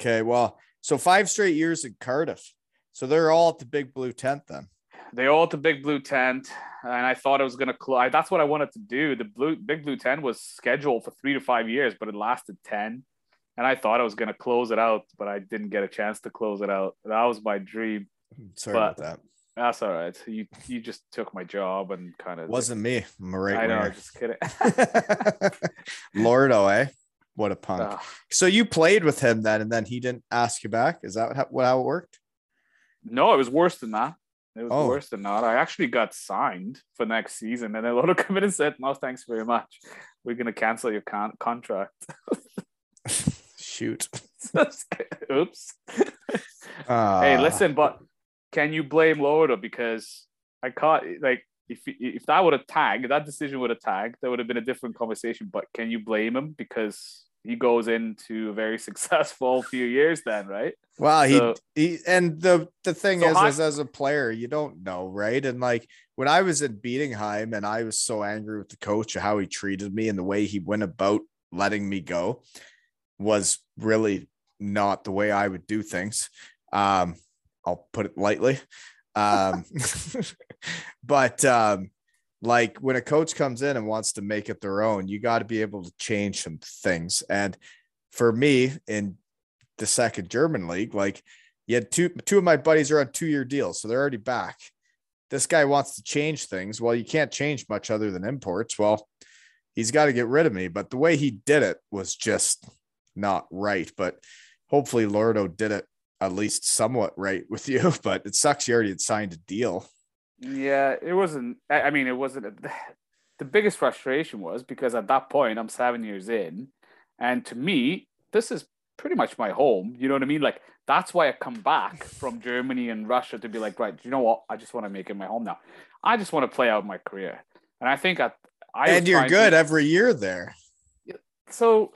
okay, well, so five straight years in Cardiff. So they're all at the big blue tent then. they all at the big blue tent and i thought it was to close that's what i wanted to do the blue big blue tent was scheduled for three to five years but it lasted 10 and I thought I was gonna close it out, but I didn't get a chance to close it out. That was my dream. Sorry But- about that. That's all right. You you just took my job and kind of Wasn't me. I'm a right I know. Just kidding. [LAUGHS] Lordo, eh? What a punk. Ah, So you played with him then, and then he didn't ask you back. Is that how, what how it worked? no, it was worse than that. It was Oh. worse than that. I actually got signed for next season, and then [LAUGHS] Lordo in and said, "No, thanks very much. We're gonna cancel your con- contract." [LAUGHS] Shoot. [LAUGHS] Oops. [LAUGHS] Uh, hey, listen, but can you blame Lordo because I caught like if if that would have tagged, that decision would have tagged, there would have been a different conversation. But can you blame him because he goes into a very [LAUGHS] successful few years then, right? Well, he, So- he and the the thing So is, is as a player, you don't know, right? And like when I was in Bietigheim, and I was so angry with the coach of how he treated me and the way he went about letting me go was really not the way I would do things. Um, I'll put it lightly. Um, [LAUGHS] but um, like when a coach comes in and wants to make it their own, you got to be able to change some things. And for me, in the second German league, like you had two two of my buddies are on two year deals, so they're already back. This guy wants to change things. Well, you can't change much other than imports. Well, he's got to get rid of me. But the way he did it was just not right. But hopefully Lordo did it at least somewhat right with you. [LAUGHS] But it sucks you already had signed a deal. Yeah, it wasn't. I mean, it wasn't. A, [SIGHS] the biggest frustration was because at that point, I'm seven years in, and to me, this is pretty much my home. You know what I mean? Like that's why I come back from Germany and Russia to be like, right, you know what? I just want to make it my home now. I just want to play out my career, and I think I. I and you're trying to- good every year there. so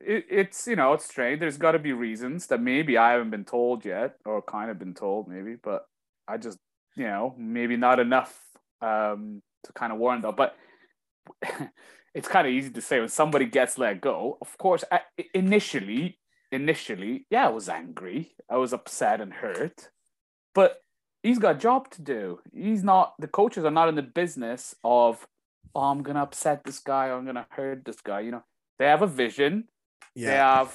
it, it's you know it's strange. There's got to be reasons that maybe I haven't been told yet, or kind of been told maybe, but I just you know maybe not enough um, to kind of warn though. But [LAUGHS] it's kind of easy to say when somebody gets let go. Of course, I, initially, initially, yeah, I was angry, I was upset and hurt, but he's got a job to do. He's not. The coaches are not in the business of. Oh, I'm gonna upset this guy. I'm gonna hurt this guy. You know, they have a vision they have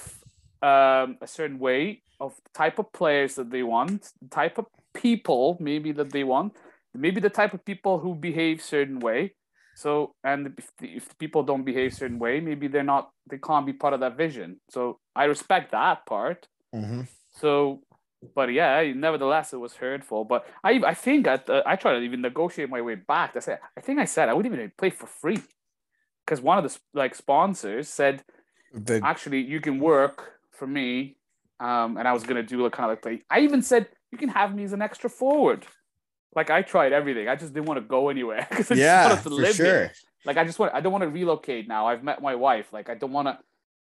um, a certain way of the type of players that they want, the type of people maybe that they want, maybe the type of people who behave certain way. So, and if the, if the people don't behave certain way, maybe they're not, they can't be part of that vision. So I respect that part. Mhm. So, but yeah, nevertheless, it was hurtful. But I, I think at the, I tried to even negotiate my way back. I said, I think I said I wouldn't even play for free, because one of the like sponsors said, The- actually you can work for me um and i was gonna do a kind of like play i even said you can have me as an extra forward like i tried everything i just didn't want to go anywhere [LAUGHS] 'cause I just wanted to live sure. here. like i just want i don't want to relocate now i've met my wife like i don't want to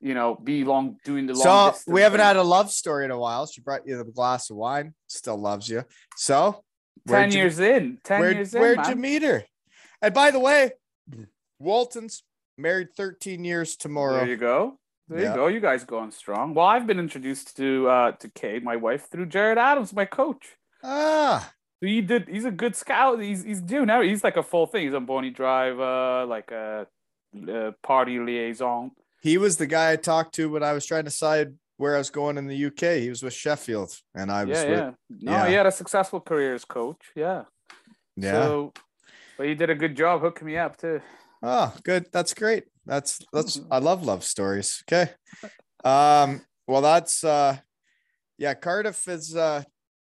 you know be long doing the long So we haven't thing. had a love story in a while. She brought you the glass of wine. Still loves you. So 10 where'd you- years in 10 where'd, years in where'd man. you meet her? And by the way, Walton's married 13 years tomorrow. there you go there Yeah. you go you guys going strong well i've been introduced to uh to kate my wife through gerad adams my coach Ah, he did. He's a good scout. He's he's doing now. He's like a full thing. He's on Boney Drive, uh, like a, uh party liaison. he was the guy I talked to when I was trying to decide where I was going in the UK. He was with Sheffield, and I was Yeah, with yeah. No, yeah. he had a successful career as coach. Yeah. yeah. So, but he did a good job hooking me up too. Oh, good. That's great. That's that's [LAUGHS] I love love stories. Okay. Um, well that's uh yeah, Cardiff is a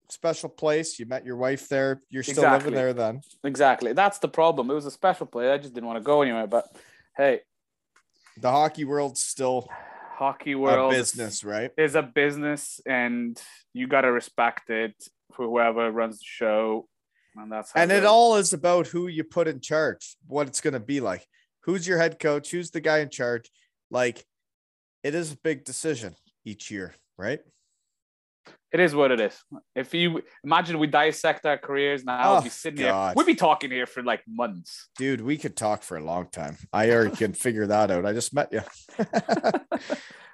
special place. You met your wife there. You're still Exactly. living there then. Exactly. That's the problem. It was a special place. I just didn't want to go anywhere. But hey, The hockey world's still hockey a world business, right? is a business, and you gotta respect it for whoever runs the show. And that's And it all is about who you put in charge, what it's going to be like. Who's your head coach? Who's the guy in charge? Like, it is a big decision each year, right? It is what it is. If you imagine we dissect our careers now, Oh, we'd be sitting God. here. We'd be talking here for like months. Dude, we could talk for a long time. I already can figure that out. I just met you. [LAUGHS]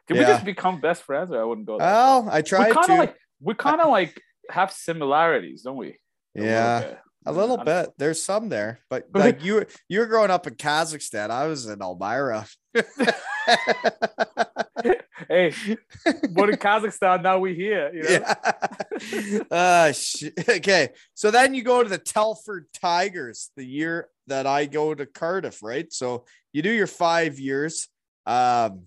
Can we just become best friends? Or I wouldn't go. Well, I we tried kind to. like we kind of like have similarities, don't we? Little yeah, bit. a little I'm- bit. There's some there, but [LAUGHS] like you, you were growing up in Kazakhstan. I was in Elmira. [LAUGHS] hey, what in Kazakhstan? Now we here. You know? Yeah. uh, [LAUGHS] sh- okay. So then you go to the Telford Tigers the year that I go to Cardiff, right? So you do your five years. Um,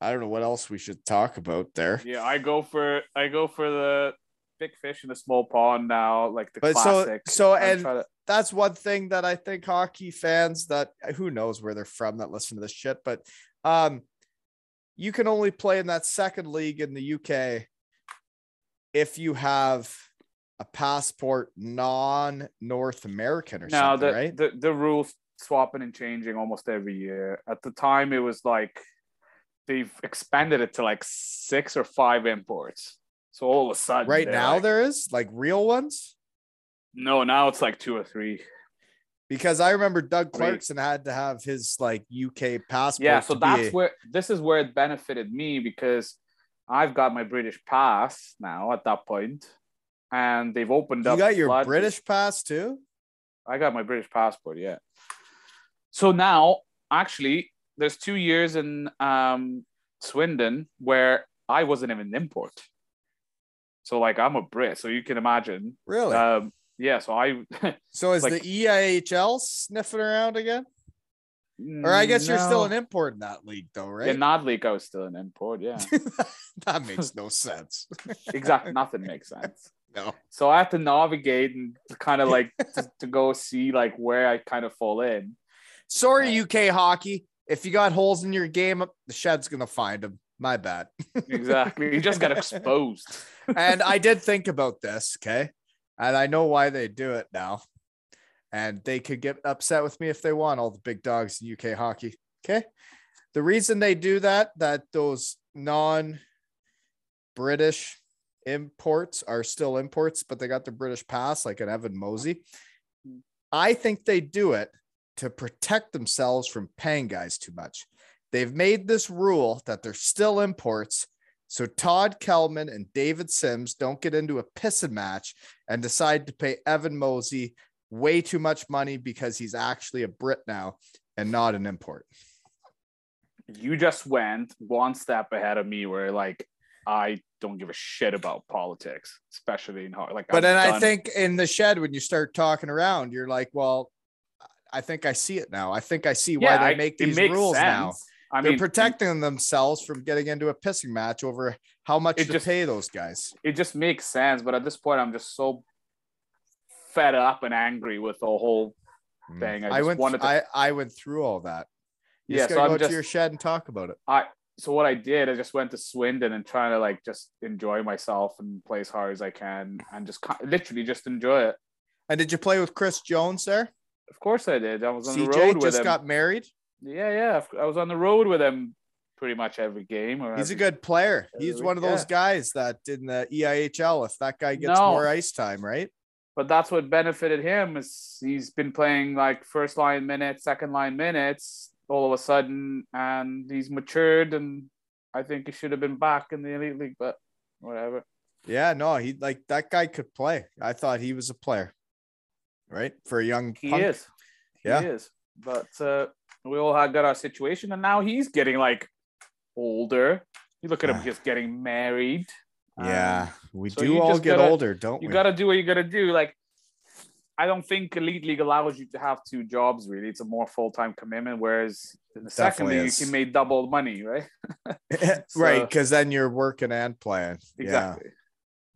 I don't know what else we should talk about there. Yeah, I go for I go for the big fish in a small pond now, like the But so- classic. so I'm and- to- That's one thing that I think hockey fans that who knows where they're from that listen to this shit, but um, you can only play in that second league in the UK if you have a passport non-North American or no, something, the, right? the the rules swapping and changing almost every year. At the time, it was like they've expanded it to like six or five imports. So all of a sudden, right now like- there is like real ones no, now it's like two or three. because I remember Doug. Clarkson had to have his like UK passport. Yeah, so that's where this is where it benefited me because I've got my British pass now at that point, and they've opened you up. You got your British pass too. I got my British passport, yeah. So now, actually, there's two years in um, Swindon where I wasn't even an import. So like I'm a Brit, so you can imagine. Really? Um, yeah, so I. [LAUGHS] so is like- the EIHL sniffing around again? Or I guess you're still an import in that league, though, Yeah, right? not league. I was still an import. Yeah, [LAUGHS] that makes no [LAUGHS] sense. exactly. Nothing makes sense. No. So I have to navigate and kind of like to, to go see like where I kind of fall in. Sorry, UK hockey. If you got holes in your game, the shed's gonna find them. My bad. Exactly. You just got exposed. [LAUGHS] and I did think about this, okay? And I know why they do it now. And they could get upset with me if they want, all the big dogs in UK hockey. Okay. The reason they do that, that those non British imports are still imports, but they got the British pass, like an Evan Mosey. Hmm. I think they do it to protect themselves from paying guys too much. They've made this rule that they're still imports so Todd Kelman and David Sims don't get into a pissing match and decide to pay Evan Mosey way too much money because he's actually a Brit now and not an import. you just went one step ahead of me where like I don't give a shit about politics, especially in hard. Like, But I'm then I think in the shed, when you start talking around, you're like, well, I think I see it now. I think I see why yeah, they I- make these rules now. I They're mean, protecting themselves from getting into a pissing match over how much to just- pay those guys. it just makes sense. But at this point, I'm just so fed up and angry with the whole mm. thing. I, I just went. wanted to. I I went through all that. You yeah, just gotta I'm go just to your shed and talk about it. I. So what I did, I just went to Swindon and trying to like just enjoy myself and play as hard as I can and just literally just enjoy it. And did you play with Chris Jones there? Of course I did. I was on the road CJ with just got married. Yeah, yeah. I was on the road with him pretty much every game. Or He's a good player. He's week, one of those yeah. guys that in the EIHL, if that guy gets No. more ice time, right? but that's what benefited him is he's been playing like first line minutes, second line minutes all of a sudden, and he's matured, and I think he should have been back in the elite league, but whatever. Yeah, no, he like that guy could play. I thought he was a player, right? For a young He punk. is, Yeah. he is. But uh, we all had got our situation, and now he's getting like older. You look at him, just getting married. Yeah, Um, we so do all get gotta- older, don't you we? You got to do what you got to do. Like, I don't think elite league allows you to have two jobs. Really, it's a more full time commitment. Whereas in the second league, is. you can make double money, right? [LAUGHS] [LAUGHS] right, because then you're working and playing. Exactly.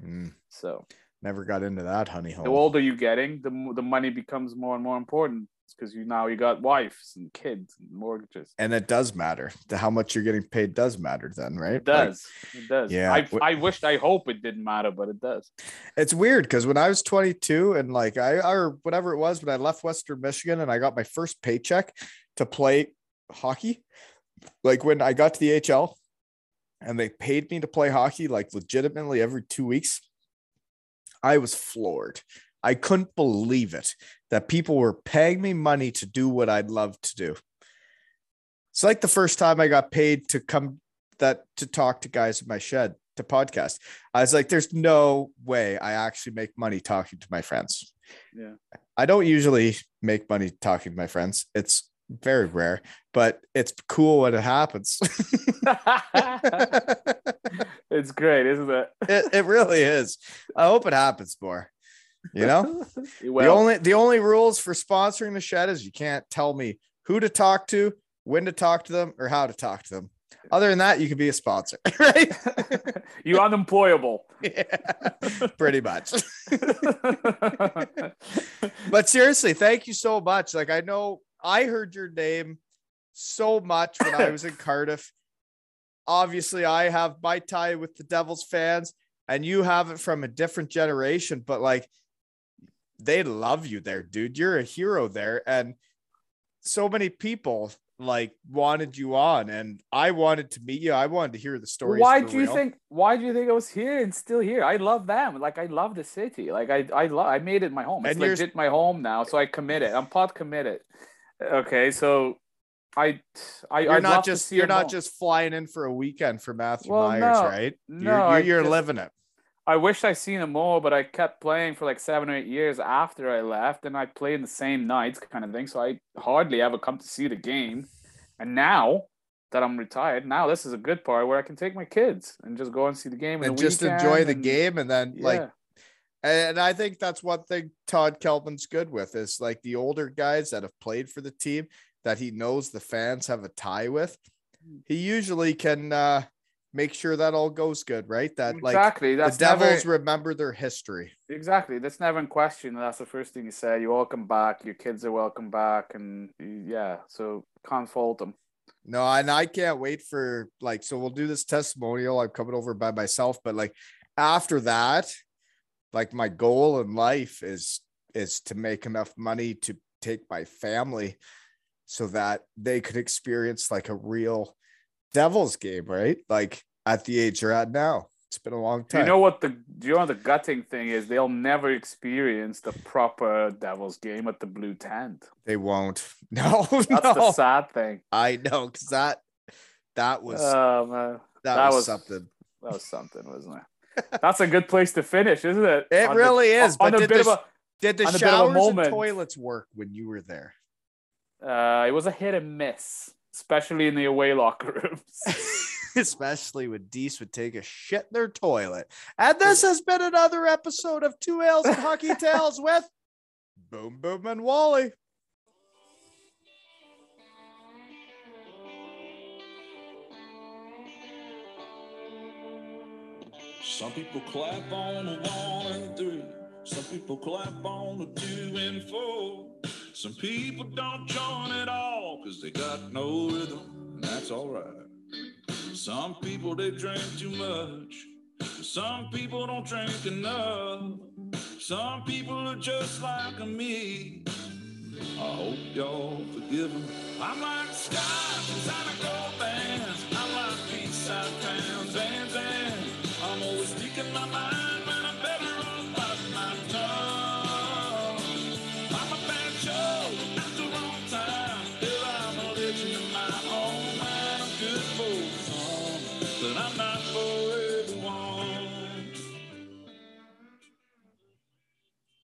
Yeah. Mm, So never got into that honey hole. the older you getting, the the money becomes more and more important because you now you got wives and kids and mortgages. and it does matter. The how much you're getting paid does matter then, right? It does. it does. yeah. I I wished I hope it didn't matter, but it does. it's weird because when I was 22 and like I or whatever it was when I left Western Michigan and I got my first paycheck to play hockey, like when I got to the HL and they paid me to play hockey like legitimately every two weeks, I was floored. I couldn't believe it that people were paying me money to do what I'd love to do. It's like the first time I got paid to come that to talk to guys in my shed to podcast. I was like, there's no way I actually make money talking to my friends. Yeah. I don't usually make money talking to my friends. It's very rare, but it's cool when it happens. [LAUGHS] it's great, isn't it? it, it really is. I hope it happens more. You know, [LAUGHS] the only the only rules for sponsoring the shed is you can't tell me who to talk to, when to talk to them, or how to talk to them. Other than that, you can be a sponsor, [LAUGHS] right? [LAUGHS] you unemployable. yeah, pretty much. but seriously, thank you so much. Like I know I heard your name so much when I was in Cardiff. Obviously, I have my tie with the Devils fans, and you have it from a different generation, but like they love you there, dude. You're a hero there. And so many people like wanted you on, and I wanted to meet you. I wanted to hear the story. why do you think? Why do you think I was here and still here? I love them. Like I love the city. Like I, I love. I made it my home. It's And you're- legit my home now. So I committed. I'm pot committed. Okay, so I, I, You're I'd not just you're not home. just flying in for a weekend for Matthew Well, Myers, no. right? No, you're you're, you're just- living it. I wish I seen him more, but I kept playing for like seven or eight years after I left, and I played in the same nights, kind of thing. So I hardly ever come to see the game. And now that I'm retired, now this is a good part where I can take my kids and just go and see the game and the just enjoy the and- game and then Yeah, like and I think that's one thing Todd Kelman's good with is like the older guys that have played for the team that he knows the fans have a tie with. He usually can uh make sure that all goes good, right? That like exactly. That's the Devils never, remember their history. exactly. That's never in question. That's the first thing you say. You welcome back. Your kids are welcome back, and yeah, so can't fault them. No, and I can't wait for like so we'll do this testimonial. I'm coming over by myself, but like after that, like my goal in life is is to make enough money to take my family so that they could experience like a real Devils game, right? Like at the age you're at now. It's been a long time. you know what the do you know the gutting thing is? They'll never experience the proper Devils game at the Blue Tent. they won't. [LAUGHS] No, That's no. the sad thing. I know because that that was Oh man, that, that was, was- something. that was something, wasn't it? That's a good place to finish, isn't it? It On the- really is. On But a did bit this, of a did the on of a showers and moment. toilets work when you were there? Uh, it was a hit and miss, especially in the away locker rooms. [LAUGHS] Especially when Dees would take a shit in their toilet. And this has been another episode of Two Ales and Hockey [LAUGHS] Tales with Boom Boom and Wally. Some people clap on a one and three. Some people clap on a two and four. Some people don't join at all because they got no rhythm, and that's all right. Some people they drink too much. Some people don't drink enough. Some people are just like me. I hope y'all forgive them. I'm like stars inside a gold bands. I'm like peace out fans